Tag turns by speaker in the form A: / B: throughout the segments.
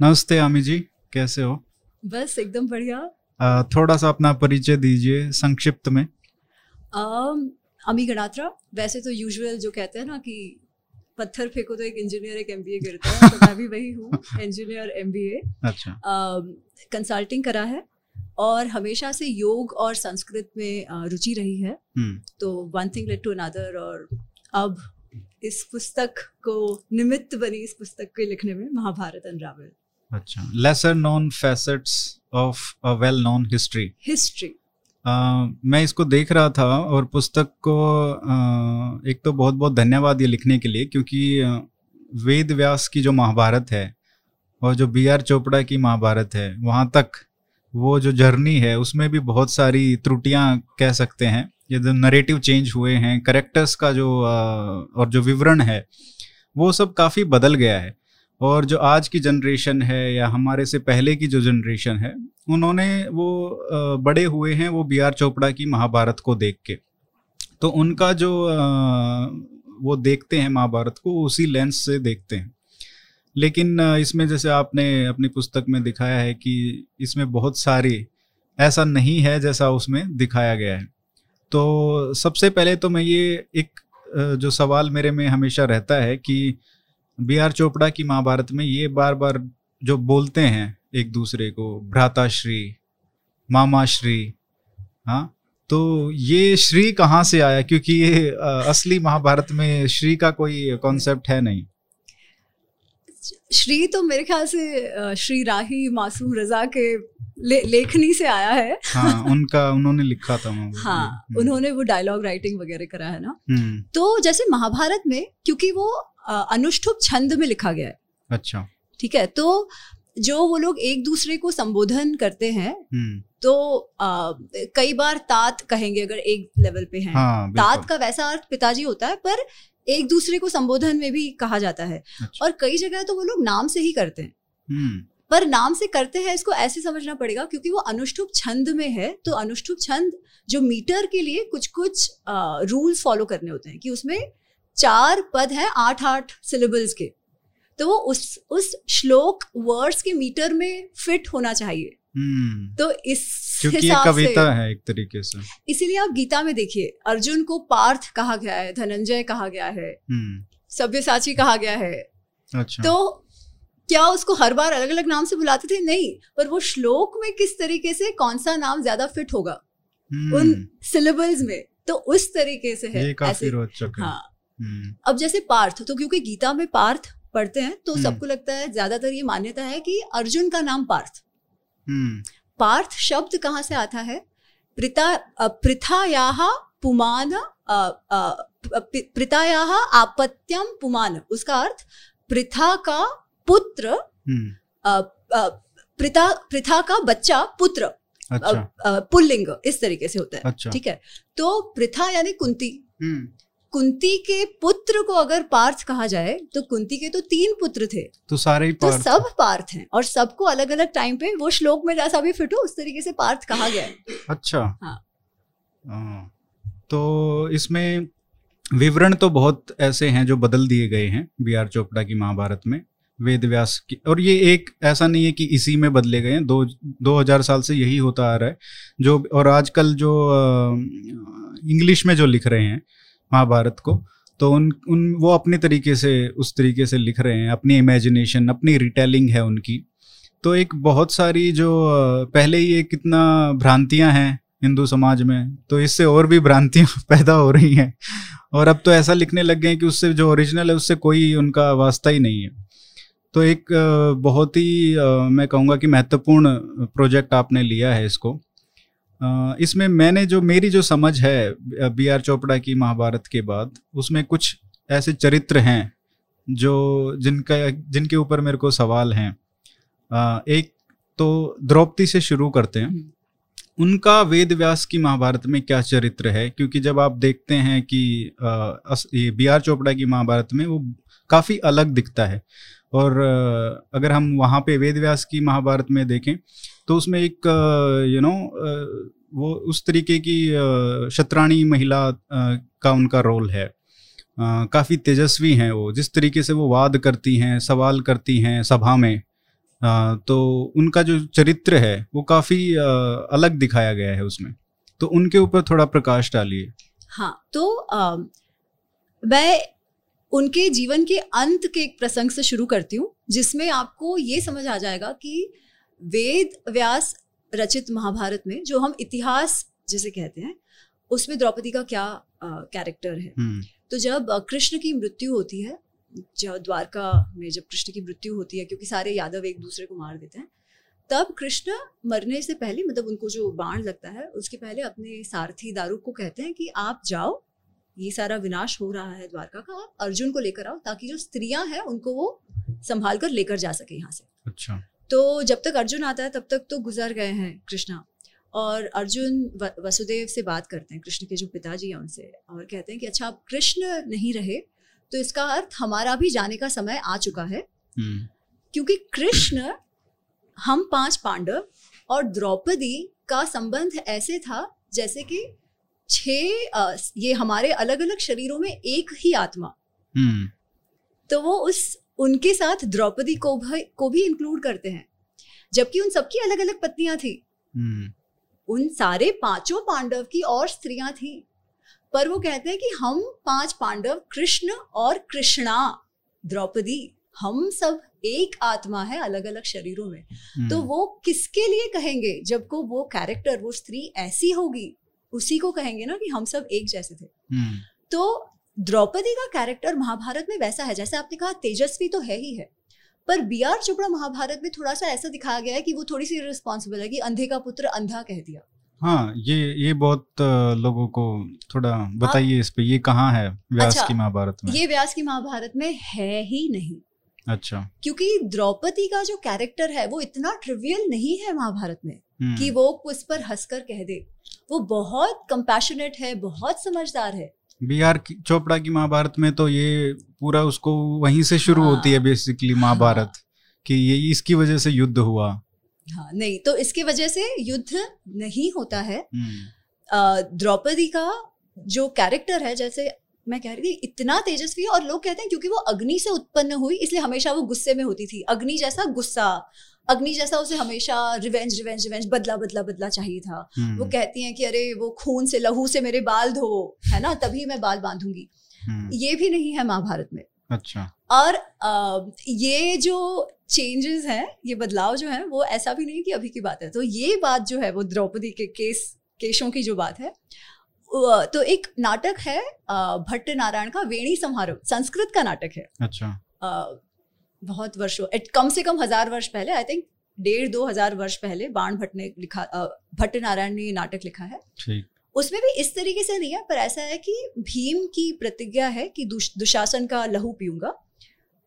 A: नमस्ते आमी जी कैसे हो?
B: बस एकदम बढ़िया।
A: थोड़ा सा अपना परिचय दीजिए संक्षिप्त में।
B: अमी गणात्रा वैसे तो यूजुअल जो कहते हैं ना कि पत्थर फेंको तो एक इंजीनियर एक एमबीए गिरता है तो मैं भी वही हूँ इंजीनियर एमबीए
A: अच्छा।
B: कंसल्टिंग करा है और हमेशा से योग और संस्कृत में रुचि रही है।
A: हम्म।
B: तो one thing led to another और अब इस पुस्तक को निमित्त बनी इस पुस्तक के लिखने में महाभारत अनरावल
A: अच्छा lesser known facets of a well known history
B: history
A: मैं इसको देख रहा था और पुस्तक को uh, एक तो बहुत बहुत धन्यवाद ये लिखने के लिए क्योंकि uh, वेद व्यास की जो महाभारत है और जो बी आर चोपड़ा की महाभारत है वहाँ तक वो जो जर्नी है उसमें भी बहुत सारी त्रुटियाँ कह सकते हैं। ये जो नरेटिव चेंज हुए हैं करेक्टर्स का जो uh, और जो विवरण है वो सब काफ़ी बदल गया है। और जो आज की जनरेशन है या हमारे से पहले की जो जनरेशन है, उन्होंने वो बड़े हुए हैं वो बी आर चोपड़ा की महाभारत को देख के। तो उनका जो वो देखते हैं महाभारत को, उसी लेंस से देखते हैं। लेकिन इसमें जैसे आपने अपनी पुस्तक में दिखाया है कि इसमें बहुत सारी ऐसा नहीं है जैसा उसमें दिखाया गया है। तो सबसे पहले तो मैं ये एक जो सवाल मेरे में हमेशा रहता है कि बी आर चोपड़ा की महाभारत में ये बार बार जो बोलते हैं एक दूसरे को भ्राताश्री मामाश्री हाँ? तो ये श्री कहाँ से आया? क्योंकि ये असली महाभारत में श्री का कोई कॉन्सेप्ट है नहीं।
B: श्री तो मेरे ख्याल से श्री राही मासूम रजा के ले, लेखनी से आया है।
A: हाँ उनका उन्होंने लिखा था
B: हाँ
A: हम्म,
B: उन्होंने वो डायलॉग राइटिंग वगैरह करा है ना?
A: हम्म,
B: तो जैसे महाभारत में क्योंकि वो अनुष्ठुप छंद में लिखा गया है।
A: अच्छा।
B: ठीक है तो जो वो लोग एक दूसरे को संबोधन करते हैं
A: हम्म,
B: तो अ, कई बार तात कहेंगे अगर एक लेवल पे हैं।
A: हाँ
B: तात का वैसा अर्थ पिताजी होता है पर एक दूसरे को संबोधन में भी कहा जाता है।
A: अच्छा,
B: और कई जगह तो वो लोग नाम से ही करते हैं।
A: हम्म,
B: पर नाम से करते हैं इसको ऐसे समझना पड़ेगा क्योंकि वो अनुष्ठुप छंद में है तो अनुष्ठुप छंद जो मीटर के लिए कुछ कुछ रूल्स फॉलो करने होते हैं कि उसमें चार पद हैं आठ आठ सिलेबल्स के। तो वो उस उस श्लोक वर्ड्स के मीटर में फिट होना चाहिए।
A: हम्म,
B: तो इस
A: क्योंकि ये
B: हिसाब से
A: कविता है एक तरीके से।
B: इसीलिए आप गीता में देखिए अर्जुन को पार्थ कहा गया है धनंजय कहा गया है
A: हम्म,
B: सब्यसाची कहा गया है।
A: अच्छा।
B: तो क्या उसको हर बार अलग अलग नाम से बुलाते थे? नहीं। पर वो श्लोक में किस तरीके से कौन सा नाम ज़्यादा फिट होगा?
A: हम्म,
B: उन सिलेबल्स में। तो उस तरीके से है
A: ये काफ़ी रोचक है।
B: हाँ। अब जैसे पार्थ तो क्योंकि गीता में पार्थ पढ़ते हैं तो
A: हम्म।
B: सबको लगता है ज़्यादातर ये मान्यता है कि अर्जुन का नाम पार्थ।
A: हम्म,
B: पार्थ शब्द कहाँ से आता है? प्रिता पुमान आपत्यम पुमान। उसका अर्थ पृथा का पुत्र
A: हम्म,
B: पृथा पृथा का बच्चा पुत्र
A: अच्छा।
B: पुल्लिंग इस तरीके से होता है
A: अच्छा।
B: ठीक है? तो पृथा यानी कुंती।
A: हम्म,
B: कुंती के पुत्र को अगर पार्थ कहा जाए तो कुंती के तो तीन पुत्र थे।
A: तो सारे ही पार्थ।
B: तो सब पार्थ हैं और सबको अलग अलग टाइम पे वो श्लोक में जैसा भी फिट हो उस तरीके से पार्थ कहा गया है।
A: अच्छा।
B: हाँ।
A: हाँ। तो इसमें विवरण तो बहुत ऐसे हैं जो बदल दिए गए हैं बी आर चोपड़ा की महाभारत में। वेद व्यास की और ये एक ऐसा नहीं है कि इसी में बदले गए हैं दो दो हज़ार साल से यही होता आ रहा है। जो और आजकल जो इंग्लिश में जो लिख रहे हैं महाभारत को तो उन उन, वो अपने तरीके से, उस तरीके से लिख रहे हैं, अपनी इमेजिनेशन अपनी रिटेलिंग है उनकी। तो एक बहुत सारी जो पहले ही ये कितना भ्रांतियाँ हैं हिंदू समाज में तो इससे और भी भ्रांतियाँ पैदा हो रही हैं। और अब तो ऐसा लिखने लग गए कि उससे जो ओरिजिनल है, उससे कोई उनका वास्ता ही नहीं है। तो एक बहुत ही मैं कहूँगा कि महत्वपूर्ण प्रोजेक्ट आपने लिया है इसको। इसमें मैंने जो मेरी जो समझ है बी आर चोपड़ा की महाभारत के बाद उसमें कुछ ऐसे चरित्र हैं जो जिनका जिनके ऊपर मेरे को सवाल हैं। एक तो द्रौपदी से शुरू करते हैं। उनका वेद व्यास की महाभारत में क्या चरित्र है? क्योंकि जब आप देखते हैं कि ये बी आर चोपड़ा की महाभारत में वो काफ़ी अलग दिखता है। और अगर हम वहाँ पे वेद व्यास की महाभारत में देखें तो उसमें एक यू नो वो उस तरीके की शतरानी महिला का उनका रोल है। काफ़ी तेजस्वी हैं वो। जिस तरीके से वो वाद करती हैं, सवाल करती हैं सभा में तो उनका जो चरित्र है, वो काफ़ी अलग दिखाया गया है उसमें। तो उनके ऊपर थोड़ा प्रकाश डालिए।
B: हाँ तो मैं उनके जीवन के अंत के एक प्रसंग से शुरू करती हूँ, जिसमें आपको ये समझ आ जाएगा कि वेद व्यास रचित महाभारत में जो हम इतिहास जिसे कहते हैं उसमें द्रौपदी का क्या कैरेक्टर है।
A: हम्म,
B: तो जब कृष्ण की मृत्यु होती है जब द्वारका में जब कृष्ण की मृत्यु होती है क्योंकि सारे यादव एक दूसरे को मार देते हैं तब कृष्ण मरने से पहले मतलब उनको जो बाण लगता है उसके पहले अपने सारथी दारू को कहते हैं कि आप जाओ ये सारा विनाश हो रहा है द्वारका का आप अर्जुन को लेकर आओ ताकि जो स्त्रियाँ हैं उनको वो संभाल कर लेकर जा सके यहाँ से।
A: अच्छा।
B: तो जब तक अर्जुन आता है तब तक तो गुजर गए हैं कृष्णा। और अर्जुन वसुदेव से बात करते हैं कृष्ण के जो पिताजी हैं उनसे और कहते हैं कि अच्छा अब कृष्ण नहीं रहे तो इसका अर्थ हमारा भी जाने का समय आ चुका है।
A: हम्म,
B: क्योंकि कृष्ण हम पाँच पांडव और द्रौपदी का संबंध ऐसे था जैसे कि छह ये हमारे अलग अलग शरीरों में एक ही आत्मा।
A: हम्म,
B: तो वो उस उनके साथ द्रौपदी को भी को भी इंक्लूड करते हैं। जबकि उन सबकी अलग अलग पत्नियाँ थी।
A: हम्म,
B: उन सारे पाँचों पांडव की और स्त्रियाँ थी। पर वो कहते हैं कि हम पाँच पांडव कृष्ण और कृष्णा द्रौपदी हम सब एक आत्मा है अलग अलग शरीरों में।
A: हम्म,
B: तो वो किसके लिए कहेंगे? जब को वो कैरेक्टर वो स्त्री ऐसी होगी उसी को कहेंगे ना कि हम सब एक जैसे थे।
A: हम्म,
B: तो द्रौपदी का कैरेक्टर महाभारत में वैसा है जैसे आपने कहा तेजस्वी तो है ही है। पर बी आर चोपड़ा महाभारत में थोड़ा सा ऐसा दिखाया गया है कि वो थोड़ी सी रिस्पॉन्सिबल है कि अंधे का पुत्र अंधा कह दिया।
A: हाँ ये ये बहुत लोगों को थोड़ा बताइए इस पे ये कहाँ है व्यास
B: अच्छा,
A: की महाभारत में?
B: ये व्यास की महाभारत में है ही नहीं।
A: अच्छा।
B: क्योंकि द्रौपदी का जो कैरेक्टर है वो इतना ट्रिवियल नहीं है महाभारत में
A: हम्म,
B: कि वो उस पर हंसकर कह दे। वो बहुत कंपैशनेट है बहुत समझदार है।
A: बी आर की- चोपड़ा की महाभारत में तो ये पूरा उसको वहीं से शुरू
B: हाँ।
A: होती है बेसिकली महाभारत हाँ, कि ये इसकी वजह से युद्ध हुआ।
B: हाँ नहीं तो इसकी वजह से युद्ध नहीं होता है।
A: हम्म,
B: द्रौपदी का जो कैरेक्टर है जैसे मैं कह रही थी इतना तेजस्वी है और लोग कहते हैं क्योंकि वो अग्नि से उत्पन्न हुई इसलिए हमेशा वो गुस्से में होती थी। अग्नि जैसा गुस्सा अग्नि जैसा उसे हमेशा रिवेंज रिवेंज रिवेंज बदला बदला बदला चाहिए था।
A: हम्म,
B: वो कहती हैं कि अरे वो खून से लहू से मेरे बाल धो है ना? तभी मैं बाल बांधूँगी।
A: हम्म,
B: ये भी नहीं है महाभारत में।
A: अच्छा।
B: और ये जो चेंजेस हैं ये बदलाव जो है वो ऐसा भी नहीं कि अभी की बात है। तो ये बात जो है वो द्रौपदी के केस केशों की जो बात है तो एक नाटक है भट्ट नारायण का वेणी समारोह संस्कृत का नाटक है।
A: अच्छा।
B: बहुत वर्षों एट कम से कम हज़ार वर्ष पहले आई थिंक डेढ़ दो हज़ार वर्ष पहले बाण भट्ट ने लिखा भट्ट नारायण ने नाटक लिखा है।
A: ठीक।
B: उसमें भी इस तरीके से नहीं है पर ऐसा है कि भीम की प्रतिज्ञा है कि दुश- दुशासन का लहू पीऊँगा।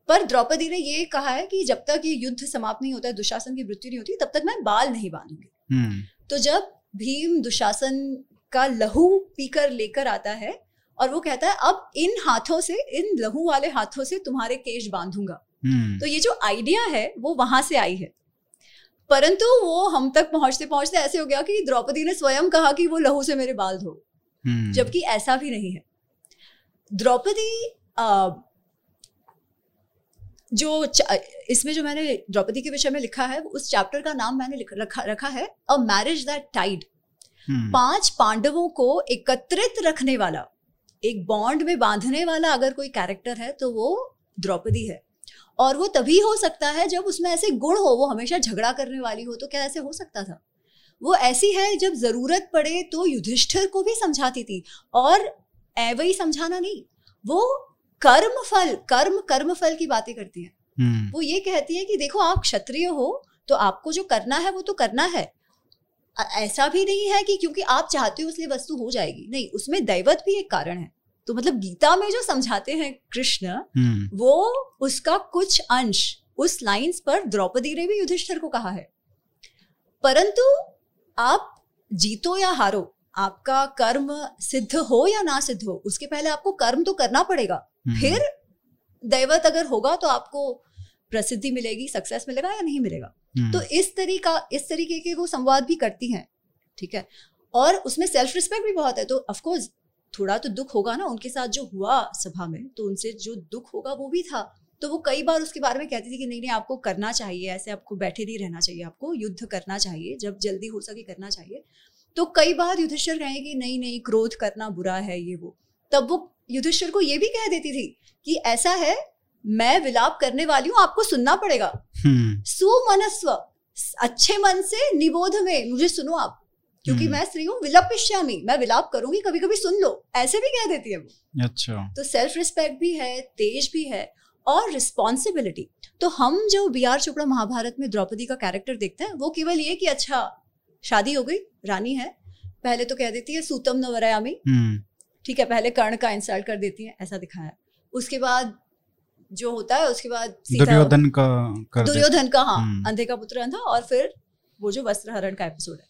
B: पर द्रौपदी ने ये कहा है कि जब तक ये युद्ध समाप्त नहीं होता है दुशासन की मृत्यु नहीं होती तब तक मैं बाल नहीं बांधूँगी।
A: हम्म,
B: तो जब भीम दुशासन का लहू पीकर लेकर आता है और वो कहता है अब इन हाथों से इन लहू वाले हाथों से तुम्हारे केश बांधूँगा।
A: हम्म,
B: तो ये जो आइडिया है वो वहाँ से आई है। परंतु वो हम तक पहुँचते पहुँचते ऐसे हो गया कि द्रौपदी ने स्वयं कहा कि वो लहू से मेरे बाल धो
A: हम्म,
B: जबकि ऐसा भी नहीं है। द्रौपदी जो इसमें जो मैंने द्रौपदी के विषय में लिखा है उस चैप्टर का नाम मैंने रखा रखा है अ मैरिज दैट टाइड पाँच पांडवों को एकत्रित रखने वाला एक बॉन्ड में बांधने वाला अगर कोई कैरेक्टर है तो वो द्रौपदी है। और वो तभी हो सकता है जब उसमें ऐसे गुण हो वो हमेशा झगड़ा करने वाली हो तो क्या ऐसे हो सकता था? वो ऐसी है जब ज़रूरत पड़े तो युधिष्ठिर को भी समझाती थी। और ऐवे ही समझाना नहीं वो कर्म फल कर्म कर्म फल की बातें करती है।
A: हम्म,
B: वो ये कहती है कि देखो आप क्षत्रिय हो तो आपको जो करना है वो तो करना है। ऐसा भी नहीं है कि क्योंकि आप चाहते हो इसलिए वस्तु हो जाएगी। नहीं उसमें दैवत भी एक कारण है। तो मतलब गीता में जो समझाते हैं कृष्ण
A: हम्म,
B: वो उसका कुछ अंश उस लाइंस पर द्रौपदी ने भी युधिष्ठर को कहा है। परंतु आप जीतो या हारो आपका कर्म सिद्ध हो या ना सिद्ध हो उसके पहले आपको कर्म तो करना पड़ेगा।
A: हम्म,
B: फिर दैवत अगर होगा तो आपको प्रसिद्धि मिलेगी सक्सेस मिलेगा या नहीं मिलेगा। तो इस तरीका इस तरीके के वो संवाद भी करती हैं ठीक है? और उसमें सेल्फ रिस्पेक्ट भी बहुत है तो ऑफ़ कोर्स थोड़ा तो दुख होगा ना उनके साथ जो हुआ सभा में तो उनसे जो दुख होगा वो भी था। तो वो कई बार उसके बारे में कहती थी कि नहीं नहीं आपको करना चाहिए ऐसे आपको बैठे नहीं रहना चाहिए आपको युद्ध करना चाहिए जब जल्दी हो सके करना चाहिए। तो कई बार युधिष्ठिर कहें कि नहीं नहीं क्रोध करना बुरा है ये वो। तब वो युधिष्ठिर को ये भी कह देती थी कि ऐसा है मैं विलाप करने वाली हूँ आपको सुनना पड़ेगा।
A: हम्म,
B: सुमनस्व अच्छे मन से निबोध में मुझे सुनो आप क्योंकि
A: हम्म।
B: मैं स्त्री हूँ विलपिष्यामी मैं विलाप करूँगी कभी कभी सुन लो ऐसे भी कह देती है वो।
A: अच्छा।
B: तो सेल्फ रिस्पेक्ट भी है तेज भी है और रिस्पॉन्सिबिलिटी तो हम जो बी आर चोपड़ा महाभारत में द्रौपदी का कैरेक्टर देखते हैं वो केवल ये कि अच्छा शादी हो गई रानी है पहले तो कह देती है सूतम न वरयामी
A: हम्म,
B: ठीक है पहले कर्ण का इंसल्ट कर देती है ऐसा दिखाया। उसके बाद जो होता है उसके बाद
A: दुर्योधन का कर
B: दुर्योधन का हाँ
A: हम्म।
B: अंधे का पुत्र अंधा और फिर वो जो वस्त्र हरण का एपिसोड है।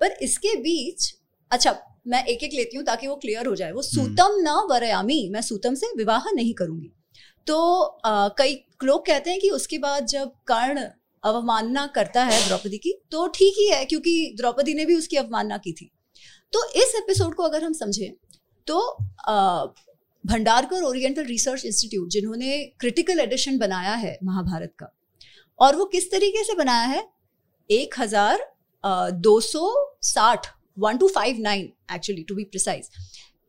B: पर इसके बीच अच्छा मैं एक एक लेती हूँ ताकि वो क्लियर हो जाए। वो
A: हम्म।
B: सूतम न वरयामी मैं सूतम से विवाह नहीं करूँगी। तो अ, कई लोग कहते हैं कि उसके बाद जब कर्ण अवमानना करता है द्रौपदी की तो ठीक ही है क्योंकि द्रौपदी ने भी उसकी अवमानना की थी। तो इस एपिसोड को अगर हम समझें तो uh, Bhandarkar oriental research institute जिन्होंने क्रिटिकल एडिशन बनाया है महाभारत का और वो किस तरीके से बनाया है? एक हज़ार दो सौ साठ one two five nine actually to be precise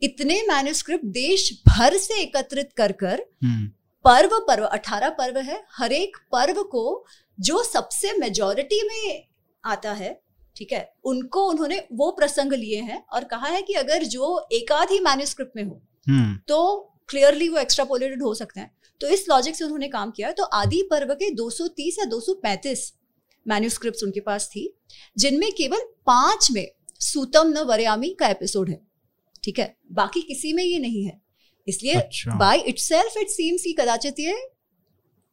B: इतने मैन्युस्क्रिप्ट देश भर से एकत्रित कर कर
A: हम्म,
B: पर्व पर्व अठारह पर्व है हर एक पर्व को जो सबसे मेजोरिटी में आता है ठीक है उनको उन्होंने वो प्रसंग लिए हैं और कहा है कि अगर जो एकाध ही मैन्युस्क्रिप्ट में हो तो क्लियरली वो एक्स्ट्रापोलेटेड हो सकते हैं। तो इस लॉजिक से उन्होंने काम किया तो आदि पर्व के 230 या 235 मैन्युस्क्रिप्ट्स उनके पास थी जिनमें केवल पाँच में सूतम न वरयामी का एपिसोड है। ठीक है? बाकी किसी में ये नहीं है। इसलिए बाय इटसेल्फ इट सीम्स की कदाचित ये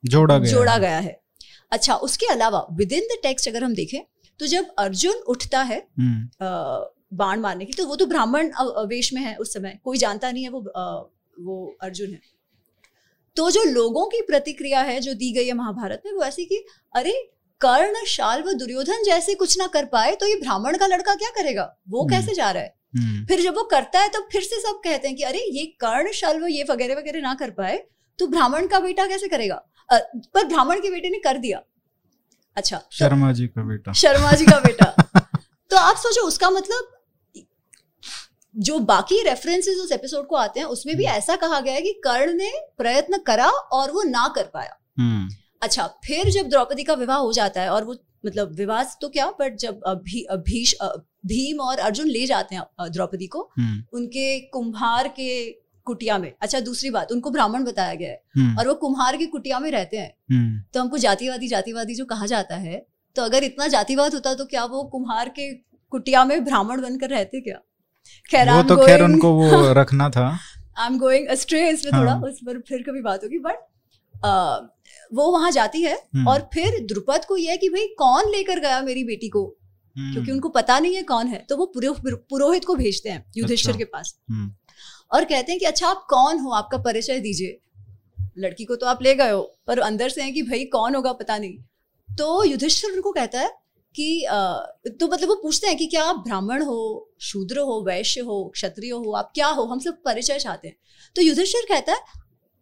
A: जोड़ा गया
B: जोड़ा
A: है।
B: गया है। अच्छा उसके अलावा विद इन द टेक्स्ट अगर हम देखें तो जब अर्जुन उठता है
A: हम्म,
B: अ, बाण मारने की। तो वो तो ब्राह्मण वेश में है उस समय। कोई जानता नहीं है वो अ, वो अर्जुन है। तो जो लोगों की प्रतिक्रिया है जो दी गई है महाभारत में वो ऐसी कि अरे कर्ण शाल व दुर्योधन जैसे कुछ ना कर पाए तो ये ब्राह्मण का लड़का क्या करेगा? वो
A: हम्म।
B: कैसे जा रहा है?
A: हम्म,
B: फिर जब वो करता है तो फिर से सब कहते हैं कि अरे ये कर्ण शल्व ये वगैरह वगैरह ना कर पाए तो ब्राह्मण का बेटा कैसे करेगा? पर ब्राह्मण के बेटे ने कर दिया। अच्छा तो
A: शर्मा जी का बेटा।
B: शर्मा जी का बेटा। तो आप सोचो उसका मतलब जो बाकी रेफरेंसेस उस एपिसोड को आते हैं उसमें भी ऐसा कहा गया है कि कर्ण ने प्रयत्न करा और वो ना कर पाया।
A: हम्म,
B: अच्छा फिर जब द्रौपदी का विवाह हो जाता है और वो मतलब विवाह तो क्या बट जब अभी भीष भीम और अर्जुन ले जाते हैं द्रौपदी को
A: हम्म,
B: उनके कुम्हार के कुटिया में। अच्छा दूसरी बात उनको ब्राह्मण बताया गया है
A: हम्म,
B: और वो कुम्हार की कुटिया में रहते हैं।
A: हम्म,
B: तो हमको जातिवादी जातिवादी जो कहा जाता है तो अगर इतना जातिवाद होता तो क्या वो कुम्हार के कुटिया में ब्राह्मण बनकर रहते क्या? खैर
A: वो तो खैर उनको वो रखना था।
B: आई एम गोइंग अस्ट्रे इसमें थोड़ा
A: हाँ।
B: उस पर फिर कभी बात होगी बट वो वहाँ जाती है
A: हम्म,
B: और फिर द्रुपद को यह है कि भाई कौन लेकर गया मेरी बेटी को?
A: हम्म,
B: क्योंकि उनको पता नहीं है कौन है तो वो पुरोहित को भेजते हैं युधिष्ठिर
A: अच्छा।
B: के पास।
A: हम्म,
B: और कहते हैं कि अच्छा आप कौन हो? आपका परिचय दीजिए। लड़की को तो आप ले गए हो पर अंदर से है कि भाई कौन होगा पता नहीं। तो युधिष्ठिर उनको कहता है कि तो मतलब वो पूछते हैं कि क्या आप ब्राह्मण हो शूद्र हो वैश्य हो क्षत्रिय हो आप क्या हो? हम सब परिचय चाहते हैं। तो युधिष्ठिर कहता है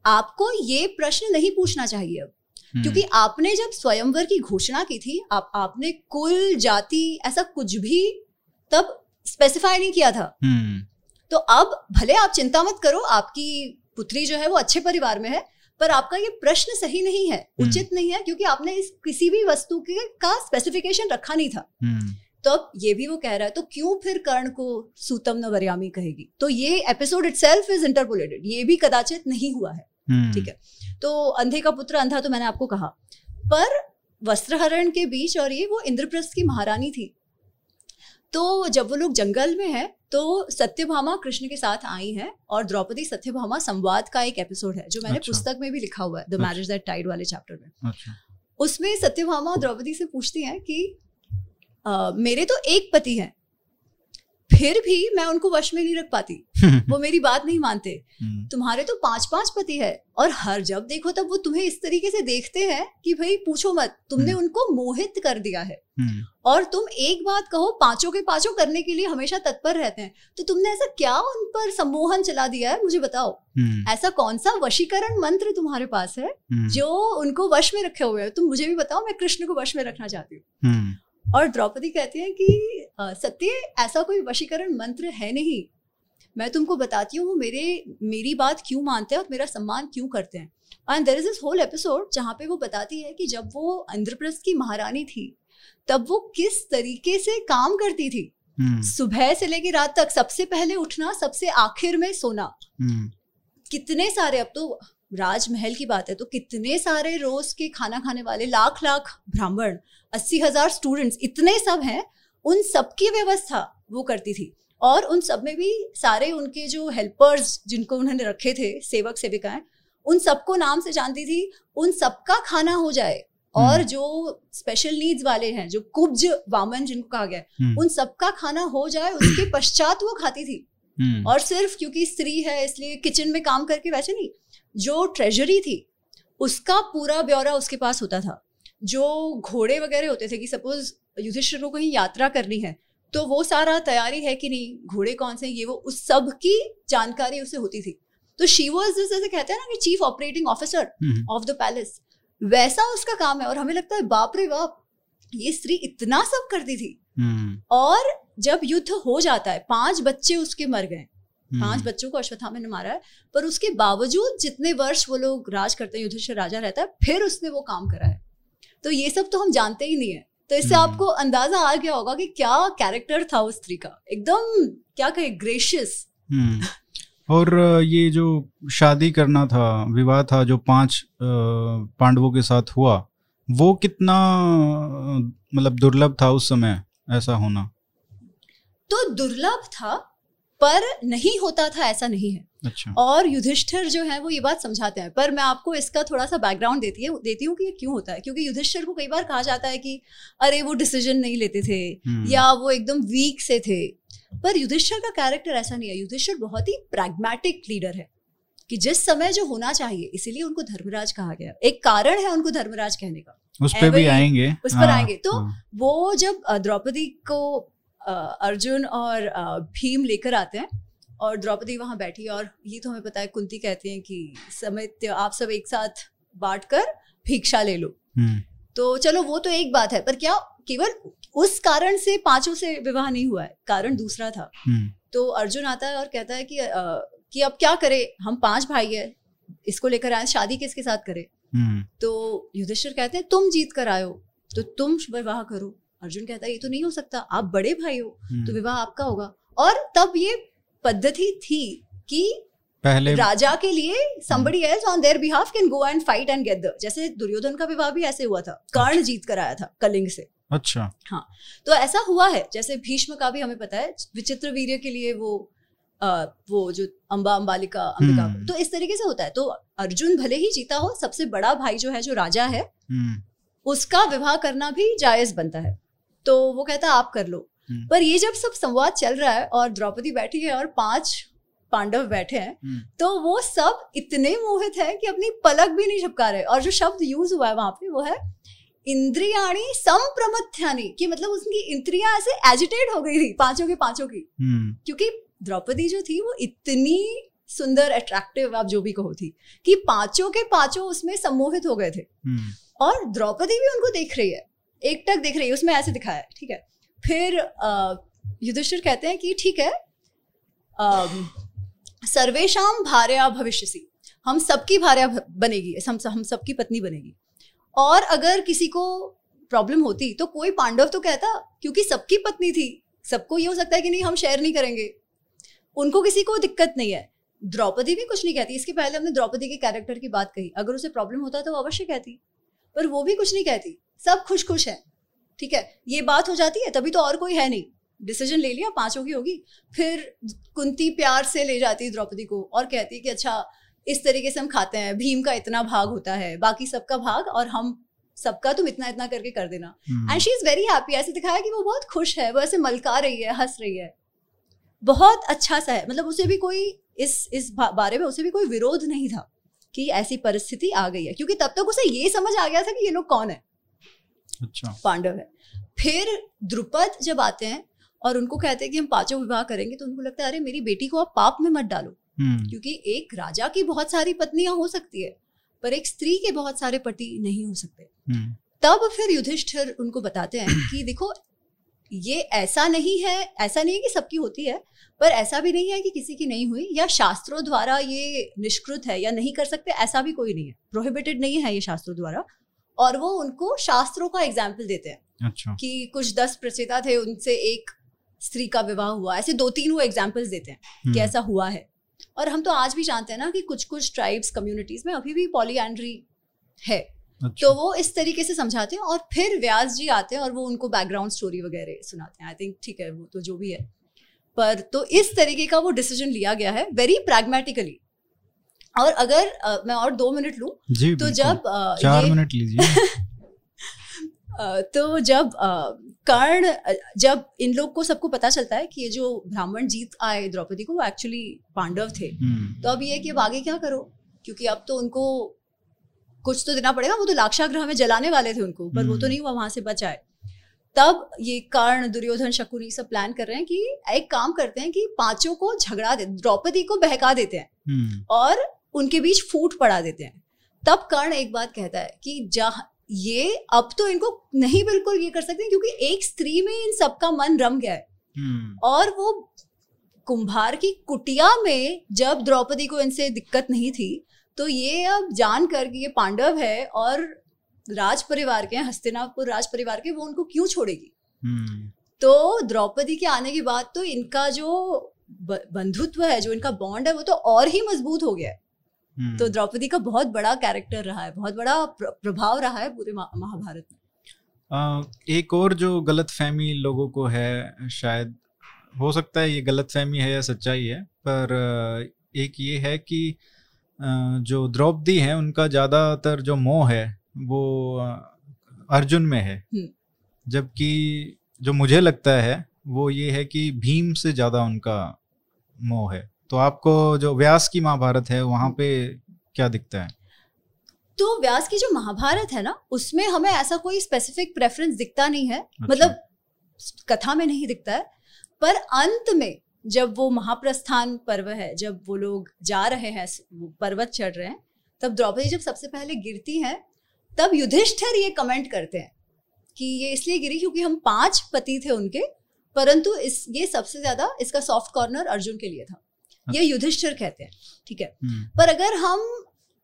B: आपको ये प्रश्न नहीं पूछना चाहिए अब।
A: हम्म,
B: क्योंकि आपने जब स्वयंवर की घोषणा की थी आप आपने कुल जाति ऐसा कुछ भी तब स्पेसिफाई नहीं किया था।
A: हम्म,
B: तो अब भले आप चिंता मत करो आपकी पुत्री जो है वो अच्छे परिवार में है पर आपका ये प्रश्न सही नहीं है
A: हम्म।
B: उचित नहीं है क्योंकि आपने इस किसी भी वस्तु के का स्पेसिफिकेशन रखा नहीं था।
A: हम्म,
B: तो अब ये भी वो कह रहा है तो क्यों फिर कर्ण को सूतम न वरयामी कहेगी? तो ये एपिसोड इटसेल्फ इज़ इंटरपोलेटेड ये भी कदाचित नहीं हुआ है
A: हम्म,
B: ठीक है? तो अंधे का पुत्र अंधा तो मैंने आपको कहा पर वस्त्रहरण के बीच और ये वो इंद्रप्रस्थ की महारानी थी तो जब वो लोग जंगल में है तो सत्यभामा कृष्ण के साथ आई है और द्रौपदी सत्यभामा संवाद का एक एपिसोड है जो मैंने
A: अच्छा।
B: पुस्तक में भी लिखा हुआ है द। मैरिज दैट टाइड वाले चैप्टर में
A: अच्छा
B: उसमें सत्यभामा द्रौपदी से पूछती हैं कि आ, मेरे तो एक पति हैं फिर भी मैं उनको वश में नहीं रख पाती। वो मेरी बात नहीं मानते।
A: हम्म,
B: तुम्हारे तो पाँच पाँच पति है और हर जब देखो तब वो तुम्हें इस तरीके से देखते हैं कि भाई पूछो मत तुमने
A: हम्म।
B: उनको मोहित कर दिया है।
A: हम्म,
B: और तुम एक बात कहो पाँचों के पाँचों करने के लिए हमेशा तत्पर रहते हैं। तो तुमने ऐसा क्या उन पर सम्मोहन चला दिया है मुझे बताओ? ऐसा कौन सा वशीकरण मंत्र तुम्हारे पास है जो उनको वश में रखे हुए है? तुम मुझे भी बताओ मैं कृष्ण को वश में रखना चाहती हूँ। और द्रौपदी कहती है कि सत्य ऐसा कोई वशीकरण मंत्र है नहीं। मैं तुमको बताती हूँ वो मेरे मेरी बात क्यों मानते हैं और मेरा सम्मान क्यों करते हैं? And there is this whole episode जहाँ पे वो बताती है कि जब वो इंद्रप्रस्थ की महारानी थी तब वो किस तरीके से काम करती थी।
A: हम्म,
B: सुबह से लेकर रात तक सबसे पहले उठना सबसे आखिर में सोना।
A: हम्म,
B: कितने सारे अब तो राजमहल की बात है तो कितने सारे रोज के खाना खाने वाले लाख लाख ब्राह्मण अस्सी हज़ार स्टूडेंट्स इतने सब हैं उन सबकी व्यवस्था वो करती थी। और उन सब में भी सारे उनके जो हेल्पर्स जिनको उन्होंने रखे थे सेवक सेविकाएँ उन सबको नाम से जानती थी उन सबका खाना हो जाए और
A: हम्म।
B: जो स्पेशल नीड्स वाले हैं जो कुब्ज वामन जिनको कहा गया
A: हम्म,
B: उन सबका खाना हो जाए उसके पश्चात वो खाती थी।
A: हम्म,
B: और सिर्फ़ क्योंकि स्त्री है इसलिए किचन में काम करके वैसे नहीं जो ट्रेजरी थी उसका पूरा ब्यौरा उसके पास होता था। जो घोड़े वगैरह होते थे कि सपोज़ युधिष्ठिर को कहीं यात्रा करनी है तो वो सारा तैयारी है कि नहीं घोड़े कौन से ये वो उस सब की जानकारी उसे होती थी। तो शी वॉज़ जैसे कहते हैं ना कि chief operating officer of the palace वैसा उसका काम है और हमें लगता है बाप रे बाप ये स्त्री इतना सब करती थी।
A: हम्म,
B: और जब युद्ध हो जाता है पाँच बच्चे उसके मर गए। पाँच बच्चों को अश्वत्थामा ने मारा है पर उसके बावजूद जितने वर्ष वो लोग राज करते हैं युधिष्ठिर राजा रहता है फिर उसने वो काम करा है। तो ये सब तो हम जानते ही नहीं है। तो इससे
A: हम्म।
B: आपको अंदाज़ा आ गया होगा कि क्या कैरेक्टर था उस स्त्री का। एकदम क्या कहे ग्रेशियस
A: हम्म। और ये जो शादी करना था विवाह था जो पाँच पांडवों के साथ हुआ वो कितना मतलब दुर्लभ था उस समय ऐसा होना?
B: तो दुर्लभ था पर नहीं होता था ऐसा नहीं है।
A: अच्छा।
B: और युधिष्ठिर जो है वो ये बात समझाते हैं। पर मैं आपको इसका थोड़ा सा बैकग्राउंड देती है देती हूँ कि ये क्यों होता है? क्योंकि युधिष्ठिर को कई बार कहा जाता है कि अरे वो डिसीज़न नहीं लेते थे
A: हम्म,
B: या वो एकदम वीक से थे। पर युधिष्ठिर का कैरेक्टर ऐसा नहीं है। युधिष्ठिर बहुत ही प्रैग्मेटिक लीडर है कि जिस समय जो होना चाहिए इसीलिए उनको धर्मराज कहा गया। एक कारण है उनको धर्मराज कहने का।
A: उस पे भी आएँगे।
B: उस पर
A: हाँ,
B: आएँगे। तो
A: हाँ,
B: वो जब द्रौपदी को अर्जुन और भीम लेकर आते हैं और द्रौपदी वहाँ बैठी और ये तो हमें पता है कुंती कहती हैं कि समित आप सब एक साथ बांट कर भिक्षा ले लो।
A: हम्म,
B: तो चलो वो तो एक बात है पर क्या केवल उस कारण से पाँचों से विवाह नहीं हुआ है? कारण दूसरा था।
A: हम्म,
B: तो अर्जुन आता है और कहता है कि अ, कि अब क्या करे? हम पाँच भाई है इसको लेकर आए शादी किसके साथ करे?
A: हम्म,
B: तो युधिष्ठिर कहते हैं तुम जीत कर आयो तो तुम विवाह करो। अर्जुन कहता है ये तो नहीं हो सकता आप बड़े भाई हो तो
A: हम्म।
B: विवाह आपका होगा। और तब ये पद्धति थी कि
A: पहले
B: राजा के लिए somebody else on their behalf can go and fight and get the जैसे दुर्योधन का विवाह भी ऐसे हुआ था कर्ण जीत कर आया था कलिंग से।
A: अच्छा।
B: हाँ तो ऐसा हुआ है जैसे भीष्म का भी हमें पता है विचित्र वीर के लिए वो आ, वो जो अम्बा अम्बालिका अंबिका
A: हम्म।
B: तो इस तरीके से होता है। तो अर्जुन भले ही जीता हो सबसे बड़ा भाई जो है जो राजा है
A: हम्म,
B: उसका विवाह करना भी जायज़ बनता है। तो वो कहता आप कर लो.
A: हम्म।
B: पर ये जब सब संवाद चल रहा है और द्रौपदी बैठी है और पाँच पांडव बैठे हैं
A: हम्म,
B: तो वो सब इतने मोहित है कि अपनी पलक भी नहीं झपका रहे और जो शब्द यूज़ हुआ है वहाँ पे वो है इंद्रियाणी संप्रमथ्यानी कि मतलब उसकी इंद्रिया ऐसे एजिटेट हो गई थी पाँचों के पाँचों की।
A: हम्म,
B: क्योंकि द्रौपदी जो थी वो इतनी सुंदर अट्रैक्टिव आप जो भी कहो थी कि पाँचों के पाँचों उसमें सम्मोहित हो गए थे। और द्रौपदी भी उनको देख रही है। एक टक देख रही है, उसमें ऐसे दिखाया, ठीक है। फिर युधिष्ठिर कहते हैं कि ठीक है सर्वेशाम भार्या भविष्यसी। हम सबकी भार्या बनेगी, हम हम सबकी पत्नी बनेगी। और अगर किसी को प्रॉब्लम होती तो कोई पांडव तो कहता, क्योंकि सबकी पत्नी थी, सबको ये हो सकता है कि नहीं, हम शेयर नहीं करेंगे। उनको किसी को दिक्कत नहीं है। द्रौपदी भी कुछ नहीं कहती, इसके पहले हमने द्रौपदी के कैरेक्टर की बात कही। अगर उसे प्रॉब्लम होता तो वो अवश्य कहती, पर वो भी कुछ नहीं कहती। सब खुश खुश है। ठीक है? ये बात हो जाती है तभी तो और कोई है नहीं। डिसीज़न ले लिया पाँचों की होगी। फिर कुंती प्यार से ले जाती है द्रौपदी को और कहती है कि अच्छा इस तरीके से हम खाते हैं भीम का इतना भाग होता है बाकी सबका भाग और हम सबका तुम इतना इतना करके कर देना। And she is very happy ऐसे दिखाया कि वो बहुत खुश है वो ऐसे मलका रही है हंस रही है। बहुत अच्छा सा है। मतलब उसे भी कोई इस इस बारे में उसे भी कोई विरोध नहीं था कि ऐसी परिस्थिति आ गई है। क्योंकि तब तक तो उसे ये समझ आ गया था कि ये लोग कौन है।
A: अच्छा।
B: पांडव है। फिर द्रुपद जब आते हैं और उनको कहते हैं कि हम पाँचों विवाह करेंगे तो उनको लगता है अरे मेरी बेटी को आप पाप में मत डालो
A: हम्म,
B: क्योंकि एक राजा की बहुत सारी पत्नियाँ हो सकती है पर एक स्त्री के बहुत सारे पति नहीं हो सकते।
A: हम्म,
B: तब फिर युधिष्ठिर उनको बताते हैं कि देखो ये ऐसा नहीं है ऐसा नहीं है कि सबकी होती है पर ऐसा भी नहीं है कि किसी की नहीं हुई या शास्त्रों द्वारा ये निष्कृत है या नहीं कर सकते ऐसा भी कोई नहीं है। प्रोहिबिटेड नहीं है ये शास्त्रों द्वारा। और वो उनको शास्त्रों का एग्ज़ाम्पल देते हैं
A: अच्छा।
B: कि कुछ दस प्रचेता थे उनसे एक स्त्री का विवाह हुआ। ऐसे दो तीन वो एग्जाम्पल्स देते हैं कि
A: हम्म,
B: ऐसा हुआ है। और हम तो आज भी जानते हैं ना कि कुछ कुछ ट्राइब्स कम्युनिटीज में अभी भी पॉलीएंड्री है।
A: अच्छा।
B: तो वो इस तरीके से समझाते हैं और फिर व्यास जी आते हैं और वो उनको बैकग्राउंड स्टोरी वगैरह सुनाते हैं। आई थिंक ठीक है वो तो जो भी है। पर तो इस तरीके का वो डिसीज़न लिया गया है वेरी प्रैग्मेटिकली और अगर अ, मैं और दो मिनट लूँ
A: जी
B: तो जब अ,
A: चार मिनट लीजिए।
B: तो जब कर्ण जब इन लोग को सबको पता चलता है कि ये जो ब्राह्मण जीत आए द्रौपदी को वो एक्चुअली पांडव थे।
A: हम्म,
B: तो अब ये कि अब आगे क्या करो? क्योंकि अब तो उनको कुछ तो देना पड़ेगा वो तो लाक्षाग्रह में जलाने वाले थे उनको पर वो तो
A: हम्म।
B: नहीं हुआ वहाँ से बचाए तब ये कर्ण दुर्योधन शकुनी सब प्लान कर रहे हैं कि एक काम करते हैं कि पाँचों को झगड़ा दे द्रौपदी को बहका देते हैं।
A: हम्म,
B: और उनके बीच फूट पड़ा देते हैं। तब कर्ण एक बात कहता है कि जहाँ ये अब तो इनको नहीं बिल्कुल ये कर सकते क्योंकि एक स्त्री में इन सबका मन रम गया है।
A: हम्म,
B: और वो कुंभार की कुटिया में जब द्रौपदी को इनसे दिक्कत नहीं थी तो ये अब जान कर कि ये पांडव है और राज परिवार के हस्तिनापुर राज परिवार के वो उनको क्यों छोड़ेगी?
A: हम्म,
B: तो द्रौपदी के आने के बाद तो इनका जो बंधुत्व है जो इनका बॉन्ड है वो तो और ही मज़बूत हो गया है।
A: हम्म।
B: तो द्रौपदी का बहुत बड़ा कैरेक्टर रहा है बहुत बड़ा प्रभाव रहा है पूरे महाभारत में
A: एक और जो गलत फहमी लोगों को है शायद हो सकता है ये गलत फहमी है या सच्चाई है पर एक ये है कि जो द्रौपदी है उनका ज़्यादातर जो मोह है वो अर्जुन में है
B: हम्म।
A: जबकि जो मुझे लगता है वो ये है कि भीम से ज़्यादा उनका मोह है तो आपको जो व्यास की महाभारत है वहाँ पे क्या दिखता है?
B: तो व्यास की जो महाभारत है ना उसमें हमें ऐसा कोई स्पेसिफिक प्रेफरेंस दिखता नहीं है।
A: अच्छा।
B: मतलब कथा में नहीं दिखता है। पर अंत में जब वो महाप्रस्थान पर्व है जब वो लोग जा रहे हैं पर्वत चढ़ रहे हैं तब द्रौपदी जब सबसे पहले गिरती हैं तब युधिष्ठिर ये कमेंट करते हैं कि ये इसलिए गिरी क्योंकि हम पाँच पति थे उनके परंतु इस ये सबसे ज़्यादा इसका सॉफ्ट कॉर्नर अर्जुन के लिए था। ये युधिष्ठिर कहते हैं ठीक है?
A: हम्म,
B: पर अगर हम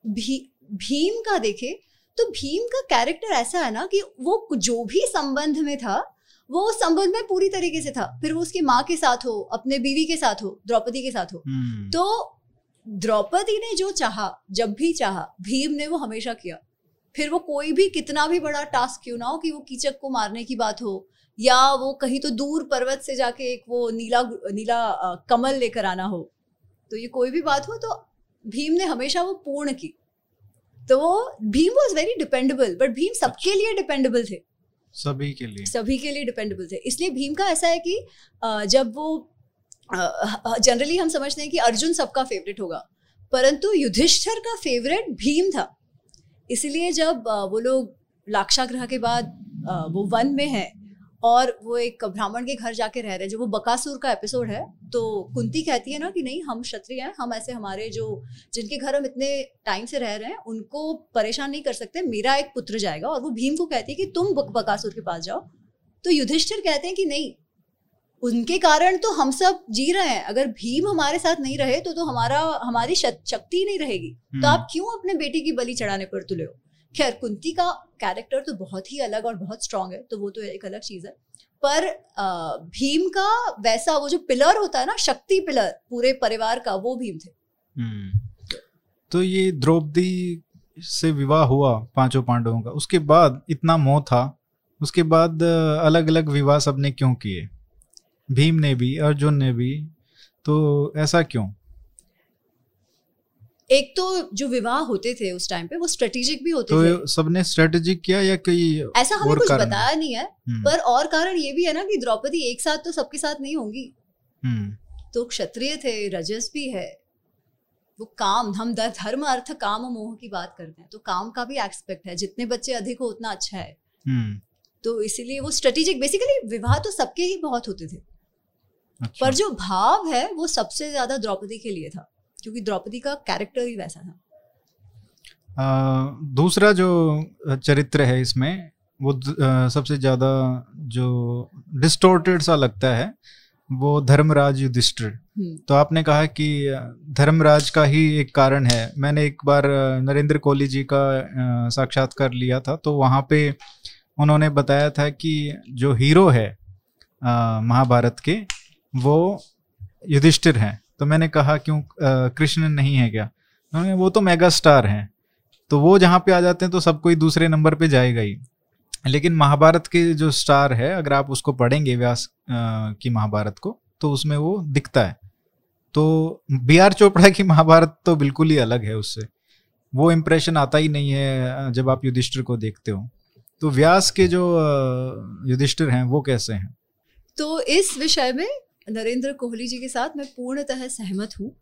B: भी, भीम का देखें तो भीम का कैरेक्टर ऐसा है ना कि वो जो भी संबंध में था वो उस संबंध में पूरी तरीके से था। फिर वो उसकी माँ के साथ हो अपने बीवी के साथ हो द्रौपदी के साथ हो।
A: हम्म,
B: तो द्रौपदी ने जो चाहा जब भी चाहा भीम ने वो हमेशा किया। फिर वो कोई भी कितना भी बड़ा टास्क क्यों ना हो कि वो कीचक को मारने की बात हो या वो कहीं तो दूर पर्वत से जाके एक वो नीला नीला कमल लेकर आना हो। तो ये कोई भी बात हो तो भीम ने हमेशा वो पूर्ण की। तो वो Bhim was very dependable but Bhim सबके लिए डिपेंडेबल थे।
A: सभी के लिए।
B: सभी के लिए डिपेंडेबल थे। इसलिए भीम का ऐसा है कि जब वो जनरली हम समझते हैं कि अर्जुन सबका फेवरेट होगा परंतु युधिष्ठर का फेवरेट भीम था। इसलिए जब वो लोग लाक्षाग्रह के बाद वो वन में है और वो एक ब्राह्मण के घर जाके रह रहे जो वो बकासुर का एपिसोड है तो कुंती कहती है ना कि नहीं हम क्षत्रिय हैं हम ऐसे हमारे जो जिनके घर हम इतने टाइम से रह रहे हैं उनको परेशान नहीं कर सकते मेरा एक पुत्र जाएगा। और वो भीम को कहती है कि तुम बक- बकासुर के पास जाओ। तो युधिष्ठिर कहते हैं कि नहीं उनके कारण तो हम सब जी रहे हैं। अगर भीम हमारे साथ नहीं रहे तो तो हमारा हमारी शक्ति नहीं रहेगी। तो
A: हम्म,
B: आप क्यों अपने बेटी की बलि चढ़ाने पर तुले हो? खैर, कुंती का कैरेक्टर तो बहुत ही अलग और बहुत स्ट्रांग है तो वो तो एक अलग चीज़ है। पर भीम का वैसा वो जो पिलर होता है ना, शक्ति पिलर पूरे परिवार का, वो भीम थे।
A: हम्म। तो ये द्रौपदी से विवाह हुआ पाँचों पांडवों का। उसके बाद इतना मोह था, उसके बाद अलग अलग विवाह सबने क्यों किए? भीम ने भी, अर्जुन ने भी तो ऐसा क्यों?
B: एक तो जो विवाह होते थे उस टाइम पे वो स्ट्रेटेजिक भी होते
A: तो
B: थे।
A: सबने स्ट्रेटेजिक किया या कोई
B: ऐसा हमें कुछ बताया नहीं है
A: हम्म,
B: पर और कारण ये भी है ना कि द्रौपदी एक साथ तो सबके साथ नहीं होंगी।
A: हम्म,
B: तो क्षत्रिय थे रजस भी है वो काम हम धर्म अर्थ काम मोह की बात करते हैं। तो काम का भी एक्सपेक्ट है जितने बच्चे अधिक हो उतना अच्छा है। हम्म। तो इसीलिए वो स्ट्रेटेजिक बेसिकली विवाह तो सबके ही बहुत होते थे। अच्छा। पर जो भाव है वो सबसे ज़्यादा द्रौपदी के लिए था। क्योंकि द्रौपदी का कैरेक्टर ही वैसा था।
A: आ, दूसरा जो चरित्र है इसमें वो आ, सबसे ज़्यादा जो डिस्टोर्टेड सा लगता है वो धर्मराज युधिष्ठिर। हम्म। तो आपने कहा कि धर्मराज का ही एक कारण है। मैंने एक बार नरेंद्र कोहली जी का साक्षात्कार लिया था तो वहाँ पे उन्होंने बताया था कि जो हीरो है महाभारत के वो युधिष्ठिर हैं। तो मैंने कहा, क्यों कृष्ण नहीं है क्या? उन्होंने वो तो मेगा स्टार हैं। तो वो जहाँ पे आ जाते हैं तो सब कोई दूसरे नंबर पे जाएगा ही। लेकिन महाभारत के जो स्टार है, अगर आप उसको पढ़ेंगे, व्यास की महाभारत को तो उसमें वो दिखता है। तो बी आर चोपड़ा की महाभारत तो बिल्कुल ही अलग है उससे। वो इम्प्रेशन आता ही नहीं है, जब आप युधिष्ठिर को देखते हो। तो व्यास के जो युधिष्ठिर हैं, वो कैसे हैं?
B: तो इस विषय में नरेंद्र कोहली जी के साथ मैं पूर्णतः सहमत हूँ।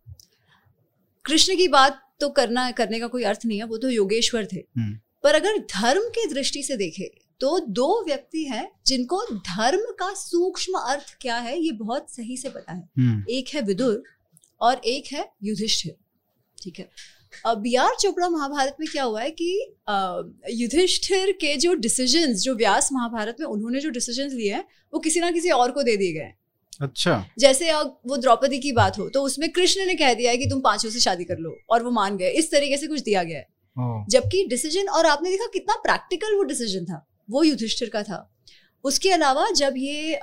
B: कृष्ण की बात तो करना करने का कोई अर्थ नहीं है वो तो योगेश्वर थे। हम्म। पर अगर धर्म की दृष्टि से देखे तो दो व्यक्ति हैं जिनको धर्म का सूक्ष्म अर्थ क्या है ये बहुत सही से पता है। हम्म। एक है विदुर और एक है युधिष्ठिर ठीक है? अब आर चोपड़ा महाभारत में क्या हुआ है कि युधिष्ठिर के जो डिसीजंस जो व्यास महाभारत में उन्होंने जो डिसीजंस लिए हैं वो किसी ना किसी और को दे दिए गए
A: अच्छा।
B: जैसे अब वो द्रौपदी की बात हो तो उसमें कृष्ण ने कह दिया है कि तुम पाँचों से शादी कर लो और वो मान गए। इस तरीके से कुछ दिया गया है। जबकि डिसीज़न और आपने देखा कितना प्रैक्टिकल वो डिसीज़न था वो युधिष्ठिर का था। उसके अलावा जब ये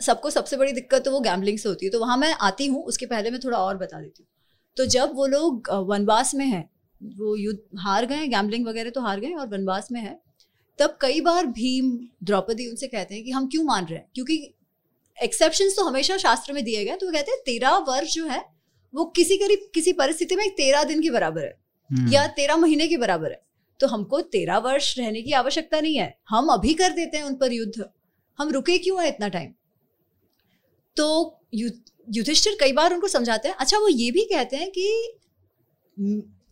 B: सबको सबसे बड़ी दिक्कत तो वो गैम्बलिंग से होती है तो वहाँ मैं आती हूँ उसके पहले मैं थोड़ा और बता देती हूँ। तो जब वो लोग वनवास में है वो युद्ध हार गए गैम्बलिंग वगैरह तो हार गए और वनवास में है तब कई बार भीम द्रौपदी उनसे कहते हैं कि हम क्यों मान रहे हैं? क्योंकि एक्सेप्शन तो हमेशा शास्त्र में दिए गए तो वो कहते हैं तेरह वर्ष जो है वो किसी करीब किसी परिस्थिति में तेरह दिन के बराबर है हम्म। या तेरह महीने के बराबर है। तो हमको तेरह वर्ष रहने की आवश्यकता नहीं है। हम अभी कर देते हैं उन पर युद्ध। हम रुके क्यों है इतना टाइम तो युधिष्ठिर कई बार उनको समझाते हैं। अच्छा वो ये भी कहते हैं कि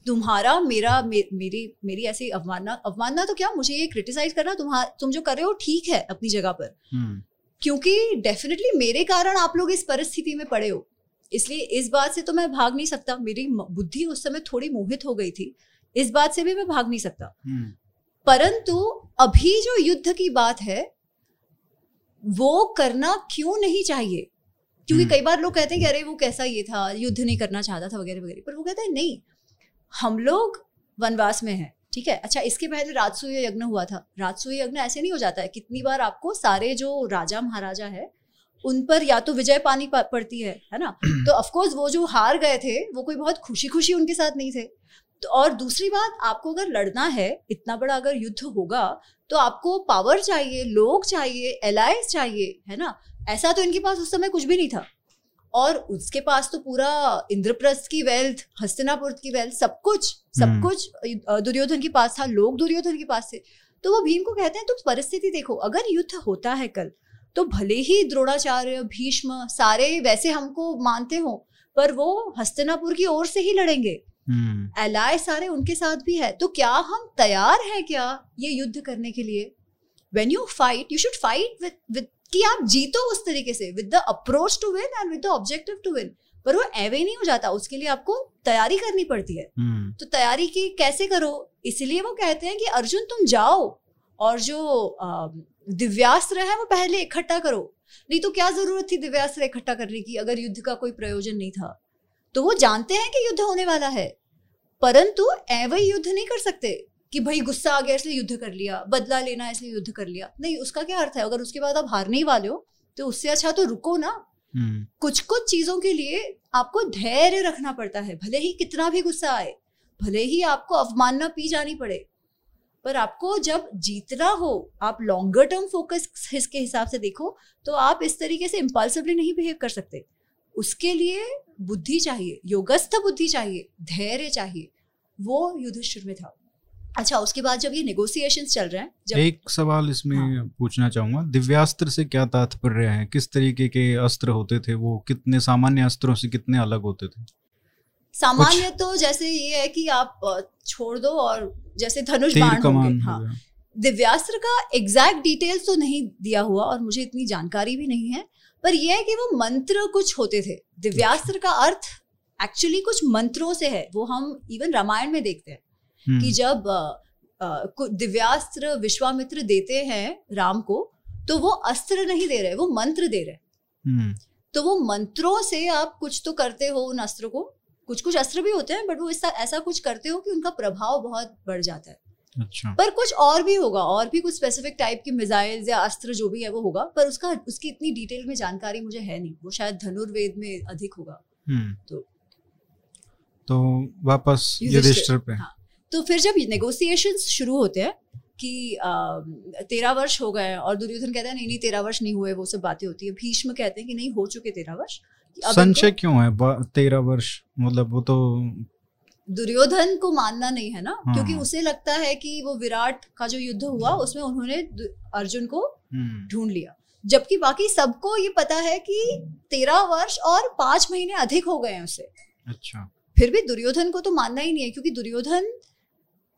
B: तुम्हारा मेरा मे, मेरी मेरी ऐसी अवमानना अवमानना तो क्या? मुझे ये क्रिटिसाइज करना तुम्हारा तुम जो कर रहे हो ठीक है अपनी जगह पर। हम्म। क्योंकि डेफिनेटली मेरे कारण आप लोग इस परिस्थिति में पड़े हो। इसलिए इस बात से तो मैं भाग नहीं सकता। मेरी बुद्धि उस समय थोड़ी मोहित हो गई थी। इस बात से भी मैं भाग नहीं सकता। हम्म। परंतु अभी जो युद्ध की बात है वो करना क्यों नहीं चाहिए? क्योंकि हम्म। कई बार लोग कहते हैं कि अरे वो कैसा ये था युद्ध नहीं करना चाहता था वगैरह वगैरह। पर वो कहते हैं नहीं हम लोग वनवास में हैं, ठीक है? अच्छा इसके पहले राजसूय यज्ञ हुआ था। राजसूय यज्ञ ऐसे नहीं हो जाता है। कितनी बार आपको सारे जो राजा महाराजा है, उन पर या तो विजय पानी पड़ती है है ना? तो ऑफकोर्स वो जो हार गए थे, वो कोई बहुत खुशी खुशी उनके साथ नहीं थे। तो और दूसरी बात, आपको अगर लड़ना है, इतना बड़ा अगर युद्ध होगा तो आपको पावर चाहिए, लोग चाहिए एलायंस चाहिए, है ना? ऐसा तो इनके पास उस समय कुछ भी नहीं था। और उसके पास तो पूरा इंद्रप्रस्थ की वेल्थ हस्तिनापुर की वेल्थ सब कुछ सब हम्म। कुछ दुर्योधन के पास था लोग दुर्योधन के पास थे तो वो भीम को कहते हैं तुम परिस्थिति देखो अगर युद्ध होता है कल तो भले ही द्रोणाचार्य भीष्म सारे वैसे हमको मानते हो पर वो हस्तिनापुर की ओर से ही लड़ेंगे एलाय हम्म। सारे उनके साथ भी है तो क्या हम तैयार हैं क्या ये युद्ध करने के लिए when you fight you should fight with with कि आप जीतो उस तरीके से with the approach to win and with the objective to win पर वो एवे नहीं हो जाता उसके लिए आपको तैयारी करनी पड़ती है। hmm. तो तैयारी की कैसे करो? इसलिए वो कहते हैं कि अर्जुन तुम जाओ और जो दिव्यास्त्र है वो पहले इकट्ठा करो। नहीं तो क्या ज़रूरत थी दिव्यास्त्र इकट्ठा करने की अगर युद्ध का कोई प्रयोजन नहीं था? तो वो जानते हैं कि युद्ध होने वाला है परंतु एवं युद्ध नहीं कर सकते। कि भाई गुस्सा आ गया इसलिए युद्ध कर लिया बदला लेना इसलिए युद्ध कर लिया। नहीं उसका क्या अर्थ है? अगर उसके बाद आप हारने ही वाले हो तो उससे अच्छा तो रुको ना। हम्म। कुछ कुछ चीज़ों के लिए आपको धैर्य रखना पड़ता है भले ही कितना भी गुस्सा आए भले ही आपको अवमानना पी जानी पड़े पर आपको जब जीतना हो आप लॉन्गर टर्म फोकस इसके हिसाब से देखो तो आप इस तरीके से इम्पल्सिवली नहीं बिहेव कर सकते। उसके लिए बुद्धि चाहिए योगस्थ बुद्धि चाहिए धैर्य चाहिए। वो युधिष्ठिर में था। अच्छा उसके बाद जब ये नेगोशिएशंस चल रहे हैं जब
A: एक सवाल इसमें
B: हाँ।
A: पूछना चाहूँगा दिव्यास्त्र से क्या तात्पर्य है? किस तरीके के अस्त्र होते थे वो? कितने सामान्य अस्त्रों से कितने अलग होते थे?
B: सामान्य तो जैसे ये है कि आप छोड़ दो और जैसे धनुष बाण होंगे।
A: हाँ
B: दिव्यास्त्र का एग्जैक्ट डिटेल्स तो नहीं दिया हुआ और मुझे इतनी जानकारी भी नहीं है पर यह है कि वो मंत्र कुछ होते थे। दिव्यास्त्र का अर्थ एक्चुअली कुछ मंत्रों से है वो हम इवन रामायण में देखते हैं। कि जब अ, कु- दिव्यास्त्र विश्वामित्र देते हैं राम को तो वो अस्त्र नहीं दे रहे वो मंत्र दे रहे।
A: हम्म,
B: तो वो मंत्रों से आप कुछ तो करते हो उन अस्त्र को। कुछ कुछ अस्त्र भी होते हैं बट वो ऐसा ऐसा कुछ करते हो कि उनका प्रभाव बहुत बढ़ जाता है।
A: अच्छा।
B: पर कुछ और भी होगा और भी कुछ स्पेसिफिक टाइप की मिसाइल्स या अस्त्र जो भी है वो होगा पर उसका उसकी इतनी डिटेल में जानकारी मुझे है नहीं। वो शायद धनुर्वेद में अधिक होगा।
A: हम्म,
B: तो-
A: तो वापस
B: युधिष्ठिर
A: पे।
B: हाँ। तो फिर जब नेगोशिएशंस शुरू होते हैं कि तेरह वर्ष हो गए और दुर्योधन कहता है नहीं नहीं तेरह वर्ष नहीं हुए वो सब बातें होती है। भीष्म कहते हैं कि नहीं हो चुके तेरह वर्ष।
A: संशय क्यों है? तेरह वर्ष मतलब वो तो
B: दुर्योधन को मानना नहीं है ना?
A: हाँ।
B: क्योंकि उसे लगता है कि वो विराट का जो युद्ध हुआ उसमें उन्होंने अर्जुन को
A: हम्म,
B: ढूंढ लिया। जबकि बाकी सबको ये पता है कि तेरह वर्ष और पाँच महीने अधिक हो गए हैं उसे।
A: अच्छा।
B: फिर भी दुर्योधन को तो मानना ही नहीं है क्योंकि दुर्योधन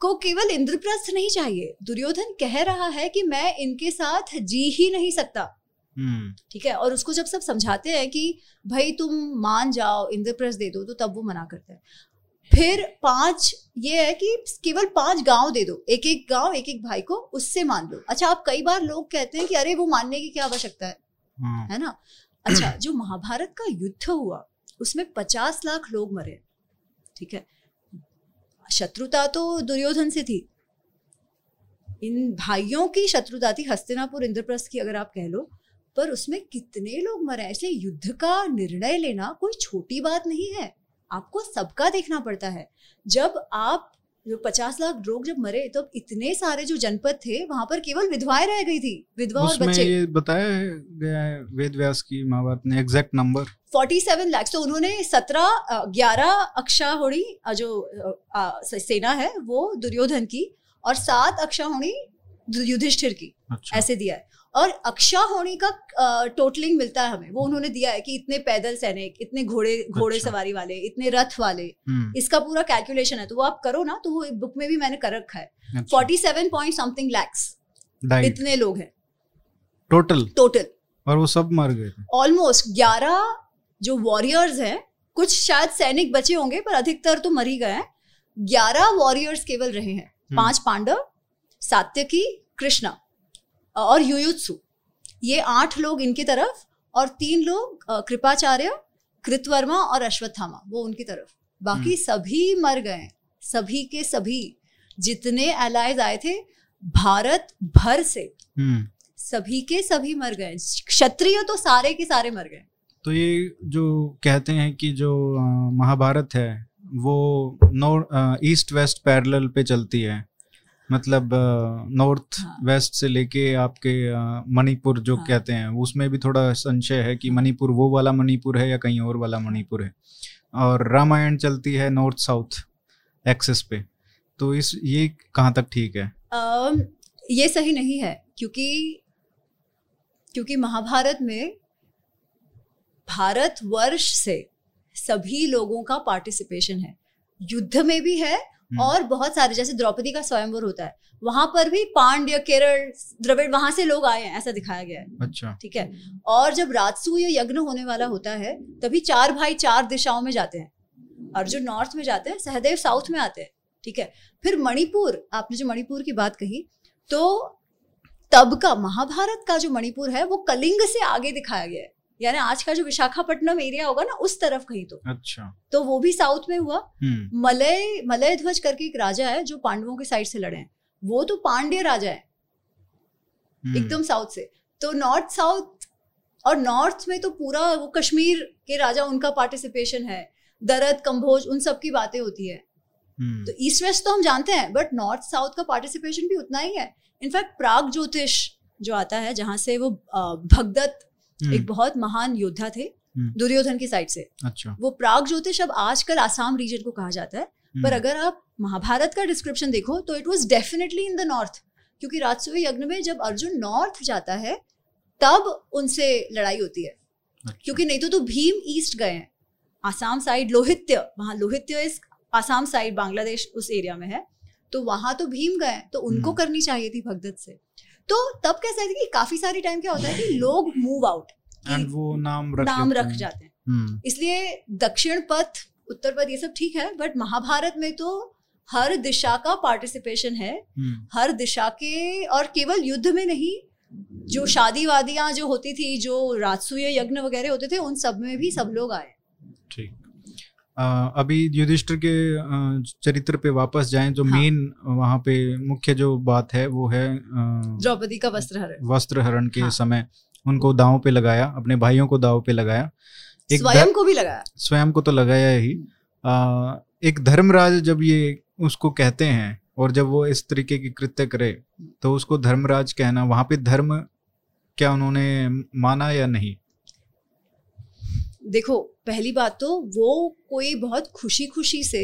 B: को केवल इंद्रप्रस्थ नहीं चाहिए। दुर्योधन कह रहा है कि मैं इनके साथ जी ही नहीं सकता।
A: हम्म,
B: ठीक है? और उसको जब सब समझाते हैं कि भाई तुम मान जाओ इंद्रप्रस्थ दे दो तो तब वो मना करता है। फिर पाँच ये है कि केवल पाँच गाँव दे दो। एक एक गाँव एक एक भाई को उससे मान लो। अच्छा आप कई बार लोग कहते हैं कि अरे वो मानने की क्या आवश्यकता है?
A: हाँ,
B: है ना? अच्छा जो महाभारत का युद्ध हुआ उसमें पचास लाख लोग मरे। ठीक है? शत्रुता तो दुर्योधन से थी। इन भाइयों की शत्रुता थी हस्तिनापुर इंद्रप्रस्थ की, अगर आप कह लो। पर उसमें कितने लोग मरे ऐसे युद्ध का निर्णय लेना कोई छोटी बात नहीं है। आपको सबका देखना पड़ता है। जब आप जो पचास लाख लोग जब मरे तो इतने सारे जो जनपद थे वहाँ पर केवल विधवाएँ रह गई थी विधवा और बच्चे।
A: ये बताया गया है वेद व्यास की महाभारत ने एग्जैक्ट नंबर
B: 47 लाख तो उन्होंने 17 ग्यारह अक्षाहोणी जो अ, सेना है वो दुर्योधन की और सात अक्षाहोणी युधिष्ठिर की
A: अच्छा।
B: ऐसे दिया है। और अक्षाहोणी का टोटलिंग मिलता है हमें। वो उन्होंने दिया है कि इतने पैदल सैनिक इतने घोड़े घोड़े
A: अच्छा।
B: सवारी वाले इतने रथ वाले
A: हम्म,
B: इसका पूरा कैलकुलेशन है। तो वो आप करो ना तो वो बुक में भी मैंने कर रखा है।
A: अच्छा,
B: 47 पॉइंट समथिंग लैक्स इतने लोग हैं।
A: टोटल
B: टोटल
A: और वो सब मर गए
B: ऑलमोस्ट ग्यारह जो वॉरियर्स हैं कुछ शायद सैनिक बचे होंगे पर अधिकतर तो मर ही गए हैं। ग्यारह वॉरियर्स केवल रहे हैं।
A: हम्म,
B: पाँच पांडव सात्यकी कृष्णा। और युयुत्सु। ये आठ लोग इनकी तरफ़ और तीन लोग कृपाचार्य कृतवर्मा और अश्वत्थामा वो उनकी तरफ़। बाकी
A: हम्म।
B: सभी मर गए सभी के सभी जितने एलाइज आए थे भारत भर से
A: हम्म,
B: सभी के सभी मर गए क्षत्रिय तो सारे के सारे मर गए
A: तो ये जो कहते हैं कि जो महाभारत है वो नॉर्थ ईस्ट वेस्ट पैरेलल पे चलती है। मतलब नॉर्थ
B: हाँ।
A: वेस्ट से लेके आपके मणिपुर जो
B: हाँ।
A: कहते हैं उसमें भी थोड़ा संशय है कि मणिपुर वो वाला मणिपुर है या कहीं और वाला मणिपुर है। और रामायण चलती है नॉर्थ साउथ एक्सेस पे। तो इस ये कहाँ तक ठीक है?
B: अम, ये सही नहीं है क्योंकि क्योंकि महाभारत में भारत वर्ष से सभी लोगों का पार्टिसिपेशन है। युद्ध में भी है और बहुत सारे जैसे द्रौपदी का स्वयंवर होता है वहाँ पर भी पांड्य केरल द्रविड़ वहाँ से लोग आए हैं ऐसा दिखाया गया है।
A: अच्छा।
B: ठीक है? और जब राजसूय यज्ञ होने वाला होता है तभी चार भाई चार दिशाओं में जाते हैं। अर्जुन नॉर्थ में जाते हैं सहदेव साउथ में आते हैं। ठीक है? फिर मणिपुर आपने जो मणिपुर की बात कही तो तब का महाभारत का जो मणिपुर है वो कलिंग से आगे दिखाया गया है। यानी आज का जो विशाखापट्टनम एरिया होगा ना उस तरफ़ कहीं तो।
A: अच्छा।
B: तो वो भी साउथ में हुआ।
A: हम्म।
B: मलय मलय ध्वज करके एक राजा है जो पांडवों के साइड से लड़े हैं। वो तो पांड्य राजा है।
A: हम्म,
B: एकदम साउथ से। तो नॉर्थ साउथ और नॉर्थ में तो पूरा वो कश्मीर के राजा उनका पार्टिसिपेशन है। दरद कंभोज उन सब की बातें होती है।
A: हम्म,
B: तो ईस्ट वेस्ट तो हम जानते हैं बट नॉर्थ साउथ का पार्टिसिपेशन भी उतना ही है। इनफैक्ट प्राग ज्योतिष जो आता है जहाँ से वो भगदत्त एक बहुत महान योद्धा थे
A: हम्म।
B: दुर्योधन की साइड से।
A: अच्छा।
B: वो प्राग ज्योतिष अब आजकल आसाम रीजन को कहा जाता है। पर अगर आप महाभारत का डिस्क्रिप्शन देखो तो it was definitely in the north क्योंकि राजसूय यज्ञ में जब अर्जुन नॉर्थ जाता है तब उनसे लड़ाई होती है।
A: अच्छा।
B: क्योंकि नहीं तो तो भीम ईस्ट गए हैं। आसाम साइड लोहित्य वहाँ लोहित्य इस आसाम साइड बांग्लादेश उस एरिया में है। तो वहाँ तो भीम गए तो उनको
A: हम्म।
B: करनी चाहिए थी भगदत्त से। तो तब कैसा है कि काफ़ी सारी टाइम क्या होता है कि लोग मूव आउट
A: एंड वो नाम रख
B: नाम रख जाते हैं।
A: हम्म,
B: इसलिए दक्षिण पथ उत्तर पथ ये सब ठीक है बट महाभारत में तो हर दिशा का पार्टिसिपेशन है।
A: हम्म,
B: हर दिशा के और केवल युद्ध में नहीं जो शादी वादियाँ जो होती थी जो राजसूय यज्ञ वगैरह होते थे उन सब में भी सब लोग आए।
A: अभी युधिष्ठिर के चरित्र पे वापस जाएँ जो
B: हाँ।
A: मेन वहाँ पे मुख्य जो बात है वो है
B: द्रौपदी का वस्त्र हरण
A: वस्त्र हरण के
B: हाँ।
A: समय उनको दांव पे लगाया अपने भाइयों को दांव पे लगाया। एक
B: स्वयं को भी लगाया?
A: स्वयं को तो लगाया ही। आ, एक धर्मराज जब ये उसको कहते हैं और जब वो इस तरीके की कृत्य करे तो उसको धर्मराज कहना वहाँ पे धर्म क्या उन्होंने माना या नहीं?
B: देखो पहली बात तो वो कोई बहुत खुशी खुशी से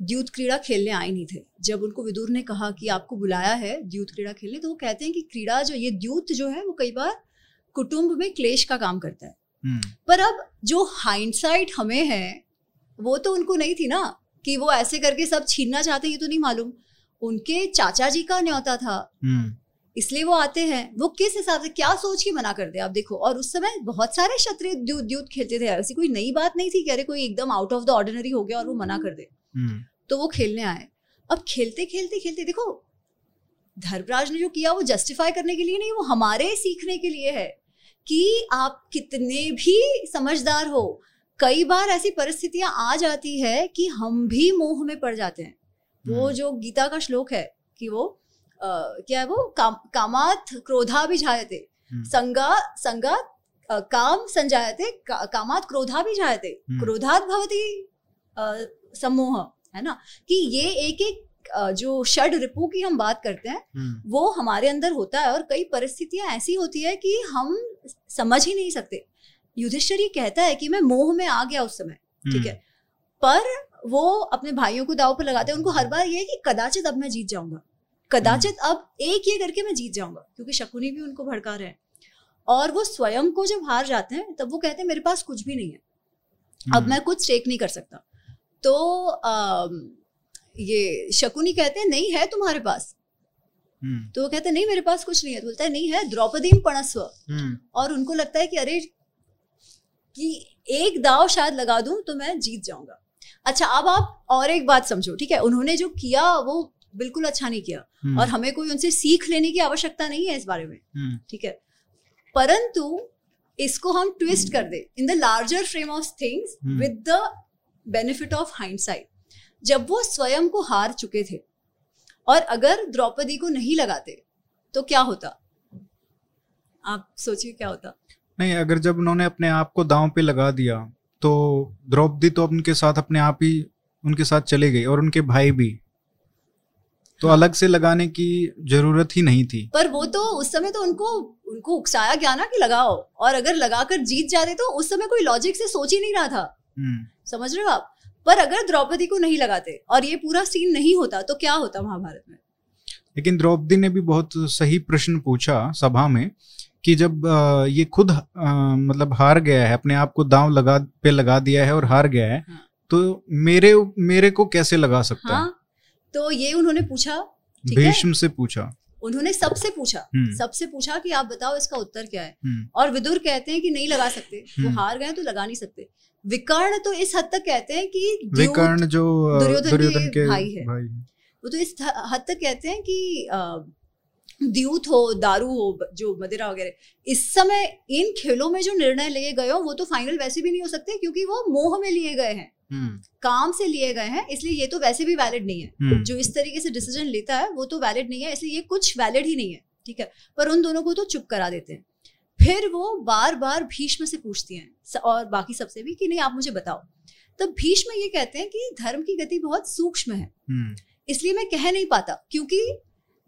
B: द्यूत क्रीड़ा खेलने आए नहीं थे। जब उनको विदुर ने कहा कि आपको बुलाया है द्यूत क्रीड़ा खेलने तो वो कहते हैं कि क्रीड़ा जो ये द्यूत जो है वो कई बार कुटुंब में क्लेश का काम करता है।
A: हम्म,
B: पर अब जो हाइंडसाइट हमें है वो तो उनको नहीं थी ना कि वो ऐसे करके सब छीनना चाहते ये तो नहीं मालूम। उनके चाचा जी का न्योता था।
A: हम्म,
B: इसलिए वो आते हैं। वो किस हिसाब से क्या सोच के मना कर दे आप देखो और उस समय बहुत सारे क्षत्रिय द्यूत खेलते थे। ऐसी कोई नई बात नहीं थी कि अरे कोई एकदम आउट ऑफ़ द ऑर्डिनरी हो गया और वो मना कर दे।
A: हम्म,
B: तो वो खेलने आए। अब खेलते खेलते खेलते देखो धर्मराज ने जो किया वो जस्टिफाई करने के लिए नहीं वो हमारे सीखने के लिए है कि आप कितने भी समझदार हो कई बार ऐसी परिस्थितियाँ आ जाती है कि हम भी मोह में पड़ जाते हैं। वो
A: हम्म,
B: जो गीता का श्लोक है कि वो क्या है वो? काम कामात क्रोधा भी जायते
A: हम्म,
B: संगा संगा काम संजायते का, कामात क्रोधा भी जायते
A: हम्म।
B: क्रोधात भवती अ, सम्मोह है ना? कि ये एक एक जो षड रिपु की हम बात करते हैं
A: हम्म,
B: वो हमारे अंदर होता है और कई परिस्थितियाँ ऐसी होती है कि हम समझ ही नहीं सकते। युधिष्ठिर ये कहता है कि मैं मोह में आ गया उस समय ठीक है? पर वो अपने भाइयों को दाव पर लगाते हैं। उनको हर बार ये है कि कदाचित अब मैं जीत जाऊँगा। कदाचित अब एक ये करके मैं जीत जाऊँगा क्योंकि शकुनी भी उनको भड़का रहे हैं। और वो स्वयं को जब हार जाते हैं तब वो कहते हैं मेरे पास कुछ भी नहीं है।
A: हम्म,
B: अब मैं कुछ टेक नहीं कर सकता। तो ये शकुनी कहते हैं नहीं है तुम्हारे पास।
A: हम्म,
B: तो वो कहते हैं नहीं मेरे पास कुछ नहीं है। तो बोलता है नहीं है द्रौपदी पणस्व।
A: हम्म,
B: और उनको लगता है कि अरे कि एक दाव शायद लगा दूँ तो मैं जीत जाऊँगा। अच्छा अब आप और एक बात समझो ठीक है? उन्होंने जो किया वो बिल्कुल अच्छा नहीं किया।
A: हम्म,
B: और हमें कोई उनसे सीख लेने की आवश्यकता नहीं है इस बारे में
A: हम्म,
B: ठीक है? परंतु इसको हम ट्विस्ट कर दे। In the larger frame of things. With the benefit of hindsight जब वो स्वयं को हार चुके थे और अगर द्रौपदी को नहीं लगाते तो क्या होता? आप सोचिए क्या होता?
A: नहीं अगर जब उन्होंने अपने आप को दांव पे लगा दिया तो द्रौपदी तो उनके साथ अपने आप ही उनके साथ चले गई और उनके भाई भी। तो
B: हाँ।
A: अलग से लगाने की ज़रूरत ही नहीं थी।
B: पर वो तो उस समय तो उनको उनको उकसाया गया ना कि लगाओ। और अगर लगाकर जीत जाते तो उस समय कोई लॉजिक से सोच ही नहीं रहा था।
A: हम्म,
B: समझ रहे हो आप? पर अगर द्रौपदी को नहीं लगाते और ये पूरा सीन नहीं होता तो क्या होता महाभारत में?
A: लेकिन द्रौपदी ने भी बहुत सही प्रश्न पूछा सभा में कि जब ये खुद मतलब हार गया है अपने आप को दांव लगा पे लगा दिया है और हार गया है
B: हाँ।
A: तो मेरे मेरे को कैसे लगा सकता
B: हाँ? तो ये उन्होंने पूछा
A: भीष्म से पूछा।
B: उन्होंने सबसे पूछा
A: हम्म,
B: सबसे पूछा कि आप बताओ इसका उत्तर क्या है?
A: हम्म,
B: और विदुर कहते हैं कि नहीं लगा सकते। वो
A: हम्म।
B: हार गए तो लगा नहीं सकते। विकर्ण तो इस हद तक कहते हैं कि
A: विकर्ण जो अ,
B: दुर्योधन के
A: दुर्योधन के
B: भाई है।
A: भाई
B: वो तो इस हद तक कहते हैं कि द्यूत हो दारू हो जो मदिरा वगैरह इस समय इन खेलों में जो निर्णय लिए गए हो वो तो फाइनल वैसे भी नहीं हो सकते क्योंकि वो मोह में लिए गए हैं। काम से लिए गए हैं इसलिए ये तो वैसे भी वैलिड नहीं है।
A: हम्म,
B: जो इस तरीके से डिसीज़न लेता है वो तो वैलिड नहीं है इसलिए ये कुछ वैलिड ही नहीं है ठीक है? पर उन दोनों को तो चुप करा देते हैं। फिर वो बार बार भीष्म से पूछती हैं और बाकी सबसे भी कि नहीं आप मुझे बताओ। तब भीष्म ये कहते हैं कि धर्म की गति बहुत सूक्ष्म है।
A: हम्म,
B: इसलिए मैं कह नहीं पाता क्योंकि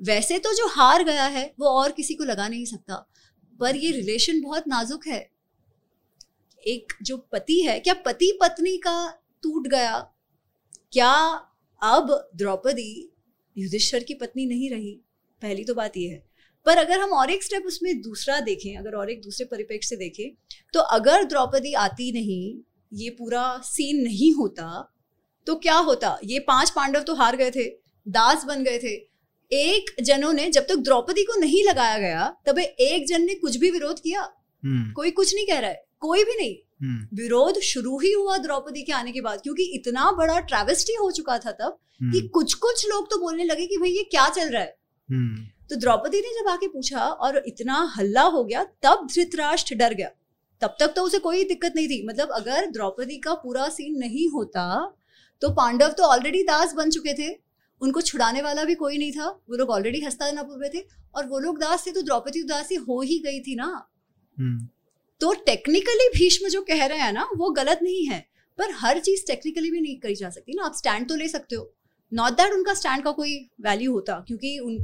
B: वैसे तो जो हार गया है वो और किसी को लगा नहीं सकता पर ये रिलेशन बहुत नाजुक है। एक जो पति है क्या पति पत्नी का टूट गया। क्या अब द्रौपदी युधिष्ठर की पत्नी नहीं रही? पहली तो बात यह है। पर अगर हम और एक स्टेप उसमें दूसरा देखें अगर और एक दूसरे परिप्रेक्ष्य से देखें तो अगर द्रौपदी आती नहीं ये पूरा सीन नहीं होता तो क्या होता? ये पाँच पांडव तो हार गए थे दास बन गए थे। एक जनों ने जब तक तो द्रौपदी को नहीं लगाया गया तब एक जन ने कुछ भी विरोध किया।
A: हम्म,
B: कोई कुछ नहीं कह रहा है कोई भी नहीं। विरोध शुरू ही हुआ द्रौपदी के आने के बाद क्योंकि इतना बड़ा ट्रेवेस्टी हो चुका था तब कि
A: हम्म,
B: कुछ कुछ लोग तो बोलने लगे कि भाई ये क्या चल रहा है?
A: हम्म,
B: तो द्रौपदी ने जब आके पूछा और इतना हल्ला हो गया तब धृतराष्ट्र डर गया। तब तक तो उसे कोई दिक्कत नहीं थी। मतलब अगर द्रौपदी का पूरा सीन नहीं होता तो पांडव तो ऑलरेडी दास बन चुके थे। उनको छुड़ाने वाला भी कोई नहीं था। वो लोग ऑलरेडी हस्तानापुर में थे। और वो लोग दास थे तो द्रौपदी दासी हो ही गई थी ना।
A: हम्म,
B: तो टेक्निकली भीष्म जो कह रहे हैं ना वो गलत नहीं है पर हर चीज़ टेक्निकली भी नहीं करी जा सकती ना। आप स्टैंड तो ले सकते हो। नॉट दैट उनका स्टैंड का कोई वैल्यू होता क्योंकि उन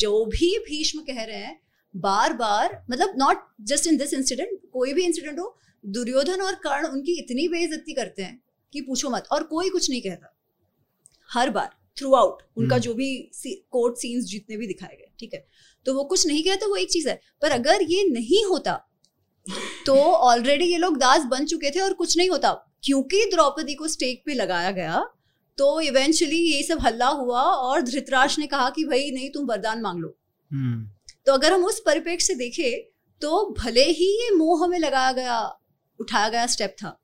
B: जो भी भीष्म कह रहे हैं बार बार मतलब not just in this incident कोई भी इंसिडेंट हो दुर्योधन और कर्ण उनकी इतनी बेइज्जती करते हैं कि पूछो मत और कोई कुछ नहीं कहता। हर बार थ्रू आउट उनका
A: हम्म।
B: जो भी कोर्ट सीन्स जितने भी दिखाए गए ठीक है? तो वो कुछ नहीं कहते वो एक चीज़ है। पर अगर ये नहीं होता तो ऑलरेडी ये लोग दास बन चुके थे और कुछ नहीं होता। क्योंकि द्रौपदी को स्टेक पे लगाया गया तो इवेंचुअली ये सब हल्ला हुआ और धृतराज ने कहा कि भाई नहीं तुम वरदान मांग लो।
A: हम्म,
B: तो अगर हम उस परिप्रेक्ष्य से देखें तो भले ही ये मोह में लगाया गया उठाया गया स्टेप था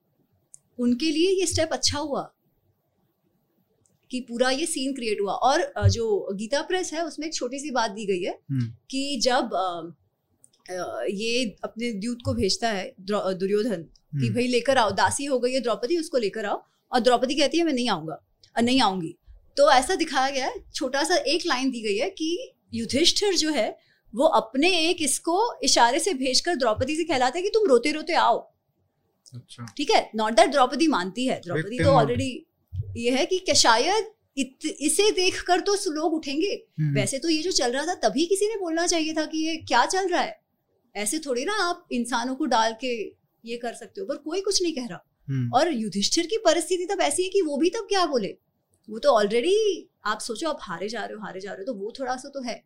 B: उनके लिए ये स्टेप अच्छा हुआ कि पूरा ये सीन क्रिएट हुआ। और जो गीता प्रेस है उसमें एक छोटी सी बात दी गई है
A: हम्म,
B: कि जब ये अपने दूत को भेजता है दुर्योधन कि
A: हम्म,
B: भाई लेकर आओ दासी हो गई है द्रौपदी उसको लेकर आओ। और द्रौपदी कहती है मैं नहीं आऊँगा और नहीं आऊँगी। तो ऐसा दिखाया गया है छोटा सा एक लाइन दी गई है कि युधिष्ठिर जो है वो अपने एक इसको इशारे से भेजकर द्रौपदी से कहलाता है कि तुम रोते रोते आओ।
A: अच्छा।
B: ठीक है? नॉट दैट द्रौपदी मानती है। द्रौपदी तो ऑलरेडी ये है कि शायद इत, इसे देखकर तो लोग उठेंगे।
A: हम्म,
B: वैसे तो ये जो चल रहा था तभी किसी ने बोलना चाहिए था कि ये क्या चल रहा है? ऐसे थोड़ी ना आप इंसानों को डाल के ये कर सकते हो पर कोई कुछ नहीं कह रहा।
A: हम्म,
B: और युधिष्ठिर की परिस्थिति तब ऐसी है कि वो भी तब क्या बोले? वो तो ऑलरेडी आप सोचो आप हारे जा रहे हो हारे जा रहे हो तो वो थोड़ा सा तो है।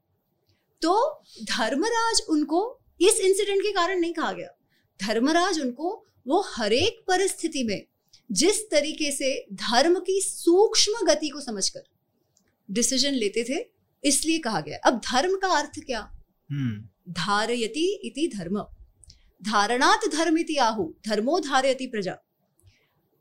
B: तो धर्मराज उनको इस इंसिडेंट के कारण नहीं कहा गया। धर्मराज उनको वो हरेक परिस्थिति में जिस तरीके से धर्म की सूक्ष्म गति को समझकर डिसीज़न लेते थे इसलिए कहा गया। अब धर्म का अर्थ क्या?
A: हम्म,
B: धारयति इति धर्म। धारणात् धर्म इति आहु धर्मो धारयति प्रजा।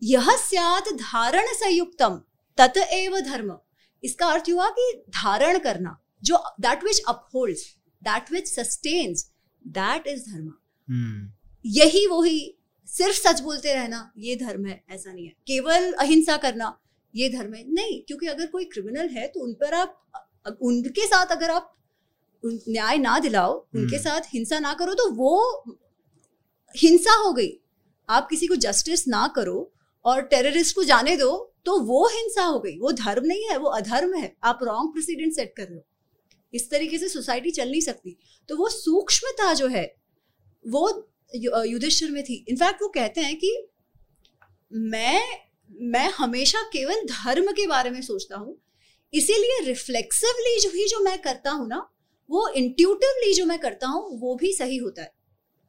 B: यह स्यात् धारण संयुक्तम तत एव धर्म। इसका अर्थ हुआ कि धारण करना जो that which upholds that which sustains that is dharma.
A: हम्म,
B: यही वही सिर्फ़ सच बोलते रहना ये धर्म है ऐसा नहीं है। केवल अहिंसा करना ये धर्म है। नहीं क्योंकि अगर कोई क्रिमिनल है तो उन पर आप उनके साथ अगर आप न्याय ना दिलाओ उनके
A: हम्म।
B: साथ हिंसा ना करो तो वो हिंसा हो गई। आप किसी को जस्टिस ना करो और टेररिस्ट को जाने दो तो वो हिंसा हो गई। वो धर्म नहीं है वो अधर्म है। आप रॉन्ग प्रेसिडेंट सेट कर रहे हो। इस तरीके से सोसाइटी चल नहीं सकती। तो वो सूक्ष्मता जो है वो युधिष्ठिर में थी। इनफैक्ट वो कहते हैं कि मैं मैं हमेशा केवल धर्म के बारे में सोचता हूँ। इसीलिए रिफ्लेक्सिवली जो ही जो मैं करता हूँ ना वो इंट्यूटिवली जो मैं करता हूँ वो भी सही होता है।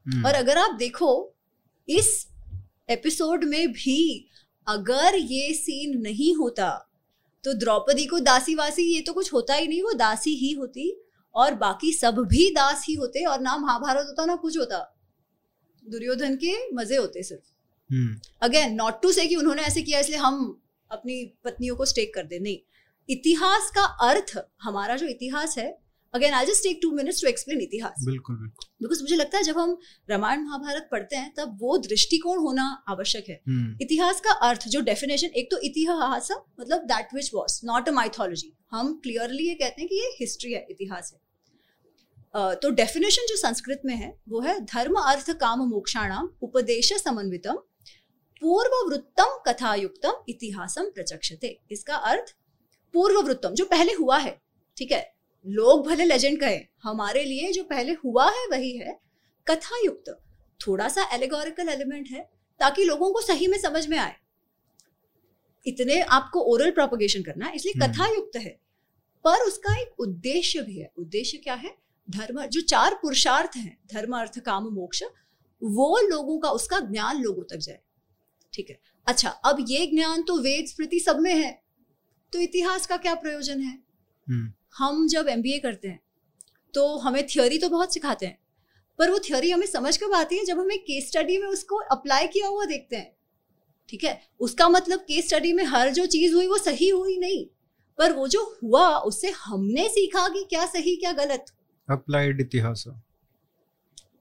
A: हम्म,
B: और अगर आप देखो इस एपिसोड में भी अगर ये सीन नहीं होता तो द्रौपदी को दासी वासी ये तो कुछ होता ही नहीं वो दासी ही होती और बाकी सब भी दास ही होते और ना महाभारत होता ना कुछ होता। दुर्योधन के मज़े होते सिर्फ़। अगेन नॉट टू से कि उन्होंने ऐसे किया इसलिए हम अपनी पत्नियों को स्टेक कर दे नहीं। इतिहास का अर्थ हमारा जो इतिहास है again I just take two minutes to explain इतिहास।
A: बिल्कुल
B: बिकॉज़ मुझे लगता है जब हम रामायण महाभारत पढ़ते हैं तब वो दृष्टिकोण होना आवश्यक है।
A: हम्म,
B: इतिहास का अर्थ जो डेफिनेशन एक तो इतिहास मतलब that which was not a mythology हम क्लियरली ये कहते हैं कि ये हिस्ट्री है इतिहास है। अ, तो डेफिनेशन जो संस्कृत में है वो है धर्म अर्थ काम मोक्षाणाम उपदेश समन्वितम पूर्ववृत्तम कथायुक्तम इतिहासम प्रचक्षते। इसका अर्थ पूर्ववृत्तम जो पहले हुआ है ठीक है? लोग भले लेजेंड कहे हमारे लिए जो पहले हुआ है वही है। कथा युक्त थोड़ा सा एलिगोरिकल एलिमेंट है ताकि लोगों को सही में समझ में आए। इतने आपको ओरल प्रोपोगेशन करना है इसलिए
A: हम्म।
B: कथा युक्त है। पर उसका एक उद्देश्य भी है। उद्देश्य क्या है? धर्म जो चार पुरुषार्थ हैं धर्म अर्थ काम मोक्ष वो लोगों का उसका ज्ञान लोगों तक जाए। ठीक है? अच्छा अब ये ज्ञान तो वेद स्मृति सब में है तो इतिहास का क्या प्रयोजन है?
A: हम्म,
B: हम जब एमबीए करते हैं तो हमें थियोरी तो बहुत सिखाते हैं पर वो थियोरी हमें समझ कब आती है जब हमें केस स्टडी में उसको अप्लाई किया हुआ देखते हैं। ठीक है? उसका मतलब केस स्टडी में हर जो चीज़ हुई वो सही हुई नहीं पर वो जो हुआ उससे हमने सीखा कि क्या सही क्या गलत।
A: अप्लाइड इतिहास।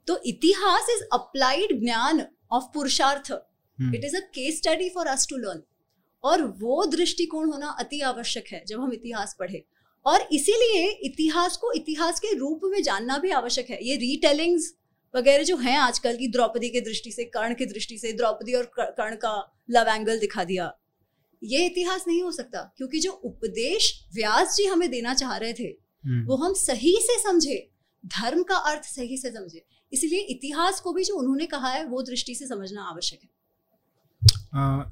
B: तो इतिहास इज़ अप्लाइड ज्ञान ऑफ़ पुरुषार्थ। It is a case study for us to learn और वो दृष्टिकोण होना अति आवश्यक है जब हम इतिहास पढ़े। और इसीलिए इतिहास को इतिहास के रूप में जानना भी आवश्यक है। ये रीटेलिंग्स वगैरह जो हैं आजकल की द्रौपदी की दृष्टि से कर्ण की दृष्टि से द्रौपदी और कर्ण का लव एंगल दिखा दिया। ये इतिहास नहीं हो सकता क्योंकि जो उपदेश व्यास जी हमें देना चाह रहे थे
A: हम्म,
B: वो हम सही से समझे धर्म का अर्थ सही से समझे। इसलिए इतिहास को भी जो उन्होंने कहा है वो दृष्टि से समझना आवश्यक है।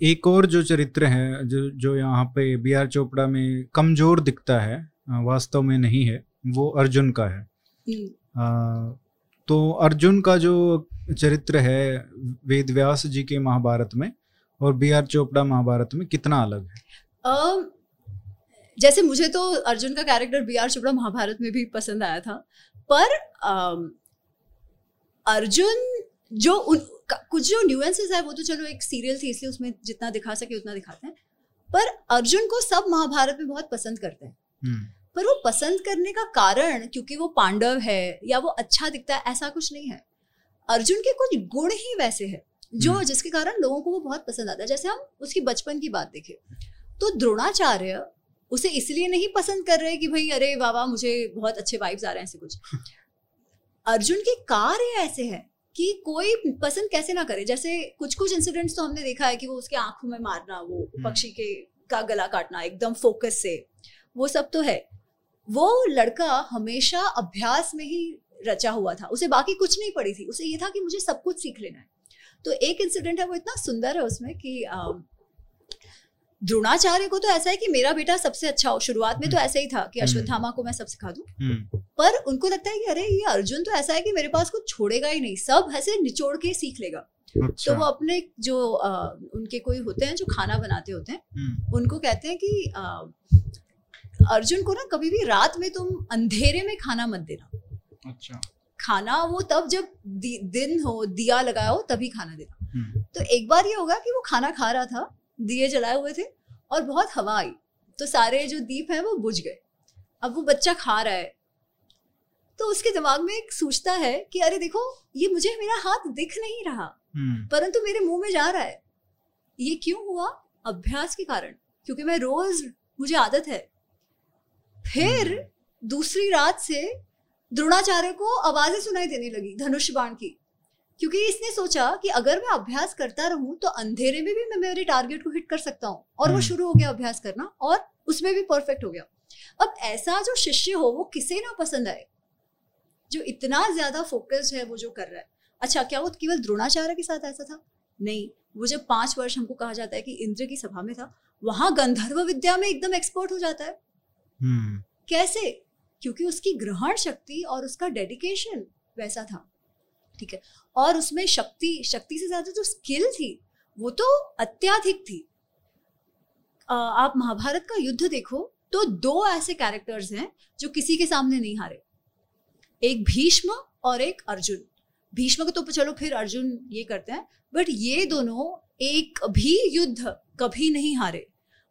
A: एक और जो चरित्र है जो जो यहाँ पे बी आर चोपड़ा में कमज़ोर दिखता है वास्तव में नहीं है वो अर्जुन का है। अ, तो अर्जुन का जो चरित्र है वेद व्यास जी के महाभारत में और बी आर चोपड़ा महाभारत में कितना अलग है?
B: जैसे मुझे तो अर्जुन का character B R Chopra Mahabharat में भी पसंद आया था पर अर्जुन जो उन कुछ जो न्यूएंसेस है वो तो चलो एक सीरियल थी इसलिए उसमें जितना दिखा सके उतना दिखाते हैं पर अर्जुन को सब महाभारत में बहुत पसंद करते हैं।
A: हम्म,
B: पर वो पसंद करने का कारण क्योंकि वो पांडव है या वो अच्छा दिखता है ऐसा कुछ नहीं है। अर्जुन के कुछ गुण ही वैसे है जो
A: हम्म।
B: जिसके कारण लोगों को वो बहुत पसंद आता है। जैसे हम उसकी बचपन की बात देखें तो द्रोणाचार्य उसे इसलिए नहीं पसंद कर रहे कि भाई अरे बाबा मुझे बहुत अच्छे वाइब्स आ रहे हैं ऐसे कुछ। अर्जुन के कार्य ऐसे है कि कोई पसंद कैसे ना करे। जैसे कुछ कुछ इंसिडेंट्स तो हमने देखा है कि वो उसके आँखों में मारना वो पक्षी के का गला काटना एकदम फोकस से वो सब तो है। वो लड़का हमेशा अभ्यास में ही रचा हुआ था। उसे बाकी कुछ नहीं पड़ी थी। उसे ये था कि मुझे सब कुछ सीख लेना है। तो एक इंसिडेंट है वो इतना सुंदर है उसमें कि द्रोणाचार्य को तो ऐसा है कि मेरा बेटा सबसे अच्छा हो। शुरुआत में तो ऐसा ही था कि
A: हम्म।
B: अश्वत्थामा को मैं सब सिखा दूँ।
A: हम्म,
B: पर उनको लगता है कि अरे ये अर्जुन तो ऐसा है कि मेरे पास कुछ छोड़ेगा ही नहीं। सब ऐसे निचोड़ के सीख लेगा। अच्छा। तो वो अपने जो अ, उनके कोई होते हैं जो खाना बनाते होते हैं
A: हम्म,
B: उनको कहते हैं कि अ, अर्जुन को ना कभी भी रात में तुम अंधेरे में खाना मत देना।
A: अच्छा।
B: खाना वो तब जब दि, दिन हो दिया लगाया हो तभी खाना देना।
A: हम्म,
B: तो एक बार ये होगा कि वो खाना खा रहा था दिए जलाए हुए थे और बहुत हवा आई। तो सारे जो दीप हैं वो बुझ गए। अब वो बच्चा खा रहा है। तो उसके दिमाग में एक सोचता है कि अरे देखो ये मुझे मेरा हाथ दिख नहीं रहा।
A: हम्म,
B: परंतु मेरे मुँह में जा रहा है। ये क्यों हुआ? अभ्यास के कारण। क्योंकि मैं रोज मुझे आदत है फिर दूसरी रात से द्रोणाचार्य को आवाज़ें सुनाई देने लगी धनुष बाण की। क्योंकि इसने सोचा कि अगर मैं अभ्यास करता रहूँ तो अंधेरे में भी मैं मेरे टारगेट को हिट कर सकता हूँ। और वो
A: हम्म।
B: शुरू हो गया अभ्यास करना और उसमें भी परफेक्ट हो गया। अब ऐसा जो शिष्य हो वो किसे ना पसंद आए? जो इतना ज़्यादा फोकस्ड है वो जो कर रहा है। अच्छा क्या वो केवल द्रोणाचार्य के साथ ऐसा था? नहीं वो जब पाँच वर्ष हमको कहा जाता है कि इंद्र की सभा में था वहाँ गंधर्व विद्या में एकदम एक्सपर्ट हो जाता है।
A: हम्म,
B: कैसे? क्योंकि उसकी ग्रहण शक्ति और उसका डेडिकेशन वैसा था। ठीक है? और उसमें शक्ति शक्ति से ज़्यादा जो स्किल थी वो तो अत्याधिक थी। अ, आप महाभारत का युद्ध देखो तो दो ऐसे कैरेक्टर्स हैं जो किसी के सामने नहीं हारे। एक भीष्म और एक अर्जुन। भीष्म को तो चलो फिर अर्जुन ये करते हैं बट ये दोनों एक भी युद्ध कभी नहीं हारे।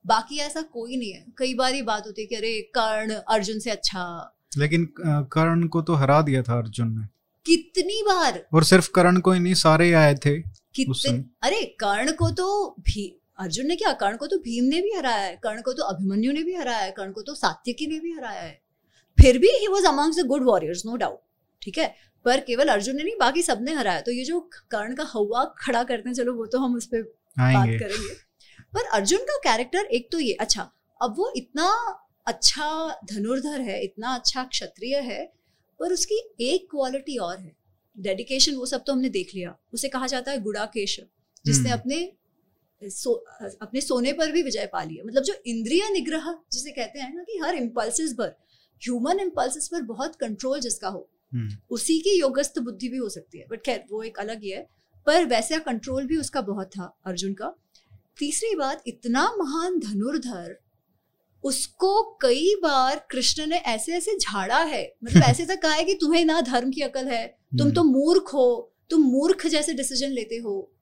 B: बाकी ऐसा कोई नहीं है। कई बार ये बात होती है कि अरे कर्ण अर्जुन से अच्छा।
A: लेकिन कर्ण को तो हरा दिया था अर्जुन ने।
B: कितनी बार?
A: और सिर्फ़ कर्ण को ही नहीं सारे आए थे
B: कितने अरे कर्ण को तो भी अर्जुन ने क्या कर्ण को तो भीम ने भी हराया है। कर्ण को तो अभिमन्यु ने भी हराया है। कर्ण को तो सात्यकी ने भी हराया है। फिर भी he was amongst the good warriors no doubt ठीक है? पर केवल अर्जुन ने नहीं बाकी सबने हराया। तो ये जो कर्ण का हवा खड़ा करते हैं चलो वो तो हम उस पर बात करेंगे। पर अर्जुन का कैरेक्टर एक तो ये अच्छा अब वो इतना अच्छा धनुर्धर है इतना अच्छा क्षत्रिय है पर उसकी एक क्वालिटी और है। डेडिकेशन वो सब तो हमने देख लिया। उसे कहा जाता है गुड़ाकेश जिसने
A: हम्म।
B: अपने सो, अपने सोने पर भी विजय पा लिया। मतलब जो इंद्रिय निग्रह जिसे कहते हैं ना कि हर इम्पल्सिस पर ह्यूमन इम्पल्सिस पर बहुत कंट्रोल जिसका हो
A: हम्म,
B: उसी की योगस्थ बुद्धि भी हो सकती है। बट खैर वो एक अलग ही है। पर वैसा कंट्रोल भी उसका बहुत था अर्जुन का। तीसरी बात इतना महान धनुर्धर उसको कई बार कृष्ण ने ऐसे ऐसे झाड़ा है। मतलब ऐसे तक कहा है कि तुम्हें ना धर्म की अकल है तुम तो मूर्ख हो तुम मूर्ख जैसे डिसीज़न लेते हो।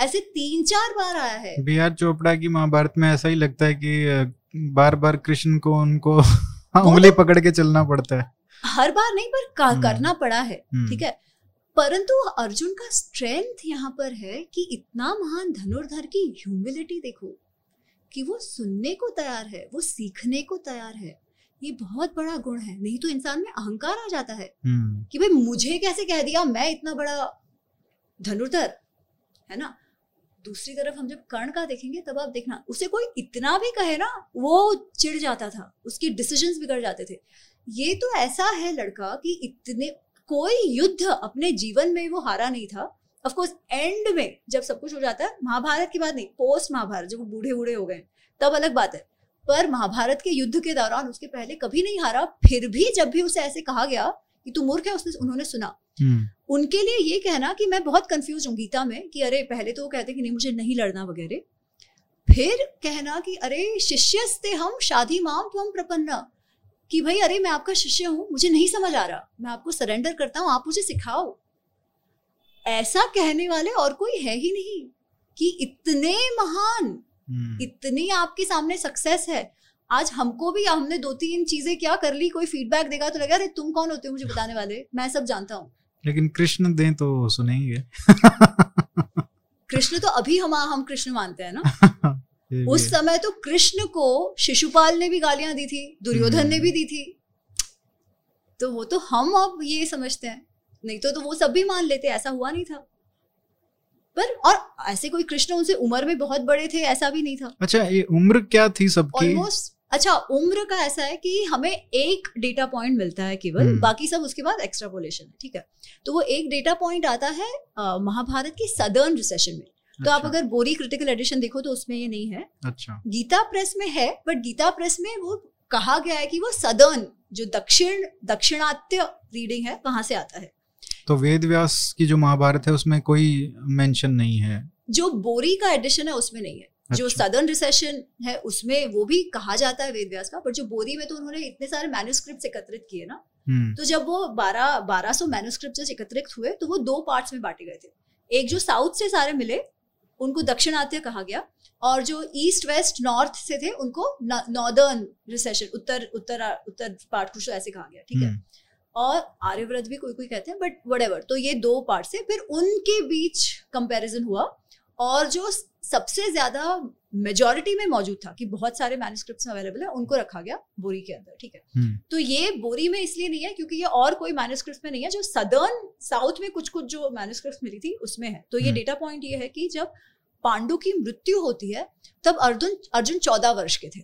B: ऐसे तीन चार बार आया है।
A: बी आर चोपड़ा की महाभारत में ऐसा ही लगता है कि बार बार कृष्ण को उनको उंगली पकड़ के चलना पड़ता है।
B: हर बार नहीं पर
A: हम्म।
B: करना पड़ा है
A: हम्म,
B: ठीक है? परंतु अर्जुन का स्ट्रेंथ यहाँ पर है कि इतना महान धनुर्धर की ह्यूमिलिटी देखो कि वो सुनने को तैयार है वो सीखने को तैयार है। ये बहुत बड़ा गुण है। नहीं तो इंसान में अहंकार आ जाता है
A: हम्म,
B: कि भाई मुझे कैसे कह दिया मैं इतना बड़ा धनुर्धर है ना? दूसरी तरफ़ हम जब कर्ण का देखेंगे तब आप देखना उसे कोई इतना भी कहे ना वो चिढ़ जाता था उसके डिसीजंस बिगड़ जाते थे। ये तो ऐसा है लड़का कि इतने कोई युद्ध अपने जीवन में वो हारा नहीं था। ऑफ़ कोर्स एंड में जब सब कुछ हो जाता है महाभारत की बात नहीं पोस्ट महाभारत जब वो बूढ़े बूढ़े हो गए तब अलग बात है। पर महाभारत के युद्ध के दौरान उसके पहले कभी नहीं हारा फिर भी जब भी उसे ऐसे कहा गया कि तू मूर्ख है उसने उन्होंने सुना।
A: हम्म,
B: उनके लिए ये कहना कि मैं बहुत कंफ्यूज हूँ गीता में कि अरे पहले तो वो कहते कि नहीं मुझे नहीं लड़ना वगैरह। फिर कहना कि अरे शिष्यस्ते हम शादी माम तुम प्रपन्ना। कि भाई अरे मैं आपका शिष्य हूँ मुझे नहीं समझ आ रहा। मैं आपको सरेंडर करता हूँ आप मुझे सिखाओ। ऐसा कहने वाले और कोई है ही नहीं कि इतने महान
A: हम्म,
B: इतनी आपके सामने सक्सेस है। आज हमको भी हमने दो तीन चीज़ें क्या कर ली कोई फीडबैक देगा तो लगा अरे तुम कौन होते हो मुझे बताने वाले? मैं सब जानता हूँ।
A: लेकिन कृष्ण दें तो सुनेंगे।
B: कृष्ण तो अभी हम हम कृष्ण मानते हैं ना? उस समय तो कृष्ण को शिशुपाल ने भी गालियाँ दी थी दुर्योधन ने भी दी थी। तो वो तो हम अब ये समझते हैं। नहीं तो तो वो सब भी मान लेते ऐसा हुआ नहीं था। पर और ऐसे कोई कृष्ण उनसे उम्र में बहुत बड़े थे ऐसा भी नहीं था।
A: अच्छा ये उम्र क्या थी सबकी?
B: ऑलमोस्ट अच्छा उम्र का ऐसा है कि हमें एक डेटा पॉइंट मिलता है केवल
A: हम्म।
B: बाकी सब उसके बाद एक्स्ट्रापोलेशन है ठीक है? तो वो एक डेटा पॉइंट आता है महाभारत की सदर्न रिसेशन में। तो आप
A: अच्छा,
B: अगर बोरी क्रिटिकल एडिशन देखो तो उसमें ये नहीं है।
A: अच्छा।
B: गीता प्रेस में है बट गीता प्रेस में वो कहा गया है कि वो सदर्न जो दक्षिण दक्षिणात्य रीडिंग है वहाँ से आता है।
A: तो वेद व्यास की जो महाभारत है उसमें कोई मेंशन नहीं है।
B: जो बोरी का एडिशन है उसमें नहीं है।
A: अच्छा। जो।
B: सदर्न रिसेशन है उसमें वो भी कहा जाता है वेद व्यास का पर जो बोरी में तो उन्होंने इतने सारे मैन्यूस्क्रिप्ट एकत्रित किए ना
A: हम्म,
B: तो जब वो बारह बारह सौ मैन्यूस्क्रिप्ट एकत्रित हुए तो वो दो पार्ट्स में बांटे गए थे। एक जो साउथ से सारे मिले उनको दक्षिणात्य कहा गया और जो ईस्ट वेस्ट नॉर्थ से थे उनको नॉर्दर्न रिसेशन उत्तर उत्तर उत्तर पार्ट कुछ ऐसे कहा गया ठीक है?
A: हम्म,
B: और आर्यव्रत भी कोई कोई कहते हैं बट वट तो ये दो पार्ट से फिर उनके बीच कंपैरिजन हुआ और जो सबसे ज़्यादा मेजोरिटी में मौजूद था कि बहुत सारे मैन्यूस्क्रिप्ट्स अवेलेबल है उनको रखा गया बोरी के अंदर ठीक है?
A: हम्म,
B: तो ये बोरी में इसलिए नहीं है क्योंकि ये और कोई मैन्यूस्क्रिप्ट में नहीं है जो सदर्न साउथ में कुछ कुछ जो मैन्यूस्क्रिप्ट मिली थी उसमें है। तो ये। डेटा पॉइंट ये है कि जब पांडु की मृत्यु होती है तब अर्जुन अर्जुन चौदह वर्ष के थे।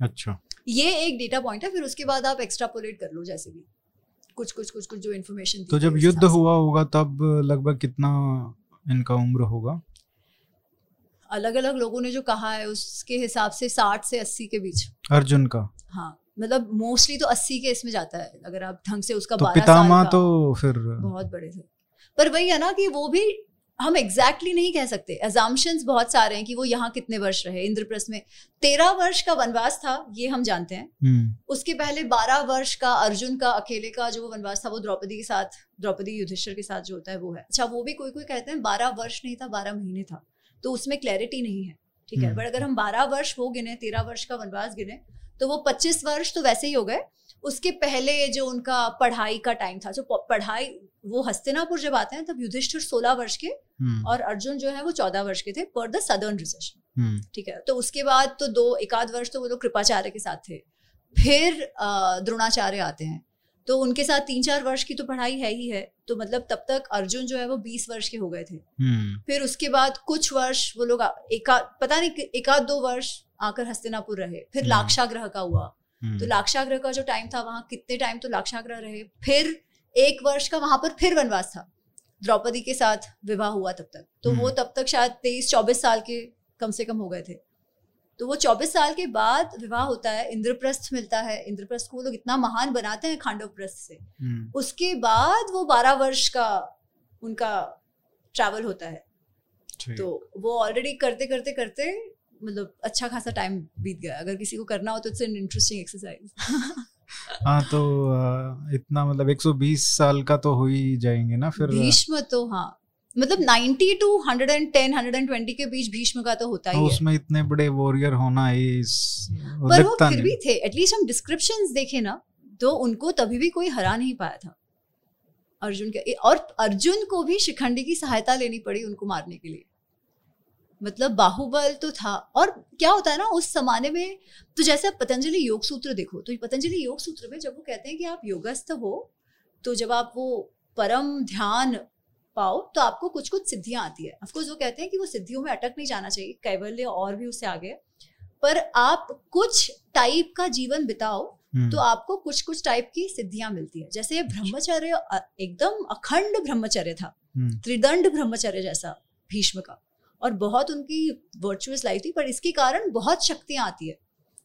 A: अच्छा।
B: ये एक डेटा पॉइंट है फिर उसके बाद आप एक्स्ट्रापोलेट कर लो जैसे भी। कुछ कुछ कुछ कुछ जो इन्फॉर्मेशन
A: तो जब युद्ध हुआ होगा तब लगभग कितना इनका उम्र होगा?
B: अलग अलग लोगों ने जो कहा है उसके हिसाब से साठ से अस्सी के बीच।
A: अर्जुन का।
B: हाँ मतलब मोस्टली तो अस्सी के इसमें जाता है अगर आप ढंग से उसका
A: तो
B: का।
A: तो फिर
B: बहुत बड़े थे। पर वही है ना कि वो भी हम एग्जैक्टली exactly नहीं कह सकते। एजाम्पन्स बहुत सारे हैं कि वो यहाँ कितने वर्ष रहे। इंद्रप्रस्थ में तेरह वर्ष का वनवास था ये हम जानते हैं।
A: हम्म,
B: उसके पहले बारह वर्ष का अर्जुन का अकेले का जो वनवास था वो द्रौपदी के साथ द्रौपदी युधिष्ठिर के साथ जो होता है वो है। अच्छा वो भी कोई कोई कहते हैं बारह वर्ष नहीं था बारह महीने था। तो उसमें क्लैरिटी नहीं है ठीक है?
A: हम्म।
B: बट अगर हम बारह वर्ष वो गिने तेरह वर्ष का वनवास गिने तो वो पच्चीस वर्ष तो वैसे ही हो गए। उसके पहले जो उनका पढ़ाई का टाइम था जो पढ़ाई वो हस्तिनापुर जब आते हैं तब युधिष्ठिर सोलह वर्ष के
A: हम्म,
B: और अर्जुन जो है वो चौदह वर्ष के थे पर द सदर्न रिसेशन
A: हम्म,
B: ठीक है? तो उसके बाद तो दो एकाध वर्ष तो वो लोग कृपाचार्य के साथ थे। फिर द्रोणाचार्य आते हैं। तो उनके साथ तीन चार वर्ष की तो पढ़ाई है ही है। तो मतलब तब तक अर्जुन जो है वो बीस वर्ष के हो गए थे।
A: हम्म,
B: फिर उसके बाद कुछ वर्ष वो लोग एका पता नहीं कि- एक आध दो वर्ष आकर हस्तिनापुर रहे। फिर
A: हम्म।
B: लाक्षाग्रह का हुआ।
A: हम्म,
B: तो लाक्षाग्रह का जो टाइम था वहाँ कितने टाइम तो लाक्षाग्रह रहे। फिर एक वर्ष का वहाँ पर फिर वनवास था। द्रौपदी के साथ विवाह हुआ तब तक। तो वो। तब तक शायद तेईस चौबीस साल के कम से कम हो गए थे। तो वो चौबीस साल के बाद विवाह होता है इंद्रप्रस्थ मिलता है। इंद्रप्रस्थ को लोग इतना महान बनाते हैं खांडव प्रस्थ से।
A: हम्म,
B: उसके बाद वो बारह वर्ष का उनका ट्रैवल होता है। तो वो ऑलरेडी करते करते करते मतलब अच्छा खासा टाइम बीत गया। अगर किसी को करना हो तो इट्स एन इंटरेस्टिंग एक्सरसाइज
A: हाँ तो इतना मतलब 120 साल का तो हो ही जाएँगे ना फिर।
B: भीष्म तो हाँ। मतलब 90 टू 110 120 के बीच भीष्म का तो होता
A: तो
B: ही उसमें है।
A: उसमें इतने बड़े वॉरियर होना इस-
B: पर वो फिर भी थे एटलीस्ट हम डिस्क्रिप्शंस देखे ना तो उनको तभी भी कोई हरा नहीं पाया था। अर्जुन के और अर्जुन को भी शिखंडी की सहायता लेनी पड़ी उनको मारने के लिए। मतलब बाहुबल तो था और क्या होता है ना उस जमाने में तो जैसे आप पतंजलि योग सूत्र देखो तो पतंजलि योग सूत्र में जब वो कहते हैं कि आप योगस्थ हो तो जब आप वो परम ध्यान पाओ तो आपको कुछ कुछ सिद्धियाँ आती है। ऑफकोर्स वो कहते हैं कि वो सिद्धियों में अटक नहीं जाना चाहिए कैवल्य और भी उससे आगे। पर आप कुछ टाइप का जीवन बिताओ
A: हम्म,
B: तो आपको कुछ कुछ टाइप की सिद्धियाँ मिलती है। जैसे ये ब्रह्मचर्य एकदम अखंड ब्रह्मचर्य था
A: हम्म,
B: त्रिदंड ब्रह्मचर्य जैसा भीष्म का। और बहुत उनकी वर्चुअस लाइफ थी पर इसके कारण बहुत शक्तियाँ आती है।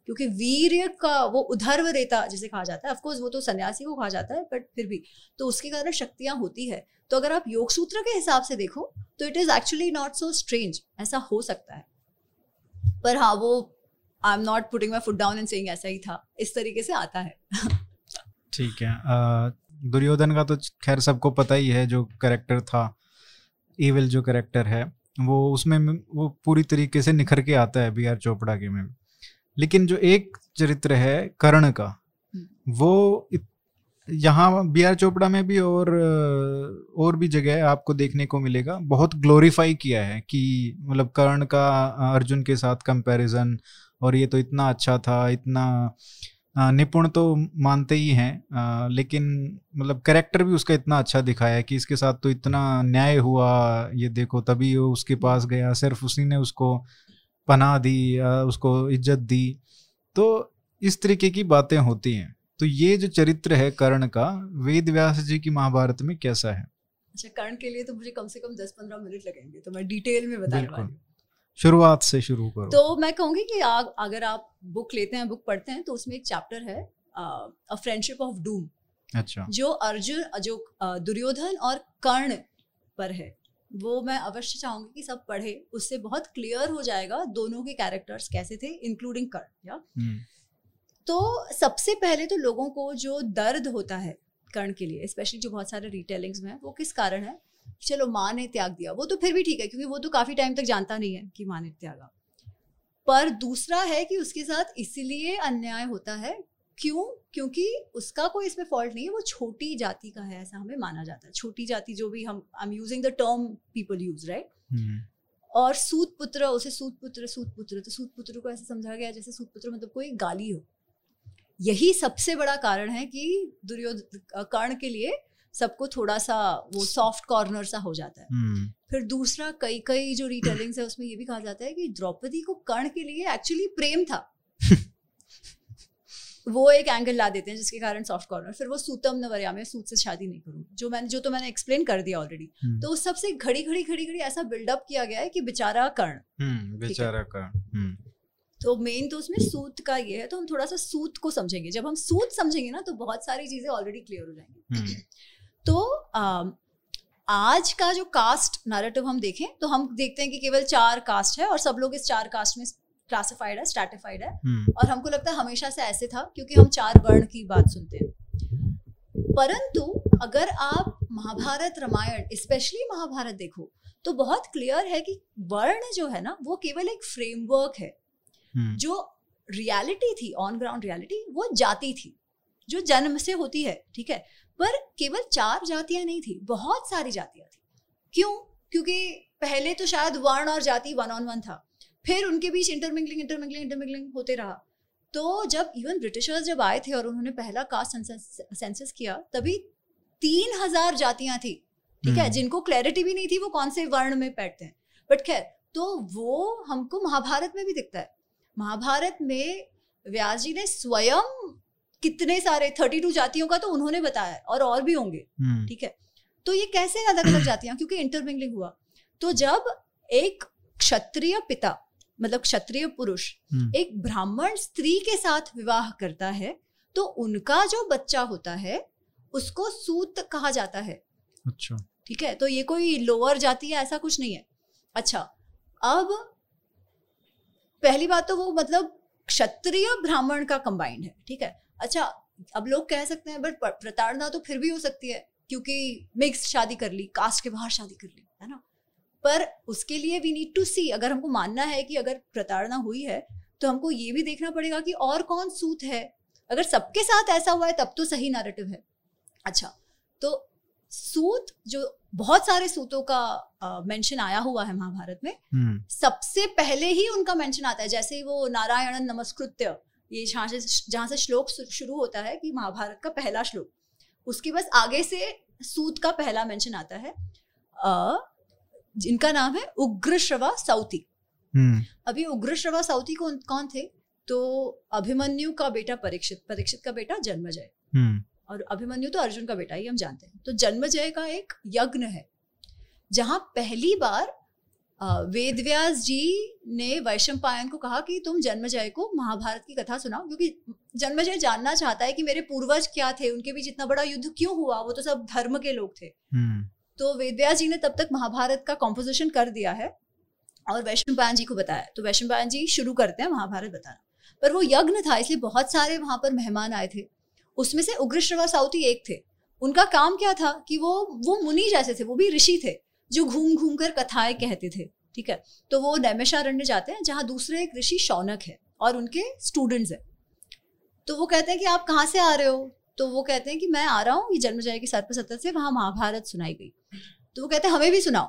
B: क्योंकि वीर्य का वो उधर्व रेता जिसे कहा जाता है। ऑफकोर्स वो तो सन्यासी को कहा जाता है बट फिर भी। तो उसके कारण शक्तियाँ होती है। तो अगर आप योग सूत्र के हिसाब से देखो तो it is actually not so strange ऐसा हो सकता है। पर हाँ वो I am not putting my foot down and saying ऐसा ही था। इस तरीके से आता है।
A: ठीक है। दुर्योधन का तो खैर सबको पता ही है जो करेक्टर था इविल जो करेक्टर है, वो उसमें, वो पूरी तरीके से निखर के आता है बी आर चोपड़ा के में। लेकिन जो एक चरित्र है कर्ण का
B: हम्म।
A: वो यहाँ बी आर चोपड़ा में भी और और भी जगह आपको देखने को मिलेगा बहुत ग्लोरीफाई किया है कि मतलब कर्ण का अर्जुन के साथ कंपैरिजन और ये तो इतना अच्छा था इतना निपुण तो मानते ही हैं लेकिन मतलब कैरेक्टर भी उसका इतना अच्छा दिखाया है कि इसके साथ तो इतना न्याय हुआ ये देखो तभी वो उसके पास गया सिर्फ़ उसी ने उसको पनाह दी अ, उसको इज़्ज़त दी। तो इस तरीके की बातें होती हैं। तो ये जो चरित्र है कर्ण का वेद व्यास जी की महाभारत में कैसा है?
B: अच्छा कर्ण के लिए तो मुझे कम से कम दस पंद्रह मिनट लगेंगे तो मैं डिटेल में बताने
A: बिल्कुल।
B: वाली
A: शुरुआत से शुरू करो।
B: तो मैं कहूँगी कि आ, अगर आप बुक लेते हैं बुक पढ़ते हैं तो उसमें एक चैप्टर है अ फ्रेंडशिप ऑफ़ डूम
A: अच्छा।
B: जो अर्जुन जो दुर्योधन और कर्ण पर है। वो मैं अवश्य चाहूँगी कि सब पढ़े उससे बहुत क्लियर हो जाएगा दोनों के कैरेक्टर्स कैसे थे इंक्लूडिंग कर्ण या तो सबसे पहले तो लोगों को जो दर्द होता है कर्ण के लिए स्पेशली जो बहुत सारे रिटेलिंग्स में है वो किस कारण है? चलो माँ ने त्याग दिया वो तो फिर भी ठीक है क्योंकि वो तो काफ़ी टाइम तक जानता नहीं है कि माँ ने त्यागा। पर दूसरा है कि उसके साथ इसलिए अन्याय होता है क्यों? क्योंकि उसका कोई इसमें फॉल्ट नहीं है वो छोटी जाति का है ऐसा हमें माना जाता है। छोटी जाति जो भी हम I am using the term people use right और सूत पुत्र उसे सूत पुत्र सूत पुत्र तो सूत पुत्र को ऐसे समझा गया जैसे सूत पुत्र मतलब कोई गाली हो। यही सबसे बड़ा कारण है कि दुर्योधन कर्ण के लिए सबको थोड़ा सा वो सॉफ्ट कॉर्नर सा हो जाता है।
A: हम्म,
B: फिर दूसरा कई कई जो रिटेलिंग्स है उसमें ये भी कहा जाता है कि द्रौपदी को कर्ण के लिए एक्चुअली प्रेम था। वो एक एंगल ला देते हैं जिसके कारण सॉफ्ट कॉर्नर फिर वो सूतम नवरिया में सूत से शादी नहीं करूँ जो मैंने जो तो मैंने एक्सप्लेन कर दिया ऑलरेडी
A: हम्म,
B: तो उस सबसे घड़ी घड़ी घड़ी घड़ी ऐसा बिल्डअप किया गया है कि बेचारा कर्ण।
A: हम्म, बेचारा का हम्म,
B: तो मेन तो उसमें सूत का ये है तो हम थोड़ा सा सूत को समझेंगे। जब हम सूत समझेंगे ना तो बहुत सारी चीज़ें ऑलरेडी क्लियर हो जाएँगी। तो अम, आज का जो कास्ट नैरेटिव हम देखें तो हम देखते हैं कि केवल चार कास्ट है और सब लोग इस चार कास्ट में क्लासिफाइड है स्ट्रैटिफाइड है।
A: हम्म,
B: और हमको लगता है हमेशा से ऐसे था क्योंकि हम चार वर्ण की बात सुनते हैं। परंतु अगर आप महाभारत रामायण स्पेशली महाभारत देखो तो बहुत क्लियर है कि वर्ण जो है ना वो केवल एक फ्रेमवर्क है।
A: हम्म,
B: जो रियलिटी थी ऑन ग्राउंड रियलिटी वो जाति थी। जो जन्म से होती है ठीक है? पर केवल चार जातियाँ नहीं थी बहुत सारी जातियाँ थी। क्यों? क्योंकि पहले तो शायद वर्ण और जाति वन ऑन वन था। फिर उनके बीच इंटरमिंगलिंग इंटरमिंगलिंग इंटरमिंगलिंग होते रहा। तो जब इवन ब्रिटिशर्स जब आए थे और उन्होंने पहला कास्ट सेंसस किया तभी तीन हज़ार जातियाँ थी ठीक है
A: हम्म।
B: जिनको क्लैरिटी भी नहीं थी वो कौन से वर्ण में बैठते हैं? बट खैर तो वो हमको महाभारत में भी दिखता है। महाभारत में व्यास जी ने स्वयं कितने सारे थर्टी टू जातियों का तो उन्होंने बताया और और भी होंगे
A: हम्म,
B: ठीक है। तो ये कैसे अलग अलग जातियाँ क्योंकि इंटरमिंगलिंग हुआ। तो जब एक क्षत्रिय पिता मतलब क्षत्रिय पुरुष
A: हम्म,
B: एक ब्राह्मण स्त्री के साथ विवाह करता है तो उनका जो बच्चा होता है उसको सूत कहा जाता है।
A: अच्छा।
B: ठीक है? तो ये कोई लोअर जाति है ऐसा कुछ नहीं है। अच्छा अब पहली बात तो वो मतलब क्षत्रिय ब्राह्मण का कंबाइंड है ठीक है? अच्छा अब लोग कह सकते हैं बट प्रताड़ना तो फिर भी हो सकती है क्योंकि मिक्स शादी कर ली कास्ट के बाहर शादी कर ली है ना? पर उसके लिए वी नीड टू सी अगर हमको मानना है कि अगर प्रताड़ना हुई है तो हमको ये भी देखना पड़ेगा कि और कौन सूत है। अगर सबके साथ ऐसा हुआ है तब तो सही नैरेटिव है। अच्छा तो सूत जो बहुत सारे सूतों का मेंशन आया हुआ है महाभारत में
A: हम्म,
B: सबसे पहले ही उनका मेंशन आता है। जैसे ही वो नारायण नमस्कृत्य ये जहाँ से जहाँ से श्लोक शुरू होता है कि महाभारत का पहला श्लोक उसके बस आगे से सूत का पहला मेंशन आता है। अ, जिनका नाम है उग्र श्रवा साउती
A: हम्म,
B: अभी उग्र श्रवा साउती कौन कौन थे? तो अभिमन्यु का बेटा परीक्षित परीक्षित का बेटा जन्मजय।
A: हम्म,
B: और अभिमन्यु तो अर्जुन का बेटा ही हम जानते हैं। तो जन्मजय का एक यज्ञ है जहाँ पहली बार वेदव्यास जी ने वैशंपायन को कहा कि तुम जन्मजय को महाभारत की कथा सुनाओ क्योंकि जन्मजय जानना चाहता है कि मेरे पूर्वज क्या थे उनके बीच इतना बड़ा युद्ध क्यों हुआ? वो तो सब धर्म के लोग थे।
A: हम्म,
B: तो वेदव्यास जी ने तब तक महाभारत का कॉम्पोजिशन कर दिया है। और वैष्णव जी को बताया। तो वैष्णव जी शुरू करते हैं महाभारत बताना। पर वो यज्ञ था, इसलिए बहुत सारे वहाँ पर मेहमान आए थे। उसमें से उग्र श्रवा साउती एक थे। उनका काम क्या था कि वो वो मुनि जैसे थे, वो भी ऋषि थे, जो घूम घूम कर कथाएँ कहते थे, ठीक है? तो वो नैमिषारण्य जाते हैं, जहाँ दूसरे एक ऋषि शौनक है और उनके स्टूडेंट्स हैं। तो वो कहते हैं कि आप कहाँ से आ रहे हो? तो वो कहते हैं कि मैं आ रहा हूँ ये जन्मजय की सर्प सत्तर से वहाँ महाभारत सुनाई गई। तो वो कहते हैं हमें भी सुनाओ।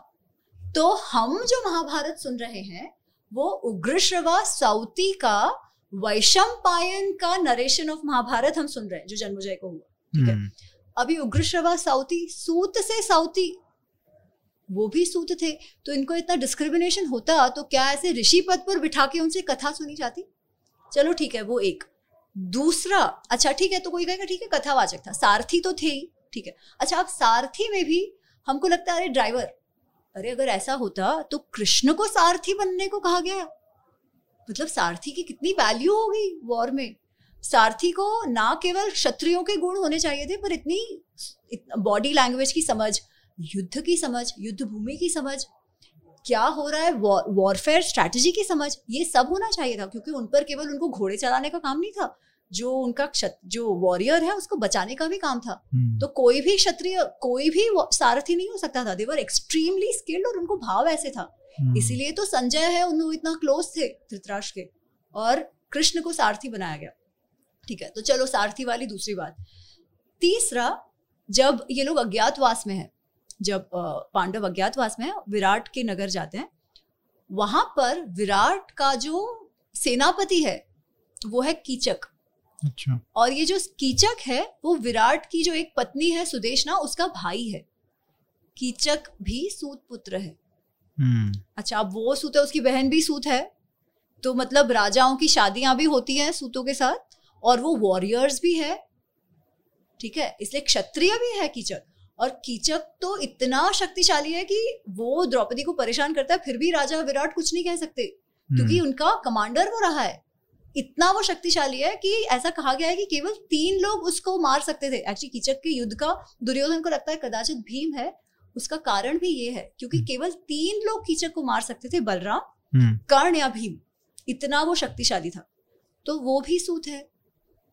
B: तो हम जो महाभारत सुन रहे हैं वो उग्रश्रवा साउती का वैशंपायन का नरेशन ऑफ़ महाभारत हम सुन रहे हैं जो जन्मजय को हुआ। ठीक है।
A: हम्म,
B: अभी उग्रश्रवा साउती सूत से साउती वो भी सूत थे। तो इनको इतना डिस्क्रिमिनेशन होता तो क्या ऐसे ऋषि पद पर बिठा के उनसे कथा सुनी जाती? चलो ठीक है वो एक। दूसरा अच्छा ठीक है तो कोई कहेगा, ठीक है, कथावाचक था, सारथी तो थे ही, ठीक है। अच्छा अब सारथी में भी हमको लगता है, अरे, ड्राइवर, अरे, अगर ऐसा होता तो कृष्ण को सारथी बनने को कहा गया। मतलब सारथी की कितनी वैल्यू होगी वॉर में। सारथी को ना केवल क्षत्रियो के गुण होने चाहिए थे, पर इतनी बॉडी लैंग्वेज की समझ, युद्ध की समझ युद्ध भूमि की समझ क्या हो रहा है? वॉरफेयर स्ट्रैटेजी की समझ ये सब होना चाहिए था क्योंकि उन पर केवल उनको घोड़े चलाने का काम नहीं था। जो उनका क्षत जो वॉरियर है उसको बचाने का भी काम था।
A: हम्म,
B: तो कोई भी क्षत्रिय कोई भी सारथी नहीं हो सकता था। देवर एक्सट्रीमली स्किल्ड और उनको भाव ऐसे था।
A: हम्म,
B: इसीलिए तो संजय है उन्होंने इतना क्लोज थे धृतराष्ट्र के और कृष्ण को सारथी बनाया गया। ठीक है तो चलो सारथी वाली दूसरी बात। तीसरा जब ये लोग अज्ञातवास में है जब पांडव अज्ञातवास में विराट के नगर जाते हैं वहाँ पर विराट का जो सेनापति है वो है कीचक।
A: अच्छा।
B: और ये जो कीचक है वो विराट की जो एक पत्नी है सुदेशना उसका भाई है। कीचक भी सूत पुत्र है।
A: हम्म,
B: अच्छा अब वो सूत है उसकी बहन भी सूत है। तो मतलब राजाओं की शादियाँ भी होती हैं सूतों के साथ और वो वॉरियर्स भी है। ठीक है? इसलिए क्षत्रिय भी है कीचक। और कीचक तो इतना शक्तिशाली है कि वो द्रौपदी को परेशान करता है फिर भी राजा विराट कुछ नहीं कह सकते क्योंकि
A: हम्म,
B: उनका कमांडर वो रहा है। इतना वो शक्तिशाली है कि ऐसा कहा गया है कि केवल तीन लोग उसको मार सकते थे। एक्चुअली कीचक के युद्ध का दुर्योधन को लगता है कदाचित भीम है उसका कारण भी ये है क्योंकि
A: हम्म।
B: केवल तीन लोग कीचक को मार सकते थे बलराम
A: हम्म,
B: कर्ण या भीम। इतना वो शक्तिशाली था। तो वो भी सूत है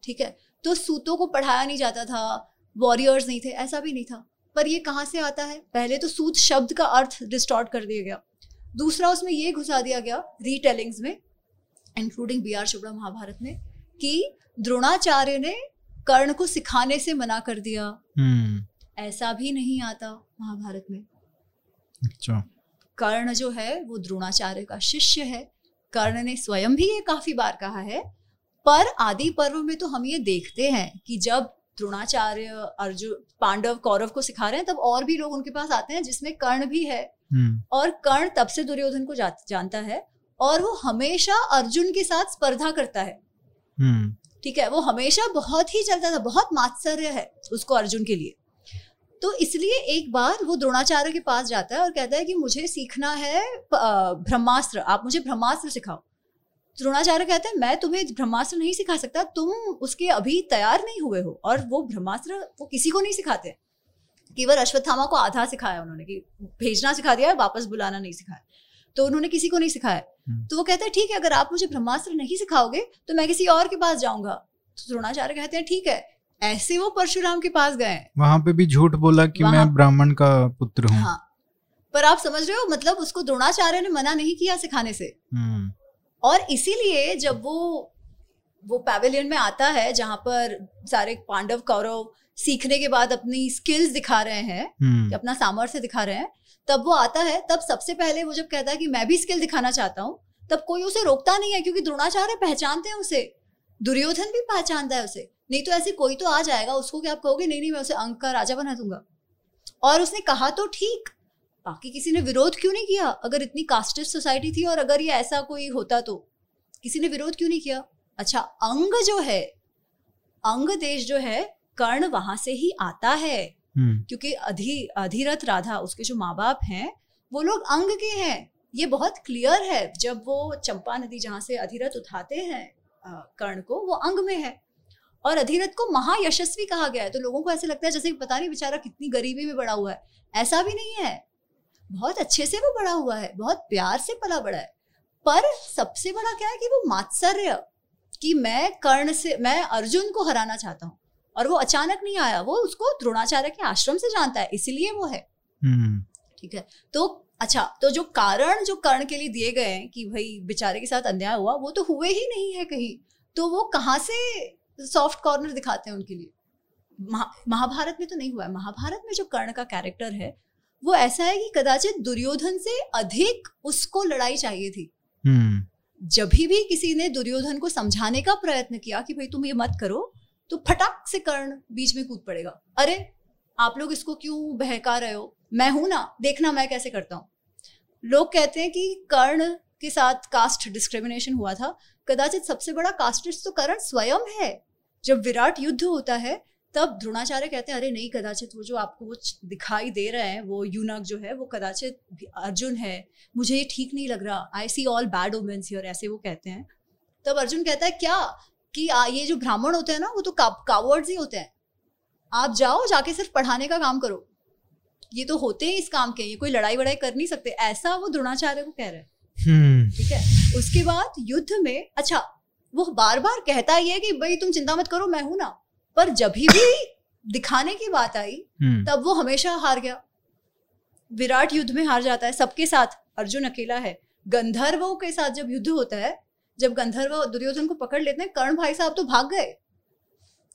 B: ठीक है? तो सूतों को पढ़ाया नहीं जाता था वॉरियर्स नहीं थे ऐसा भी नहीं था। पर ये कहाँ से आता है? पहले तो सूत शब्द का अर्थ डिस्टॉर्ट कर दिया गया। दूसरा उसमें ये घुसा दिया गया रीटेलिंग्स में including B R Chopra Mahabharat में कि द्रोणाचार्य ने कर्ण को सिखाने से मना कर दिया।
A: हम्म,
B: ऐसा भी नहीं आता महाभारत में।
A: अच्छा।
B: कर्ण जो है वो द्रोणाचार्य का शिष्य है। कर्ण ने स्वयं भी ये काफ़ी बार कहा है पर आदि पर्व में तो हम ये देखते हैं कि जब द्रोणाचार्य अर्जुन पांडव कौरव को सिखा रहे हैं तब और भी लोग उनके पास आते हैं जिसमें कर्ण भी है।
A: हम्म,
B: और कर्ण तब से दुर्योधन को जा, जानता है और वो हमेशा अर्जुन के साथ स्पर्धा करता है।
A: हम्म,
B: ठीक है वो हमेशा बहुत ही चलता था बहुत मात्सर्य है उसको अर्जुन के लिए। तो इसलिए एक बार वो द्रोणाचार्य के पास जाता है और कहता है कि मुझे सीखना है ब्रह्मास्त्र आप मुझे ब्रह्मास्त्र सिखाओ। द्रोणाचार्य कहते हैं मैं तुम्हें ब्रह्मास्त्र नहीं सिखा सकता तुम उसके अभी तैयार नहीं हुए हो। और वो ब्रह्मास्त्र वो किसी को नहीं सिखाते। केवल अश्वत्थामा को आधा सिखाया उन्होंने कि भेजना सिखा दिया वापस बुलाना नहीं सिखाया। तो उन्होंने किसी को नहीं सिखाया।
A: हम्म।
B: तो वो कहते हैं ठीक है अगर आप मुझे ब्रह्मास्त्र नहीं सिखाओगे तो मैं किसी और के पास जाऊँगा। तो द्रोणाचार्य कहते हैं ठीक है। ऐसे वो परशुराम के पास गए
A: वहाँ पे भी झूठ बोला कि मैं ब्राह्मण का पुत्र हूँ।
B: हाँ। पर आप समझ रहे हो मतलब उसको द्रोणाचार्य ने मना नहीं किया सिखाने से।
A: हम्म,
B: और इसीलिए जब वो वो पैवेलियन में आता है जहाँ पर सारे पांडव कौरव सीखने के बाद अपनी स्किल्स दिखा रहे हैं
A: हम्म,
B: कि अपना सामर्थ्य दिखा रहे हैं तब वो आता है तब सबसे पहले वो जब कहता है कि मैं भी स्किल दिखाना चाहता हूँ तब कोई उसे रोकता नहीं है क्योंकि द्रोणाचार्य पहचानते हैं उसे दुर्योधन भी पहचानता है उसे नहीं तो ऐसे कोई तो आ जाएगा उसको क्या आप कहोगे नहीं नहीं मैं उसे अंक का राजा बना दूँगा। और उसने कहा तो ठीक बाकी किसी ने विरोध क्यों नहीं किया? अगर इतनी कास्टिस्ट सोसाइटी थी और अगर ये ऐसा कोई होता तो किसी ने विरोध क्यों नहीं किया? अच्छा अंग जो है अंग देश जो है कर्ण वहाँ से ही आता है।
A: हम्म,
B: क्योंकि अधि अधिरथ राधा उसके जो माँ बाप हैं वो लोग अंग के हैं। ये बहुत क्लियर है। जब वो चंपा नदी जहाँ से अधिरथ उठाते हैं कर्ण को वो अंग में है। और अधिरथ को महायशस्वी कहा गया है। तो लोगों को ऐसे लगता है जैसे पता नहीं बेचारा कितनी गरीबी में बड़ा हुआ है। ऐसा भी नहीं है। बहुत अच्छे से वो बड़ा हुआ है बहुत प्यार से पला बड़ा है। पर सबसे बड़ा क्या है कि वो मात्सर्य कि मैं कर्ण से मैं अर्जुन को हराना चाहता हूँ और वो अचानक नहीं आया वो उसको द्रोणाचार्य के आश्रम से जानता है इसीलिए वो है।
A: हम्म,
B: ठीक है? तो अच्छा तो जो कारण जो कर्ण के लिए दिए गए हैं कि भाई बेचारे के साथ अन्याय हुआ वो तो हुए ही नहीं है कहीं। तो वो कहाँ से सॉफ्ट कॉर्नर दिखाते हैं उनके लिए? महा- महाभारत में तो नहीं हुआ है। महाभारत में जो कर्ण का कैरेक्टर है वो ऐसा है कि कदाचित दुर्योधन से अधिक उसको लड़ाई चाहिए थी।
A: हम्म,
B: जब भी किसी ने दुर्योधन को समझाने का प्रयत्न किया कि भाई तुम ये मत करो तो फटाक से कर्ण बीच में कूद पड़ेगा। अरे आप लोग इसको क्यों बहका रहे हो? मैं हूँ ना देखना मैं कैसे करता हूँ। लोग कहते हैं कि कर्ण के साथ कास्ट डिस्क्रिमिनेशन हुआ था। कदाचित सबसे बड़ा कास्टिस्ट तो कर्ण स्वयं है। जब विराट युद्ध होता है तब द्रोणाचार्य कहते हैं अरे नहीं कदाचित वो जो आपको वो दिखाई दे रहे हैं वो यूनक जो है वो कदाचित अर्जुन है। मुझे ये ठीक नहीं लग रहा। I see all bad omens here ऐसे वो कहते हैं। तब अर्जुन कहता है क्या? कि ये जो ब्राह्मण होते हैं ना वो तो कावर्ड्स ही होते हैं। आप जाओ जाके सिर्फ़ पढ़ाने का काम करो। ये तो होते ही इस काम के ये कोई लड़ाई वड़ाई कर नहीं सकते। ऐसा वो द्रोणाचार्य को कह रहे हैं।
A: हम्म,
B: ठीक है? उसके बाद युद्ध में अच्छा वो बार बार कहता ही है कि भाई तुम चिंता मत करो मैं हूँ ना। पर जब भी दिखाने की बात आई
A: हम्म,
B: तब वो हमेशा हार गया। विराट युद्ध में हार जाता है सबके साथ। अर्जुन अकेला है। गंधर्वों के साथ जब युद्ध होता है जब गंधर्व दुर्योधन को पकड़ लेते हैं कर्ण भाई साहब तो भाग गए।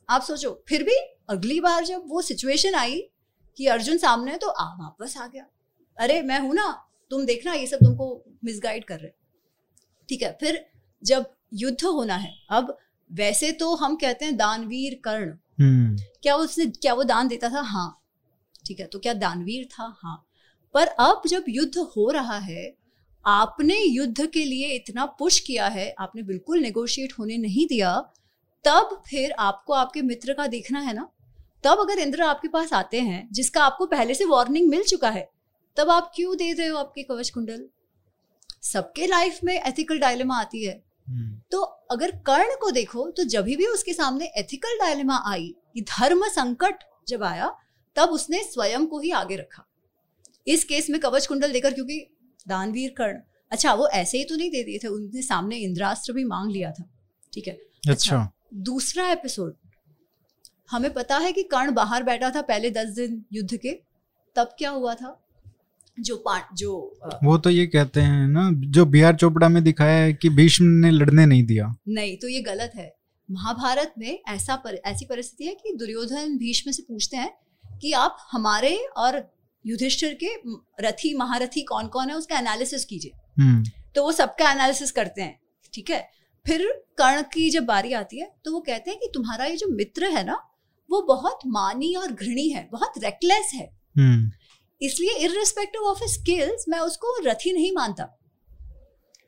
B: आप सोचो फिर भी अगली बार जब वो सिचुएशन आई कि अर्जुन सामने है तो आ वापस आ गया। अरे मैं हूँ ना तुम देखना ये सब तुमको मिसगाइड कर रहे ठीक है फिर जब युद्ध होना है अब वैसे तो हम कहते हैं दानवीर कर्ण।
A: हम्म,
B: क्या उसने क्या वो दान देता था? हाँ। ठीक है तो क्या दानवीर था? हाँ। पर अब जब युद्ध हो रहा है आपने युद्ध के लिए इतना पुश किया है आपने बिल्कुल नेगोशिएट होने नहीं दिया तब फिर आपको आपके मित्र का देखना है ना? तब अगर इंद्र आपके पास आते हैं जिसका आपको पहले से वार्निंग मिल चुका है तब आप क्यों दे रहे हो आपके कवच कुंडल सबके लाइफ में एथिकल डायलेमा आती है। तो अगर कर्ण को देखो तो जब भी उसके सामने एथिकल डायलेमा आई कि धर्म संकट जब आया तब उसने स्वयं को ही आगे रखा। इस केस में कवच कुंडल देकर क्योंकि दानवीर कर्ण अच्छा वो ऐसे ही तो नहीं दे दिए थे उनने सामने इंद्रास्त्र भी मांग लिया था। ठीक है?
A: अच्छा।
B: दूसरा एपिसोड हमें पता है कि कर्ण बाहर बैठा था पहले दस दिन युद्ध के तब क्या हुआ था? जो पांड जो अ,
A: वो तो ये कहते हैं ना जो बी आर चोपड़ा में दिखाया है कि भीष्म ने लड़ने नहीं दिया।
B: नहीं तो ये गलत है। महाभारत में ऐसा पर, ऐसी परिस्थिति है कि दुर्योधन भीष्म से पूछते हैं कि आप हमारे और युधिष्ठिर के रथी महारथी कौन कौन है उसका एनालिसिस कीजिए।
A: हम्म,
B: तो वो सबका एनालिसिस करते हैं ठीक है? फिर कर्ण की जब बारी आती है तो वो कहते हैं कि तुम्हारा ये जो मित्र है ना वो बहुत मानी और घृणी है बहुत रेकलेस है।
A: हम्म,
B: इसलिए इरिस्पेक्टिव ऑफ़ स्किल्स मैं उसको रथी नहीं मानता।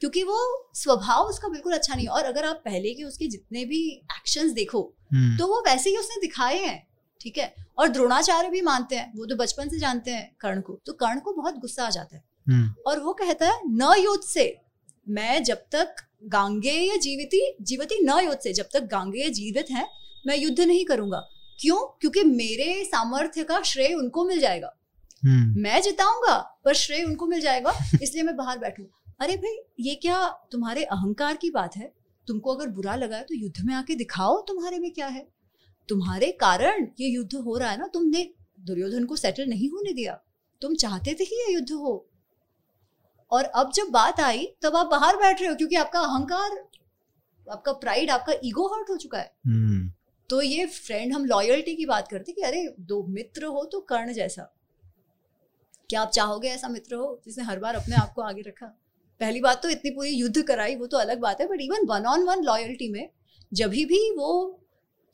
B: क्योंकि वो स्वभाव उसका बिल्कुल अच्छा नहीं। और अगर आप पहले के उसके जितने भी एक्शंस देखो
A: हम्म,
B: तो वो वैसे ही उसने दिखाए हैं ठीक है? और द्रोणाचार्य भी मानते हैं वो तो बचपन से जानते हैं कर्ण को। तो कर्ण को बहुत गुस्सा आ जाता है।
A: हम्म,
B: और वो कहता है न युद्ध से मैं जब तक गांगे या जीविती जीवती न युद्ध से जब तक गांगे जीवित है मैं युद्ध नहीं करूँगा। क्यों? क्योंकि मेरे सामर्थ्य का श्रेय उनको मिल जाएगा। मैं जिताऊँगा पर श्रेय उनको मिल जाएगा इसलिए मैं बाहर बैठू। अरे भाई ये क्या तुम्हारे अहंकार की बात है? तुमको अगर बुरा लगा है तो युद्ध में आके दिखाओ तुम्हारे में क्या है। तुम्हारे कारण ये युद्ध हो रहा है ना तुमने दुर्योधन को सेटल नहीं होने दिया। तुम चाहते थे कि ये युद्ध हो। और अब जब बात आई तब आप बाहर बैठ रहे हो क्योंकि आपका अहंकार आपका प्राइड आपका ईगो हर्ट हो चुका है।
A: हम्म,
B: तो ये फ्रेंड हम लॉयल्टी की बात करते कि अरे दो मित्र हो तो कर्ण जैसा। क्या आप चाहोगे ऐसा मित्र हो जिसने हर बार अपने आप को आगे रखा? पहली बात तो इतनी पूरी युद्ध कराई वो तो अलग बात है but even one on one loyalty में जब भी वो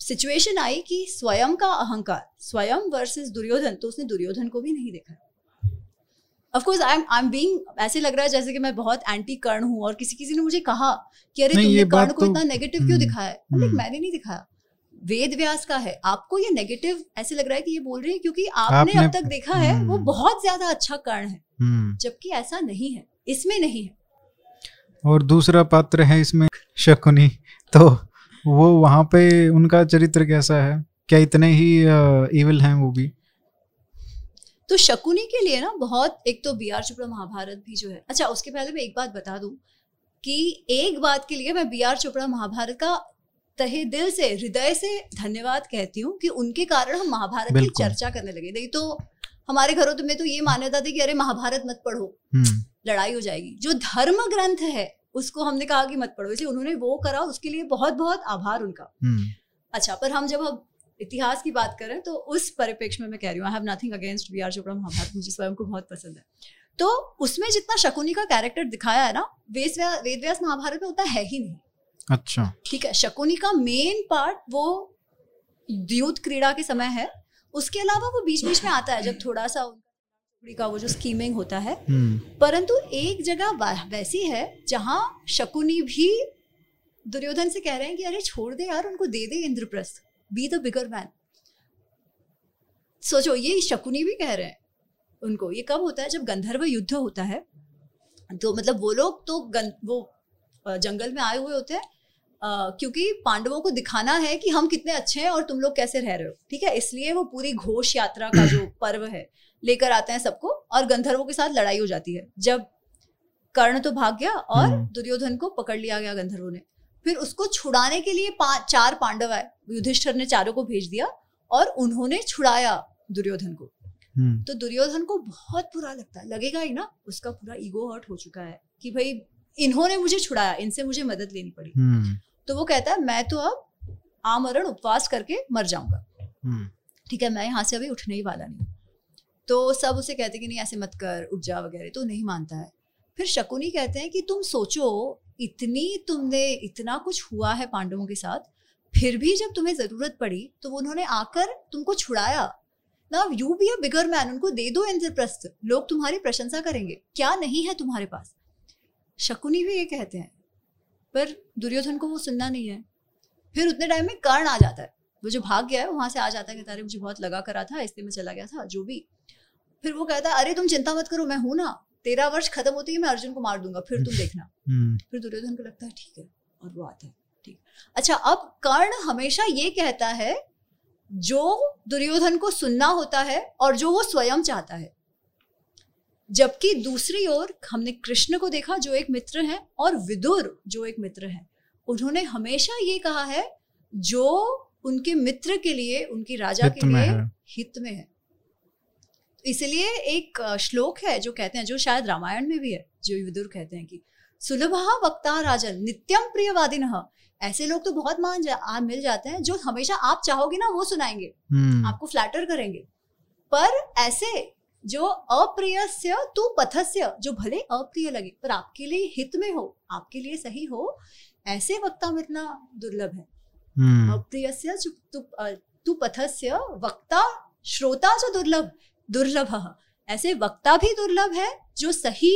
B: सिचुएशन आई कि स्वयं का अहंकार स्वयं वर्सेस दुर्योधन तो उसने दुर्योधन को भी नहीं देखा। Of course I am I am being ऐसे लग रहा है जैसे कि मैं बहुत एंटी कर्ण हूँ और किसी किसी ने मुझे कहा कि अरे तुमने कर्ण
A: बात
B: को
A: तो-
B: इतना नेगेटिव क्यों
A: हम्म,
B: दिखाया है?
A: हम्म।
B: मैंने नहीं दिखाया। वेद व्यास का है। आपको ये नेगेटिव ऐसे लग रहा है कि ये बोल रही है? क्योंकि आपने
A: आपने-
B: अब तक देखा है वो
A: हम्म।
B: बहुत ज़्यादा अच्छा कर्ण है
A: हम्म।
B: जबकि ऐसा नहीं है इसमें नहीं है।
A: और दूसरा पात्र है इसमें शकुनी। तो वो वहाँ पे उनका चरित्र कैसा है? क्या इतने ही इविल हैं वो भी?
B: तो शकुनी के लिए ना बहुत एक तो बी आर चोपड़ा महाभारत भी जो है। अच्छा उसके पहले मैं एक बात बता दूँ कि एक बात के लिए मैं बी आर चोपड़ा महाभारत का तहे दिल से हृदय से धन्यवाद कहती हूँ कि उनके कारण हम महाभारत की चर्चा करने लगे। नहीं तो हमारे घरों में तो ये मान्यता थी कि अरे महाभारत मत पढ़ो
A: हम्म,
B: लड़ाई हो जाएगी। जो धर्म ग्रंथ है उसको हमने कहा कि मत पढ़ो। इसलिए उन्होंने वो करा उसके लिए बहुत बहुत आभार उनका।
A: हम्म,
B: अच्छा पर हम जब अब इतिहास की बात करें तो उस परिप्रेक्ष्य में मैं कह रही हूँ I have nothing against B R Chopra Mahabharat मुझे स्वयं को बहुत पसंद है। तो उसमें जितना शकुनी का कैरेक्टर दिखाया है ना वेद वेद व्यास महाभारत में उतना है ही नहीं।
A: अच्छा।
B: ठीक है शकुनी का मेन पार्ट वो युद्ध क्रीड़ा के समय है। उसके अलावा वो बीच बीच में आता है जब थोड़ा सा का वो जो स्कीमिंग होता है।
A: हम्म,
B: परंतु एक जगह वैसी है जहाँ शकुनी भी दुर्योधन से कह रहे हैं कि अरे छोड़ दे यार उनको दे दे Indraprastha. Be the bigger man सोचो ये शकुनी भी कह रहे हैं उनको। ये कब होता है? जब गंधर्व युद्ध होता है तो मतलब वो लोग तो गं, वो जंगल में आए हुए होते हैं। अ, क्योंकि पांडवों को दिखाना है कि हम कितने अच्छे हैं और तुम लोग कैसे रह रहे हो ठीक है? इसलिए वो पूरी घोष यात्रा का जो पर्व है लेकर आते हैं सबको और गंधर्वों के साथ लड़ाई हो जाती है। जब कर्ण तो भाग गया और
A: हम्म।
B: दुर्योधन को पकड़ लिया गया गंधर्वों ने। फिर उसको छुड़ाने के लिए पाँच चार पांडव आए युधिष्ठर ने चारों को भेज दिया और उन्होंने छुड़ाया दुर्योधन को।
A: हम्म,
B: तो दुर्योधन को बहुत बुरा लगता है लगेगा ही ना उसका पूरा ईगो हर्ट हो चुका है कि भाई इन्होंने मुझे छुड़ाया इनसे मुझे मदद लेनी पड़ी।
A: हम्म,
B: तो वो कहता है मैं तो अब आमरण उपवास करके मर जाऊँगा।
A: हम्म,
B: ठीक है मैं यहाँ से अभी उठने ही वाला नहीं तो सब उसे कहते कि नहीं ऐसे मत कर उठ जा वगैरह तो नहीं मानता है। फिर शकुनी कहते हैं कि तुम सोचो इतनी तुमने इतना कुछ हुआ है पांडवों के साथ फिर भी जब तुम्हें ज़रूरत पड़ी तो उन्होंने आकर तुमको छुड़ाया। ना you be a bigger man उनको दे दो इंद्रप्रस्थ। लोग तुम्हारी प्रशंसा करेंगे। क्या नहीं है तुम्हारे पास? शकुनी भी ये कहते हैं पर दुर्योधन को वो सुनना नहीं है। फिर उतने टाइम में कर्ण आ जाता है। वो जो भाग गया है वहाँ से आ जाता है कि तारे मुझे बहुत लगा करा था इसलिए मैं चला गया था जो भी। फिर वो कहता है अरे तुम चिंता मत करो मैं हूँ ना। तेरह वर्ष खत्म होती है मैं अर्जुन को मार दूँगा फिर तुम देखना।
A: हम्म,
B: फिर दुर्योधन को लगता है ठीक है। और वो आता है ठीक अच्छा अब कर्ण हमेशा ये कहता है जो दुर्योधन को सुनना होता है और जो वो स्वयं चाहता है जबकि दूसरी ओर हमने कृष्ण को देखा जो एक मित्र है और विदुर जो एक मित्र है। उन्होंने हमेशा ये कहा है जो उनके मित्र के लिए उनकी राजा के लिए हित में है। इसलिए एक श्लोक है जो कहते हैं जो शायद रामायण में भी है जो विदुर कहते हैं कि सुलभ वक्ता राजन नित्यम प्रियवादिन। ऐसे लोग तो बहुत मान जा आ, मिल जाते हैं जो हमेशा आप चाहोगे ना वो सुनाएँगे।
A: हम्म,
B: आपको फ्लैटर करेंगे। पर ऐसे जो अप्रिय तू पथस्य जो भले अप्रिय लगे पर आपके लिए हित में हो आपके लिए सही हो ऐसे वक्ता मिलना दुर्लभ है।
A: हम्म,
B: अप्रियस्य तु पथस्य वक्ता श्रोता जो दुर्लभ दुर्लभ ऐसे वक्ता भी दुर्लभ है जो सही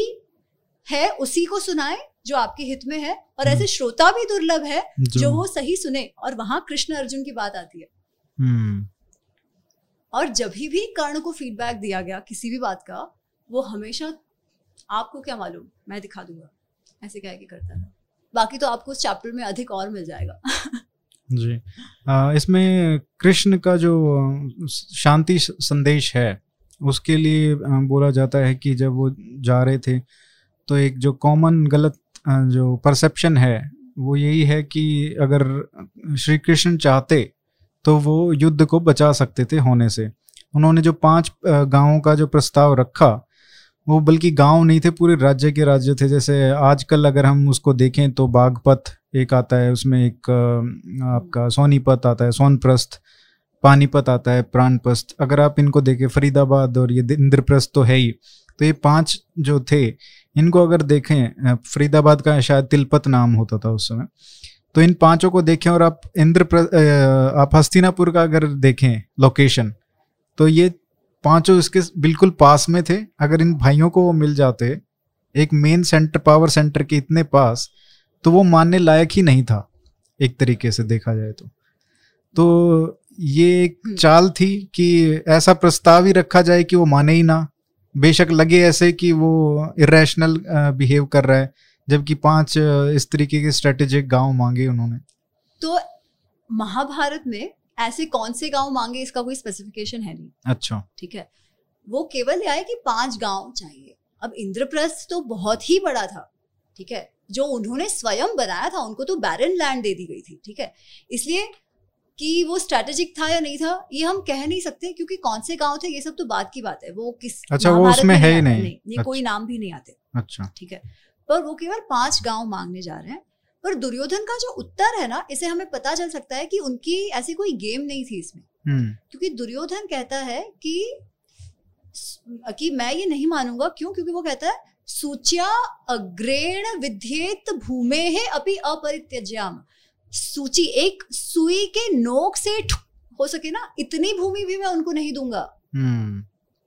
B: है उसी को सुनाए जो आपके हित में है और ऐसे श्रोता भी दुर्लभ है जो वो सही सुने और वहाँ कृष्ण अर्जुन की बात आती है।
A: हम्म,
B: और जब भी कर्ण को फीडबैक दिया गया किसी भी बात का, वो हमेशा आपको क्या मालूम? मैं दिखा दूँगा। ऐसे कह के करता था बाकी तो आपको उस चैप्टर में अधिक और मिल जाएगा।
A: जी। इसमें कृष्ण का जो शांति संदेश है, उसके लिए बोला जाता है कि जब वो जा रहे थे तो एक जो कॉमन गलत जो परसेप्शन है, वो यही है कि अगर श्री कृष्ण चाहते तो वो युद्ध को बचा सकते थे होने से। उन्होंने जो पाँच गाँवों का जो प्रस्ताव रखा, वो बल्कि गाँव नहीं थे, पूरे राज्य के राज्य थे। जैसे आजकल अगर हम उसको देखें तो बागपत एक आता है, उसमें एक आपका सोनीपत आता है, सोनप्रस्थ, पानीपत आता है, प्राणप्रस्थ। अगर आप इनको देखें, फरीदाबाद और ये इंद्रप्रस्थ तो है ही। तो ये पाँच जो थे, इनको अगर देखें फरीदाबाद का शायद तिलपत नाम होता था उस समय। तो इन पाँचों को देखें और आप इंद्र आप हस्तिनापुर का अगर देखें लोकेशन तो ये पाँचों इसके बिल्कुल पास में थे। अगर इन भाइयों को वो मिल जाते एक मेन सेंटर पावर सेंटर के इतने पास तो वो मानने लायक ही नहीं था एक तरीके से देखा जाए तो। तो ये एक हम्म। चाल थी कि ऐसा प्रस्ताव ही रखा जाए कि वो माने ही ना। बेशक लगे ऐसे कि वो इरेशनल बिहेव कर रहा है। जबकि पाँच इस तरीके के स्ट्रेटेजिक गाँव मांगे उन्होंने।
B: तो महाभारत में ऐसे कौन से गाँव मांगे इसका कोई स्पेसिफिकेशन है नहीं।
A: अच्छा।
B: ठीक है? वो केवल यह है कि पाँच गाँव चाहिए। अब इंद्रप्रस्थ तो बहुत ही बड़ा था ठीक है? जो उन्होंने स्वयं बनाया था उनको तो बैरन लैंड दे दी गई थी ठीक है? इसलिए कि वो स्ट्रेटेजिक था या नहीं था ये हम कह नहीं सकते क्योंकि कौन से गाँव थे ये सब तो बात की बात है। वो किस
A: अच्छा वो उसमें है ही नहीं,
B: नहीं ये अच्छा। कोई नाम भी नहीं आते
A: अच्छा।
B: ठीक है? पर वो केवल पाँच गाँव मांगने जा रहे हैं। पर दुर्योधन का जो उत्तर है ना इसे हमें पता चल सकता है कि उनकी ऐसी कोई गेम नहीं थी इसमें।
A: हम्म।
B: क्योंकि दुर्योधन कहता है कि कि मैं ये नहीं मानूँगा क्यों? क्योंकि वो कहता है सूच्या अग्रेण विध्येत भूमे है अपि अपरित्यज्याम। सूची एक सुई के नोक से हो सके ना इतनी भूमि भी मैं उनको नहीं दूँगा।
A: हम्म।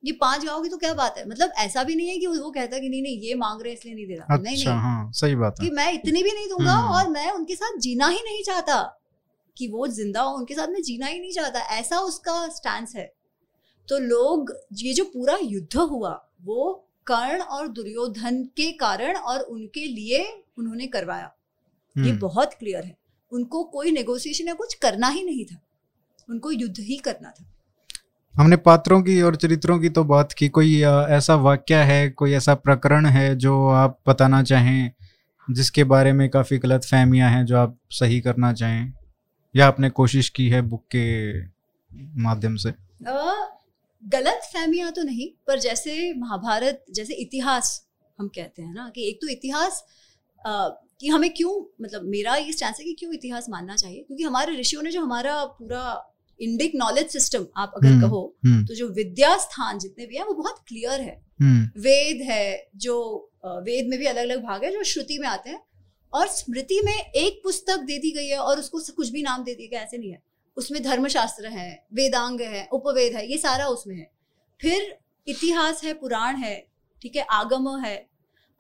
B: ये पाँच गाँव तो क्या बात है? मतलब ऐसा भी नहीं है कि वो कहता कि नहीं नहीं ये मांग रहे इसलिए नहीं दे रहा।
A: अच्छा,
B: नहीं।
A: नहीं हाँ, सही बात
B: है। कि मैं इतनी भी नहीं दूँगा हम्म। और मैं उनके साथ जीना ही नहीं चाहता। कि वो ज़िंदा हो उनके साथ मैं जीना ही नहीं चाहता। ऐसा उसका स्टैंड है। तो लोग ये जो पूरा युद्ध हुआ वो कर्ण और दुर्योधन के कारण और उनके लिए उन्होंने करवाया। ये हम्म। बहुत क्लियर है। उनको कोई नेगोशिएशन या कुछ करना ही नहीं था। उनको युद्ध ही करना था।
A: हमने पात्रों की और चरित्रों की तो बात की। कोई ऐसा वाक्य है कोई ऐसा प्रकरण है जो आप बताना चाहें जिसके बारे में काफ़ी गलत फहमियाँ हैं जो आप सही करना चाहें? या आपने कोशिश की है बुक के माध्यम से?
B: आ, गलत फहमियाँ तो नहीं पर जैसे महाभारत जैसे इतिहास हम कहते हैं ना कि एक तो इतिहास आ, कि हमें क्यों मतलब मेरा ये स्टैंस है कि क्यों इतिहास मानना चाहिए? क्योंकि हमारे ऋषियों ने जो हमारा पूरा इंडिक नॉलेज सिस्टम आप अगर हम्म, कहो हम्म। तो जो विद्या स्थान जितने भी हैं वो बहुत क्लियर है
A: हम्म।
B: वेद है जो वेद में भी अलग अलग भाग है जो श्रुति में आते हैं और स्मृति में एक पुस्तक दे दी गई है और उसको कुछ भी नाम दे दिया गया ऐसे नहीं है उसमें धर्मशास्त्र है वेदांग है उपवेद है ये सारा उसमें है फिर इतिहास है पुराण है ठीक है आगम है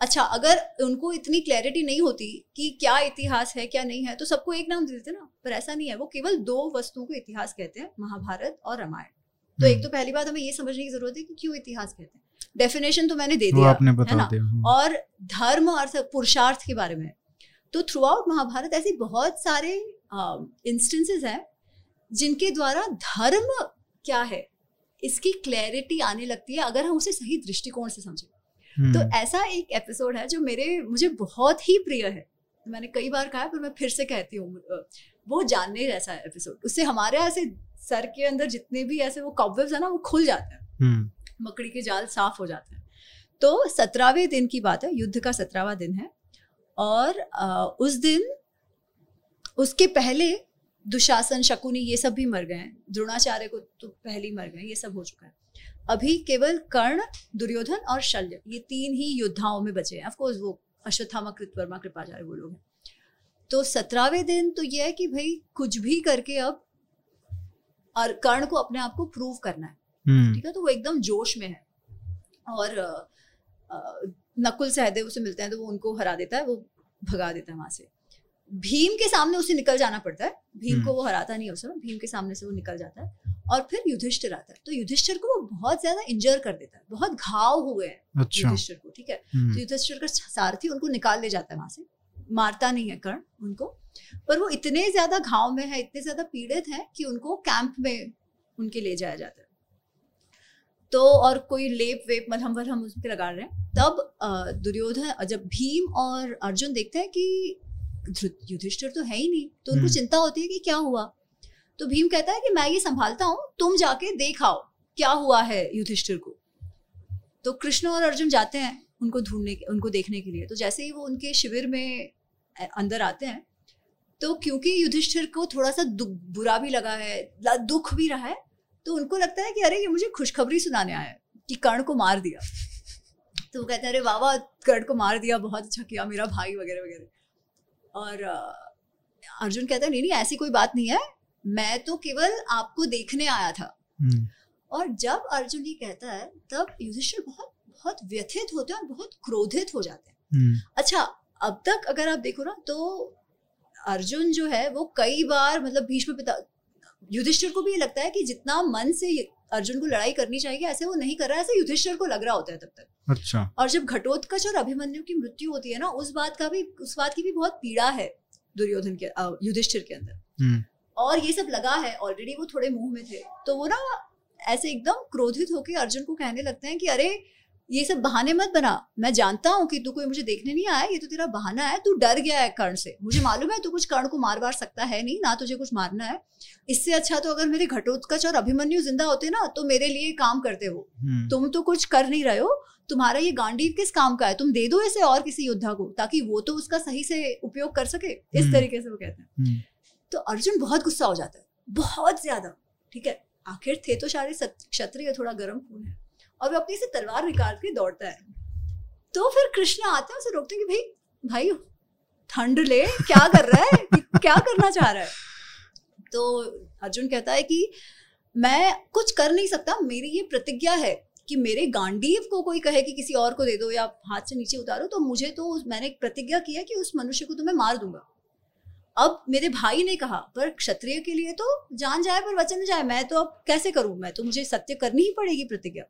B: अच्छा अगर उनको इतनी क्लैरिटी नहीं होती कि क्या इतिहास है क्या नहीं है तो सबको एक नाम दे देते ना। पर ऐसा नहीं है वो केवल दो वस्तुओं को इतिहास कहते हैं महाभारत और रामायण। तो एक हम्म। तो पहली बात हमें ये समझने की ज़रूरत है कि क्यों इतिहास कहते हैं। डेफिनेशन तो मैंने दे दिया
A: आपने बता है ना? दिया,
B: हम्म। और धर्म अर्थ पुरुषार्थ के बारे में। तो थ्रू आउट महाभारत ऐसी बहुत सारे इंस्टेंसेस हैं जिनके द्वारा धर्म क्या है इसकी क्लैरिटी आने लगती है अगर हम उसे सही दृष्टिकोण से समझें। तो हम्म। ऐसा एक एपिसोड है जो मेरे मुझे बहुत ही प्रिय है। मैंने कई बार कहा पर मैं फिर से कहती हूँ वो जानने जैसा एपिसोड उससे हमारे ऐसे सर के अंदर जितने भी ऐसे वो कॉबवेब्स है ना वो खुल जाते हैं।
A: हम्म।
B: मकड़ी के जाल साफ़ हो जाते हैं। तो सत्रहवें दिन की बात है युद्ध का सत्रहवा दिन है। और आ, उस दिन उसके पहले दुशासन शकुनी ये सब भी मर गए हैं। द्रोणाचार्य को तो पहले ही मर गए ये सब हो चुका है। अभी केवल कर्ण दुर्योधन और शल्य। ये तीन ही योद्धाओं में बचे हैं। ऑफकोर्स वो अश्वत्थामा कृतवर्मा कृपाचार्य वो लोग हैं। तो सत्रहवें दिन तो ये है कि भाई कुछ भी करके अब और कर्ण को अपने आप को प्रूव करना है।
A: हम्म।
B: ठीक है? तो वो एकदम जोश में है। और नकुल सहदेव से मिलते हैं तो वो उनको हरा देता है वो भगा देता है वहाँ से। भीम के सामने उसे निकल जाना पड़ता है। भीम को हम्म। वो हराता नहीं उस समय। भीम के सामने से वो निकल जाता है और फिर युधिष्ठिर आता है। तो युधिष्ठिर को वो बहुत ज़्यादा इंजर कर देता है। बहुत घाव हुए हैं
A: अच्छा।
B: युधिष्ठिर को ठीक है?
A: हम्म।
B: तो युधिष्ठिर का सारथी उनको निकाल ले जाता है वहाँ से। मारता नहीं है कर्ण उनको। पर वो इतने ज़्यादा घाव में है इतने ज़्यादा पीड़ित है कि उनको कैंप में उनके ले जाया जाता है। तो और कोई लेप वेप मलहम वलहम उस पर लगा रहे हैं। तब दुर्योधन जब भीम और अर्जुन देखते हैं कि युधिष्ठिर तो है ही नहीं। तो उनको हम्म। चिंता होती है कि क्या हुआ? तो भीम कहता है कि मैं ये संभालता हूँ तुम जाके देखाओ क्या हुआ है युधिष्ठिर को। तो कृष्ण और अर्जुन जाते हैं उनको ढूँढने उनको देखने के लिए। तो जैसे ही वो उनके शिविर में अंदर आते हैं तो क्योंकि युधिष्ठिर को थोड़ा सा बुरा भी लगा है दुख भी रहा है तो उनको लगता है कि अरे ये मुझे खुशखबरी सुनाने आया है कि कर्ण को मार दिया। तो वो कहते हैं अरे वाह कर्ण को मार दिया बहुत अच्छा किया मेरा भाई वगैरह वगैरह। और अर्जुन कहता है नहीं नहीं ऐसी कोई बात नहीं है मैं तो केवल आपको देखने आया था हम्म। और जब अर्जुन ये कहता है तब युधिष्ठिर बहुत बहुत व्यथित होते हैं और बहुत क्रोधित हो जाते हैं हम्म। अच्छा अब तक अगर आप देखो ना तो अर्जुन जो है वो कई बार मतलब भीष्म पिता युधिष्ठिर को भी ये लगता है कि जितना मन से अर्जुन को लड़ाई करनी चाहिए ऐसे वो नहीं कर रहा है ऐसे युधिष्ठिर को लग रहा होता है तब तक।
A: अच्छा।
B: और जब घटोत्कच और अभिमन्यु की मृत्यु होती है ना उस बात का भी उस बात की भी बहुत पीड़ा है दुर्योधन के युधिष्ठिर के अंदर। हम्म। और ये सब लगा है ऑलरेडी वो थोड़े मुँह में थे तो वो ना ऐसे एकदम क्रोधित होकर अर्जुन को कहने लगते हैं कि अरे ये सब बहाने मत बना। मैं जानता हूँ कि तू कोई मुझे देखने नहीं आया ये तो तेरा बहाना है। तू डर गया है कर्ण से। मुझे मालूम है तू कुछ कर्ण को मार मार सकता है नहीं ना तुझे कुछ मारना है। इससे अच्छा तो अगर मेरे घटोत्कच और अभिमन्यु ज़िंदा होते ना तो मेरे लिए काम करते हो हम्म। तुम तो कुछ कर नहीं रहे हो। तुम्हारा ये गांडीव किस काम का है? तुम दे दो इसे और किसी योद्धा को ताकि वो तो उसका सही से उपयोग कर सके। इस हम्म। तरीके से वो कहते हैं। हम्म। तो अर्जुन बहुत गुस्सा हो जाता है। बहुत ज़्यादा ठीक है? आखिर थे तो सारे क्षत्रिय थोड़ा गर्म खून है। और वो अपनी से तलवार निकाल के दौड़ता है। तो फिर कृष्ण आते हैं, उसे रोकते हैं कि भाई भाई, ठंड ले, क्या कर रहा है? क्या करना चाह रहा है? तो अर्जुन कहता है कि मैं कुछ कर नहीं सकता, मेरी ये प्रतिज्ञा है कि मेरे गांडीव को कोई कहे कि किसी और को दे दो या हाथ से नीचे उतारो तो मुझे तो मैंने एक प्रतिज्ञा की है कि उस मनुष्य को तो मैं मार दूँगा। अब मेरे भाई ने कहा, पर क्षत्रिय के लिए तो जान जाए, पर वचन जाए, मैं तो अब कैसे करूँ? मैं तो मुझे सत्य करनी ही पड़ेगी प्रतिज्ञा।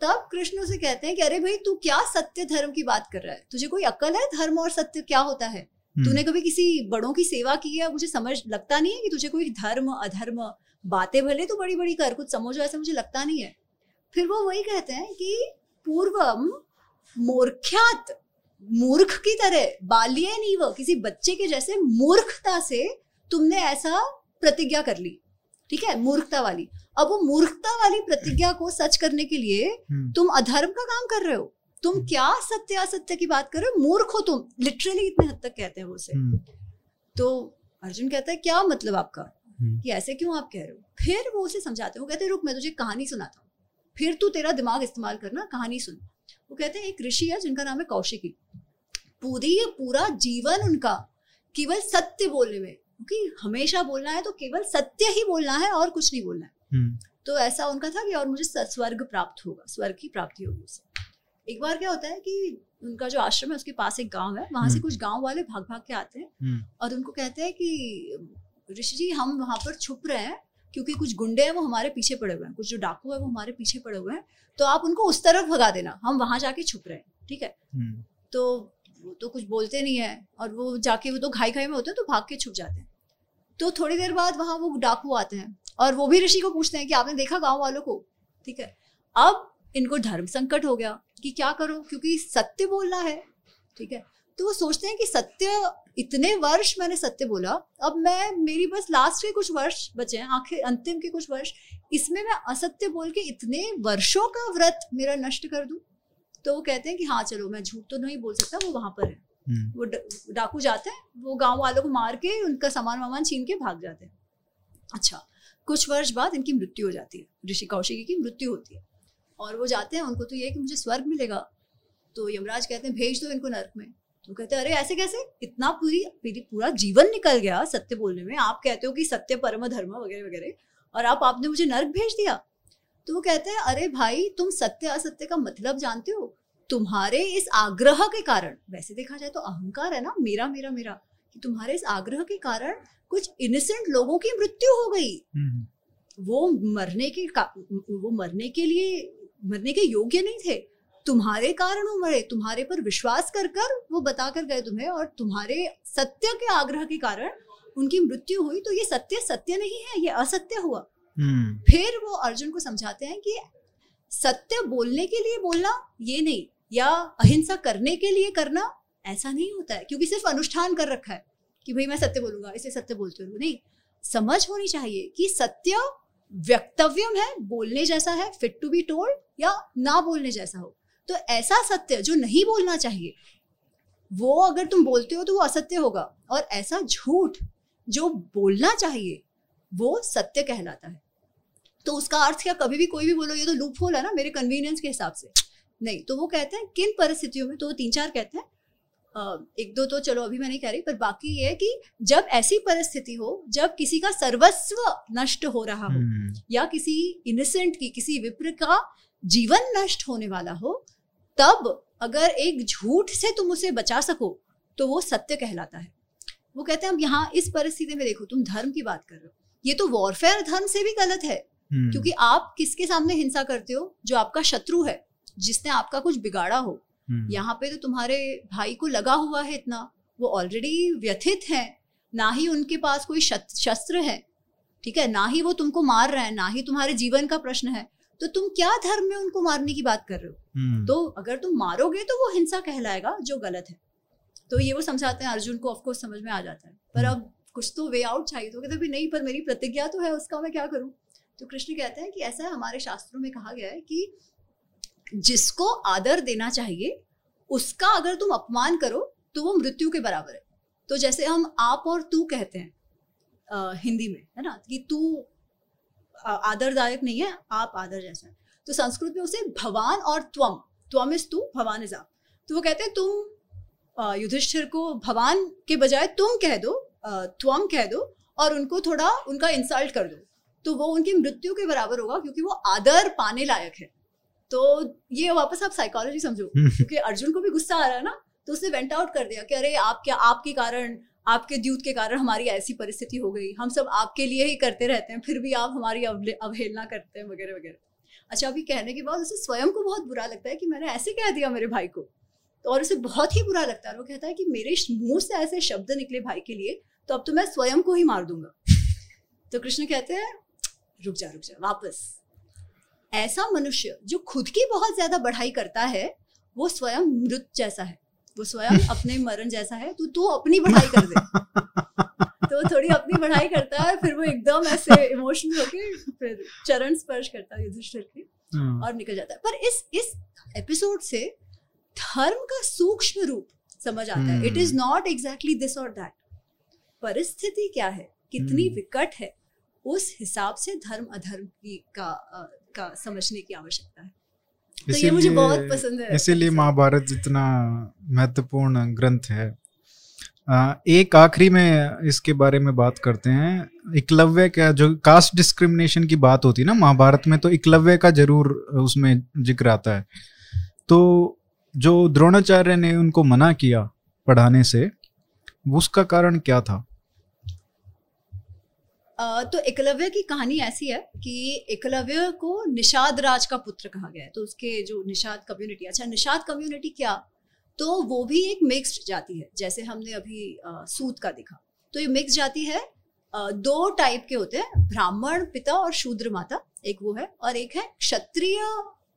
B: तब कृष्ण से कहते हैं कि अरे भाई तू क्या सत्य धर्म की बात कर रहा है? तुझे कोई अक्ल है धर्म और सत्य क्या होता है? हम्म। तूने कभी किसी बड़ों की सेवा की है? मुझे समझ लगता नहीं है कि तुझे कोई धर्म अधर्म बातें भले तो बड़ी बड़ी कर कुछ समझो ऐसा मुझे लगता नहीं है। फिर वो वही कहते हैं कि पूर्वम मूर्ख्यात मूर्ख की तरह बाल्य नहीं वो किसी बच्चे के जैसे मूर्खता से तुमने ऐसा प्रतिज्ञा कर ली। ठीक है? मूर्खता वाली। अब वो मूर्खता वाली प्रतिज्ञा को सच करने के लिए हम्म। तुम अधर्म का काम कर रहे हो। तुम हम्म। क्या सत्य असत्य की बात कर रहे हो? मूर्ख हो तुम। लिटरली इतने हद तक कहते हैं वो उसे। हम्म। तो अर्जुन कहता है क्या मतलब आपका? कि ऐसे क्यों आप कह रहे हो? फिर वो उसे समझाते हैं। वो कहते हैं रुक मैं तुझे कहानी सुनाता हूँ। फिर तू तेरा दिमाग इस्तेमाल करना कहानी सुन। वो कहते हैं एक ऋषि है जिनका नाम है कौशिकी। पूरी पूरा जीवन उनका केवल सत्य बोलने में क्योंकि हमेशा बोलना है तो केवल सत्य ही बोलना है और कुछ नहीं बोलना है। तो ऐसा उनका था कि और मुझे स्वर्ग प्राप्त होगा स्वर्ग की प्राप्ति होगी उससे। एक बार क्या होता है कि उनका जो आश्रम है उसके पास एक गाँव है वहाँ से हम्म। कुछ गाँव वाले भाग भाग के आते हैं हम्म। और उनको कहते हैं कि ऋषि जी हम वहाँ पर छुप रहे हैं क्योंकि कुछ गुंडे हैं वो हमारे पीछे पड़े हुए हैं। कुछ जो डाकू है वो हमारे पीछे पड़े हुए हैं। तो आप उनको उस तरफ़ भगा देना हम वहाँ जाके छुप रहे हैं। ठीक है? तो वो तो कुछ बोलते नहीं है और वो जाके वो तो घाई घाई में होते हैं तो भाग के छुप जाते हैं। तो थोड़ी देर बाद वहाँ वो डाकू आते हैं। और वो भी ऋषि को पूछते हैं कि आपने देखा गाँव वालों को? ठीक है। अब इनको धर्म संकट हो गया कि क्या करो? क्योंकि सत्य बोलना है। ठीक है। तो वो सोचते हैं कि सत्य इतने वर्ष मैंने सत्य बोला अब मैं मेरी बस लास्ट के कुछ वर्ष बचे हैं आखिर अंतिम के कुछ वर्ष इसमें मैं असत्य बोल के इतने वर्षों का व्रत मेरा नष्ट कर दूँ? तो वो कहते हैं कि हाँ चलो मैं झूठ तो नहीं बोल सकता वो वहाँ पर है। हम्म। वो डाकू जाते हैं वो गाँव वालों को मार के उनका सामान वामान छीन के भाग जाते हैं। अच्छा कुछ वर्ष बाद इनकी मृत्यु हो जाती है। ऋषि कौशिकी की मृत्यु होती है। और वो जाते हैं, उनको तो ये कि मुझे स्वर्ग मिलेगा। तो यमराज कहते हैं, भेज दो इनको नर्क में। तो कहते हैं, अरे, ऐसे कैसे? इतना पूरी, मेरी पूरा जीवन निकल गया सत्य बोलने में। आप कहते हो कि सत्य, परम, धर्म, वगैरह वगैरह, और आप, आपने मुझे नर्क भेज दिया। तो वो कहते हैं, अरे भाई, तुम सत्य, असत्य का मतलब जानते हो? तुम्हारे इस आग्रह के कारण, वैसे देखा जाए तो अहंकार है ना, मेरा मेरा मेरा। कि तुम्हारे इस आग्रह के कारण कुछ इनोसेंट लोगों की मृत्यु हो गई। हम्म। वो मरने के वो मरने के लिए मरने के योग्य नहीं थे। तुम्हारे कारण वो मरे तुम्हारे पर विश्वास कर कर वो बता कर गए तुम्हें और तुम्हारे सत्य के आग्रह के कारण उनकी मृत्यु हुई तो ये सत्य सत्य नहीं है ये असत्य हुआ।
A: हम्म।
B: फिर वो अर्जुन को समझाते हैं कि सत्य बोलने के लिए बोलना ये नहीं या अहिंसा करने के लिए करना ऐसा नहीं होता है। क्योंकि सिर्फ़ अनुष्ठान कर रखा है कि भाई मैं सत्य बोलूँगा, इसे सत्य बोलते रहूँ नहीं, समझ होनी चाहिए कि सत्य व्यक्तव्यम है, बोलने जैसा है फिट टू बी टोल्ड या ना बोलने जैसा हो। तो ऐसा सत्य जो नहीं बोलना चाहिए, वो अगर तुम बोलते हो तो वो असत्य होगा। और ऐसा झूठ जो बोलना चाहिए, वो सत्य कहलाता है। तो उसका अर्थ क्या, कभी भी कोई भी बोलो, ये तो लूप होल है ना मेरे कन्वीनियंस के हिसाब से। नहीं तो वो कहते हैं, किन परिस्थितियों में तो वो तीन चार कहते हैं एक दो तो चलो अभी मैं नहीं कह रही पर बाकी ये है कि जब ऐसी परिस्थिति हो जब किसी का सर्वस्व नष्ट हो रहा हो
A: हम्म,
B: या किसी इनोसेंट की किसी विप्र का जीवन नष्ट होने वाला हो तब अगर एक झूठ से तुम उसे बचा सको तो वो सत्य कहलाता है। वो कहते हैं अब यहाँ इस परिस्थिति में देखो तुम धर्म की बात कर रहे हो। ये तो वॉरफेयर धर्म से भी गलत है
A: हम्म,
B: क्योंकि आप किसके सामने हिंसा करते हो? जो आपका शत्रु है जिसने आपका कुछ बिगाड़ा हो। यहाँ पे तो तुम्हारे भाई को लगा हुआ है इतना। वो ऑलरेडी व्यथित है। ना ही उनके पास कोई शस्त्र है। ठीक है? ना ही वो तुमको मार रहे हैं ना ही तुम्हारे जीवन का प्रश्न है। तो तुम क्या धर्म में उनको मारने की बात कर रहे हो?
A: हम्म,
B: तो अगर तुम मारोगे तो वो हिंसा कहलाएगा जो गलत है। तो ये वो समझाते हैं अर्जुन को ऑफकोर्स समझ में आ जाता है। पर अब कुछ तो वे आउट चाहिए तो कहते "भी नहीं पर मेरी प्रतिज्ञा तो है उसका मैं क्या करूँ? तो कृष्ण कहते हैं कि ऐसा है हमारे शास्त्रों में कहा गया है कि जिसको आदर देना चाहिए उसका अगर तुम अपमान करो तो वो मृत्यु के बराबर है। तो जैसे हम आप और तू कहते हैं अ, हिंदी में है ना कि तू आदरदायक नहीं है आप आदर जैसा है। तो संस्कृत में उसे भवान और त्वम त्वम इज़ तू भवान इज़ आप। तो वो कहते हैं तुम युधिष्ठिर को भवान के बजाय तुम कह दो त्वम कह दो और उनको थोड़ा उनका इंसल्ट कर दो। तो वो उनकी मृत्यु के बराबर होगा क्योंकि वो आदर पाने लायक है। तो ये वापस आप साइकोलॉजी समझो।
A: हम्म,
B: क्योंकि अर्जुन को भी गुस्सा आ रहा है ना तो उसने वेंट आउट कर दिया कि अरे आप क्या आपके कारण आपके द्यूत के कारण हमारी ऐसी परिस्थिति हो गई। हम सब आपके लिए ही करते रहते हैं फिर भी आप हमारी अवहेलना करते हैं वगैरह वगैरह। अच्छा अभी कहने के बाद उसे स्वयं को बहुत बुरा लगता है कि मैंने ऐसे कह दिया मेरे भाई को। तो और उसे बहुत ही बुरा लगता है वो कहता है कि मेरे मुँह से ऐसे शब्द निकले भाई के लिए तो अब तो मैं स्वयं को ही मार दूँगा। तो कृष्ण कहते हैं रुक जा रुक जा वापस। ऐसा मनुष्य जो खुद की बहुत ज़्यादा बढ़ाई करता है वो स्वयं मृत जैसा है। वो स्वयं अपने मरण जैसा है तो तू अपनी बढ़ाई कर दे। तो थोड़ी अपनी बढ़ाई करता है फिर वो एकदम ऐसे इमोशनल होके फिर चरण स्पर्श करता है युधिष्ठिर के
A: हाँ,
B: और निकल जाता है। पर इस इस एपिसोड से धर्म का सूक्ष्म रूप समझ आता है। It is
A: hmm.
B: Not exactly this और दैट परिस्थिति क्या है? कितनी
A: हम्म।
B: विकट है? उस हिसाब से धर्म अधर्म की का का समझने की आवश्यकता है। तो ये मुझे बहुत पसंद है।
A: इसीलिए महाभारत जितना महत्वपूर्ण ग्रंथ है। एक आखिरी में इसके बारे में बात करते हैं। एकलव्य का जो कास्ट डिस्क्रिमिनेशन की बात होती है ना महाभारत में तो एकलव्य का ज़रूर उसमें ज़िक्र आता है। तो जो द्रोणाचार्य ने उनको मना किया पढ़ाने से उसका कारण क्या था?
B: तो एकलव्य की कहानी ऐसी है कि एकलव्य को निषाद राज का पुत्र कहा गया है। तो उसके जो निषाद कम्युनिटी अच्छा निषाद कम्युनिटी क्या? तो वो भी एक मिक्स्ड जाति है जैसे हमने अभी अ, सूत का देखा। तो ये मिक्स जाति है अ, दो टाइप के होते हैं ब्राह्मण पिता और शूद्र माता एक वो है और एक है क्षत्रिय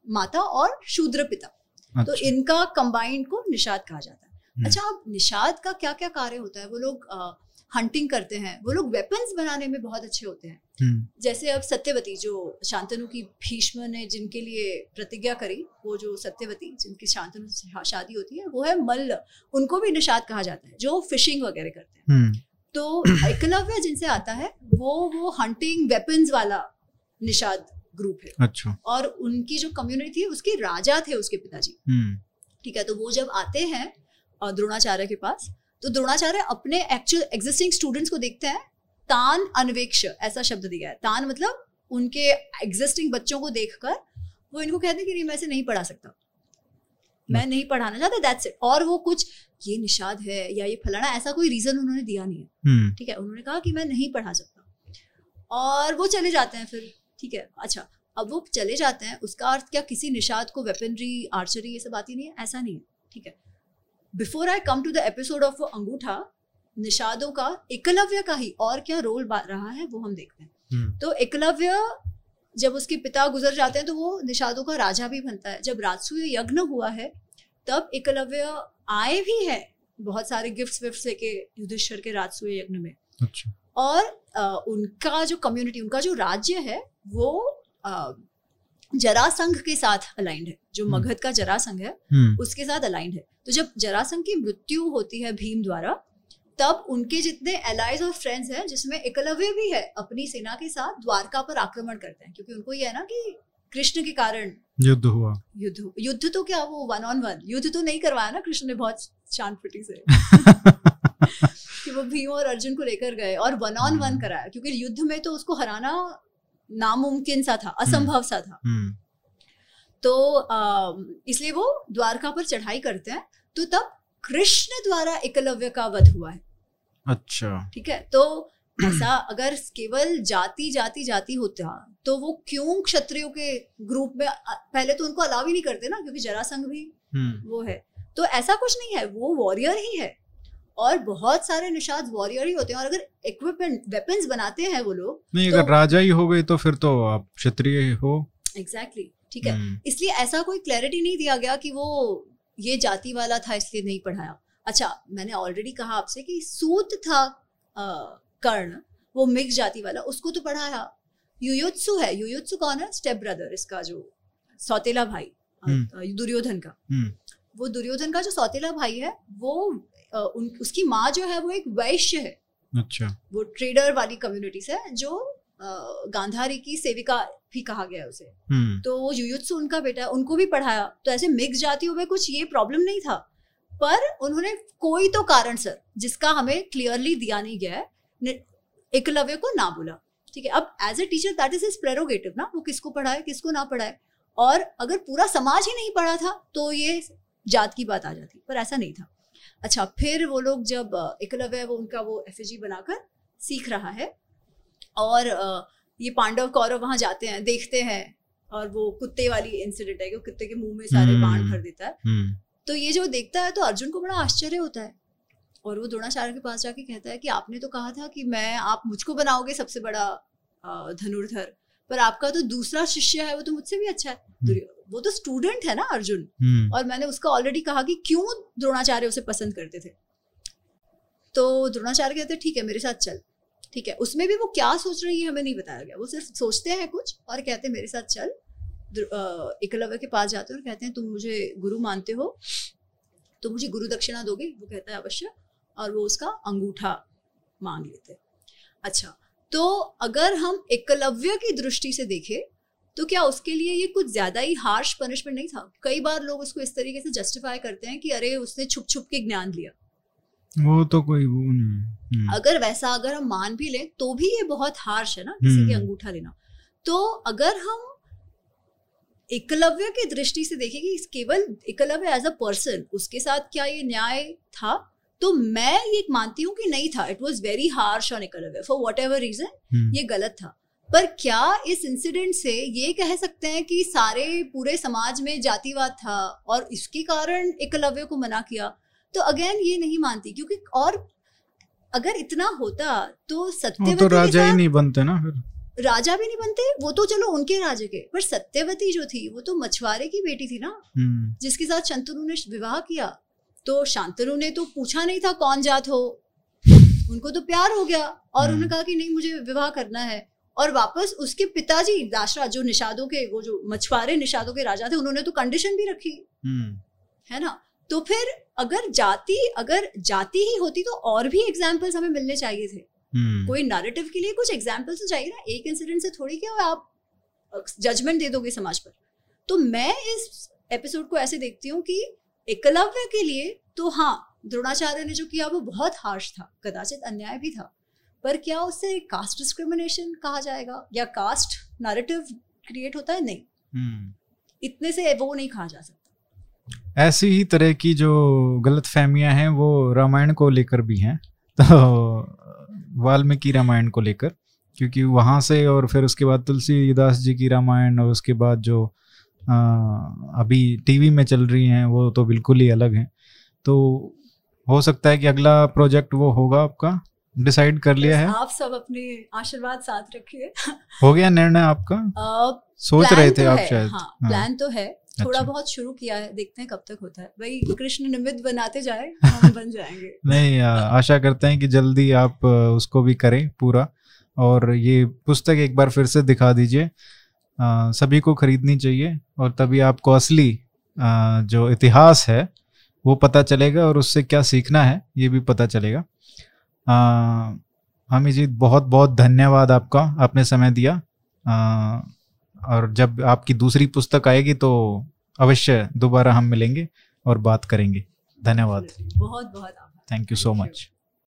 B: माता और शूद्र पिता। अच्छा। तो
A: अच्छा,
B: इनका कंबाइंड को निषाद कहा जाता है।
A: हम्म।
B: अच्छा अब निषाद का क्या क्या कार्य होता है? वो लोग हंटिंग करते हैं वो लोग वेपन्स बनाने में बहुत अच्छे होते हैं।
A: हम्म,
B: जैसे अब सत्यवती जो शांतनु की भीष्म ने जिनके लिए प्रतिज्ञा करी वो जो सत्यवती जिनकी शांतनु से शादी होती है वो है मल्ल उनको भी निषाद कहा जाता है जो फिशिंग वगैरह करते हैं।
A: हम्म,
B: तो एकलव्य जिनसे आता है वो वो हंटिंग वेपन्स वाला निषाद ग्रुप है।
A: अच्छा।
B: और उनकी जो कम्युनिटी है उसके राजा थे उसके पिताजी।
A: हम्म,
B: ठीक है तो वो जब आते हैं द्रोणाचार्य के पास तो द्रोणाचार्य अपने एक्चुअल एग्जिस्टिंग स्टूडेंट्स को देखते हैं तान अन्वेक्ष ऐसा शब्द दिया है। तान मतलब उनके एग्जिस्टिंग बच्चों को देखकर वो इनको कहते हैं कि नहीं मैं इसे नहीं पढ़ा सकता। मैं नहीं पढ़ाना चाहता दैट्स इट और वो कुछ ये निषाद है या ये फलाना ऐसा कोई रीजन उन्होंने दिया नहीं है।
A: हम्म,
B: ठीक है उन्होंने कहा कि मैं नहीं पढ़ा सकता। और वो चले जाते हैं फिर ठीक है अच्छा अब वो चले जाते हैं उसका अर्थ क्या किसी निषाद को वेपनरी आर्चरी ये सब आती नहीं है? ऐसा नहीं है। ठीक है before I come to the episode of अंगूठा निषादों का एकलव्य का ही और क्या रोल रहा है वो हम देखते हैं।
A: हम्म,
B: तो एकलव्य जब उसके पिता गुजर जाते हैं तो वो निषादों का राजा भी बनता है। जब राजसूय यज्ञ हुआ है तब एकलव्य आए भी है बहुत सारे गिफ्ट्स विफ्ट्स लेके युधिष्ठिर के राजसूय यज्ञ में।
A: अच्छा।
B: और अ, उनका जो कम्युनिटी उनका जो राज्य है वो अ, जरासंघ के साथ अलाइंड है। जो
A: हम्म।
B: मगध का जरासंघ है
A: हम्म,
B: उसके साथ अलाइंड है। तो जब जरासंघ की मृत्यु होती है भीम द्वारा तब उनके जितने एलाइज और फ्रेंड्स हैं जिसमें एकलव्य भी है अपनी सेना के साथ द्वारका पर आक्रमण करते हैं। क्योंकि उनको ये है ना कि कृष्ण के कारण
A: युद्ध हुआ।
B: युद्ध युद्ध तो क्या वो वन ऑन वन युद्ध तो नहीं करवाया ना कृष्ण ने बहुत शांत पिटी से। कि वो भीम और अर्जुन को लेकर गए और वन ऑन वन। कराया। क्योंकि युद्ध में तो उसको हराना नामुमकिन सा था असंभव सा था।
A: हम्म,
B: तो इसलिए वो द्वारका पर चढ़ाई करते हैं। तो तब कृष्ण द्वारा एकलव्य का वध हुआ है।
A: अच्छा।
B: ठीक है? तो ऐसा अगर केवल जाति जाति जाति होता तो वो क्यों क्षत्रियों के ग्रुप में पहले तो उनको अलाव ही नहीं करते ना क्योंकि जरासंघ भी
A: हम्म,
B: वो है। तो ऐसा कुछ नहीं है वो वॉरियर ही है। और बहुत सारे निषाद वॉरियर ही होते हैं। और अगर इक्विपमेंट वेपन्स बनाते हैं वो लोग
A: नहीं
B: तो-
A: अगर राजा ही हो गए तो फिर तो आप क्षत्रिय हो
B: एग्जैक्टली exactly, ठीक है।
A: हम्म,
B: इसलिए ऐसा कोई क्लैरिटी नहीं दिया गया कि वो ये जाति वाला था इसलिए नहीं पढ़ाया। अच्छा मैंने ऑलरेडी कहा आपसे कि सूत था अ, कर्ण वो मिक्स जाति वाला उसको तो पढ़ाया। युयुत्सु है युयुत्सु कौन है? स्टेप ब्रदर इसका जो सौतेला भाई
A: हम्म।
B: दुर्योधन का।
A: हम्म,
B: वो दुर्योधन का जो सौतेला भाई है वो उन, उसकी माँ जो है वो एक वैश्य है।
A: अच्छा।
B: वो ट्रेडर वाली कम्युनिटी से जो गांधारी की सेविका भी कहा गया है उसे।
A: हम्म,
B: तो वो युयुत्सु उनका बेटा है उनको भी पढ़ाया। तो ऐसे मिक्स जातियों में कुछ ये प्रॉब्लम नहीं था। पर उन्होंने कोई तो कारण सर जिसका हमें क्लियरली दिया नहीं गया है एकलव्य को ना बोला। ठीक है अब as a teacher that is is prerogative ना वो किसको पढ़ाए किसको ना पढ़ाए? और अगर पूरा समाज ही नहीं पढ़ा था तो ये जात की बात आ जाती पर ऐसा नहीं था। अच्छा फिर वो लोग जब एकलव्य वो उनका वो एफिजी बनाकर सीख रहा है। और ये पांडव कौरव वहाँ जाते हैं देखते हैं और वो कुत्ते वाली इंसिडेंट है कि वो कुत्ते के मुँह में सारे
A: हम्म।
B: बाण भर देता है।
A: हम्म,
B: तो ये जो देखता है तो अर्जुन को बड़ा आश्चर्य होता है। और वो द्रोणाचार्य के पास जाके कहता है कि आपने तो कहा था कि मैं आप मुझको बनाओगे सबसे बड़ा धनुर्धर। पर आपका तो दूसरा शिष्य है वो तो मुझसे भी अच्छा है। दुर्यो- वो तो स्टूडेंट है ना अर्जुन?
A: हम्म,
B: और मैंने उसका ऑलरेडी कहा कि क्यों द्रोणाचार्य उसे पसंद करते थे? तो द्रोणाचार्य कहते ठीक है मेरे साथ चल। ठीक है उसमें भी वो क्या सोच रही है हमें नहीं बताया गया। वो सिर्फ़ सोचते हैं कुछ और कहते हैं मेरे साथ चल। एकलव्य के पास जाते हैं और कहते हैं तुम मुझे गुरु मानते हो तो मुझे गुरु दक्षिणा दोगे? वो कहता है अवश्य। और वो उसका अंगूठा मांग लेते अच्छा तो अगर हम एकलव्य की दृष्टि से देखें तो क्या उसके लिए ये कुछ ज़्यादा ही हार्श पनिशमेंट नहीं था? कई बार लोग उसको इस तरीके से जस्टिफाई करते हैं कि अरे उसने छुप छुप के ज्ञान लिया।
A: वो तो कोई वो नहीं
B: अगर वैसा अगर हम मान भी लें तो भी ये बहुत हार्श है ना किसी के
A: हम्म।
B: अंगूठा लेना। तो अगर हम एकलव्य की दृष्टि से देखें कि केवल एकलव्य एज अ पर्सन उसके साथ क्या ये न्याय था? तो मैं ये मानती हूँ कि नहीं था। It was very harsh on Eklavya for whatever reason ये गलत था। पर क्या इस इंसिडेंट से ये कह सकते हैं कि सारे पूरे समाज में जातिवाद था और इसके कारण एकलव्य को मना किया? तो अगेन ये नहीं मानती क्योंकि और अगर इतना होता तो
A: वो
B: सत्यवती
A: तो राजा ही नहीं बनते ना फिर।
B: राजा भी नहीं बनते वो तो चलो उनके राजे के पर सत्यवती जो थी वो तो मछुआरे की बेटी थी ना
A: हम्म,
B: जिसके साथ शंतनु ने विवाह किया। तो शांतनु ने तो पूछा नहीं था कौन जात हो। उनको तो प्यार हो गया और
A: हम्म।
B: उन्होंने कहा कि नहीं मुझे विवाह करना है। और वापस उसके पिताजी दाशराज जो निषादों के वो जो मछुआरे निषादों के राजा थे उन्होंने तो कंडीशन भी रखी।
A: हम्म,
B: है ना? तो फिर अगर जाति अगर जाति ही होती तो और भी एग्जाम्पल्स हमें मिलने चाहिए थे।
A: हम्म,
B: कोई नैरेटिव के लिए कुछ एग्जाम्पल्स तो चाहिए ना? एक इंसिडेंट से थोड़ी क्या आप जजमेंट दे दोगे समाज पर। तो मैं इस एपिसोड को ऐसे देखती हूँ कि एकलव्य के लिए तो हाँ द्रोणाचार्य ने जो किया वो बहुत हार्श था कदाचित अन्याय भी था। पर क्या उससे कास्ट डिस्क्रिमिनेशन कहा जाएगा? या कास्ट नैरेटिव क्रिएट होता है? नहीं।
A: हम्म।
B: इतने से वो नहीं कहा जा सकता।
A: ऐसी ही तरह की जो गलत फहमियाँ हैं वो रामायण को लेकर भी हैं। तो वाल्मीकि रामायण को लेकर क्योंकि वहाँ से और फिर उसके बाद तुलसीदास जी की रामायण और उसके बाद जो अभी टीवी में चल रही हैं वो तो बिल्कुल ही अलग हैं। तो हो सकता है कि अगला प्रोजेक्ट वो होगा आपका डिसाइड कर लिया है।
B: आप सब अपने आशीर्वाद साथ रखिए।
A: हो गया निर्णय आपका?
B: आ,
A: सोच रहे थे
B: तो
A: आप शायद।
B: हाँ,
A: हाँ।
B: प्लान तो है। थोड़ा
A: अच्छा।
B: बहुत शुरू किया है देखते हैं कब तक होता है। भाई कृष्ण निमित्त बनाते जाए हम बन जाएँगे।
A: नहीं आ, आशा करते हैं कि जल्दी आप उसको भी करें पूरा। और ये पुस्तक एक बार फिर से दिखा दीजिए। आ, सभी को खरीदनी चाहिए और तभी आपको असली आ, जो इतिहास है वो पता चलेगा और उससे क्या सीखना है ये भी पता चलेगा। हामिद जी बहुत बहुत धन्यवाद आपका आपने समय दिया। आ, और जब आपकी दूसरी पुस्तक आएगी तो अवश्य दोबारा हम मिलेंगे और बात करेंगे। धन्यवाद।
B: बहुत बहुत
A: थैंक यू सो. मच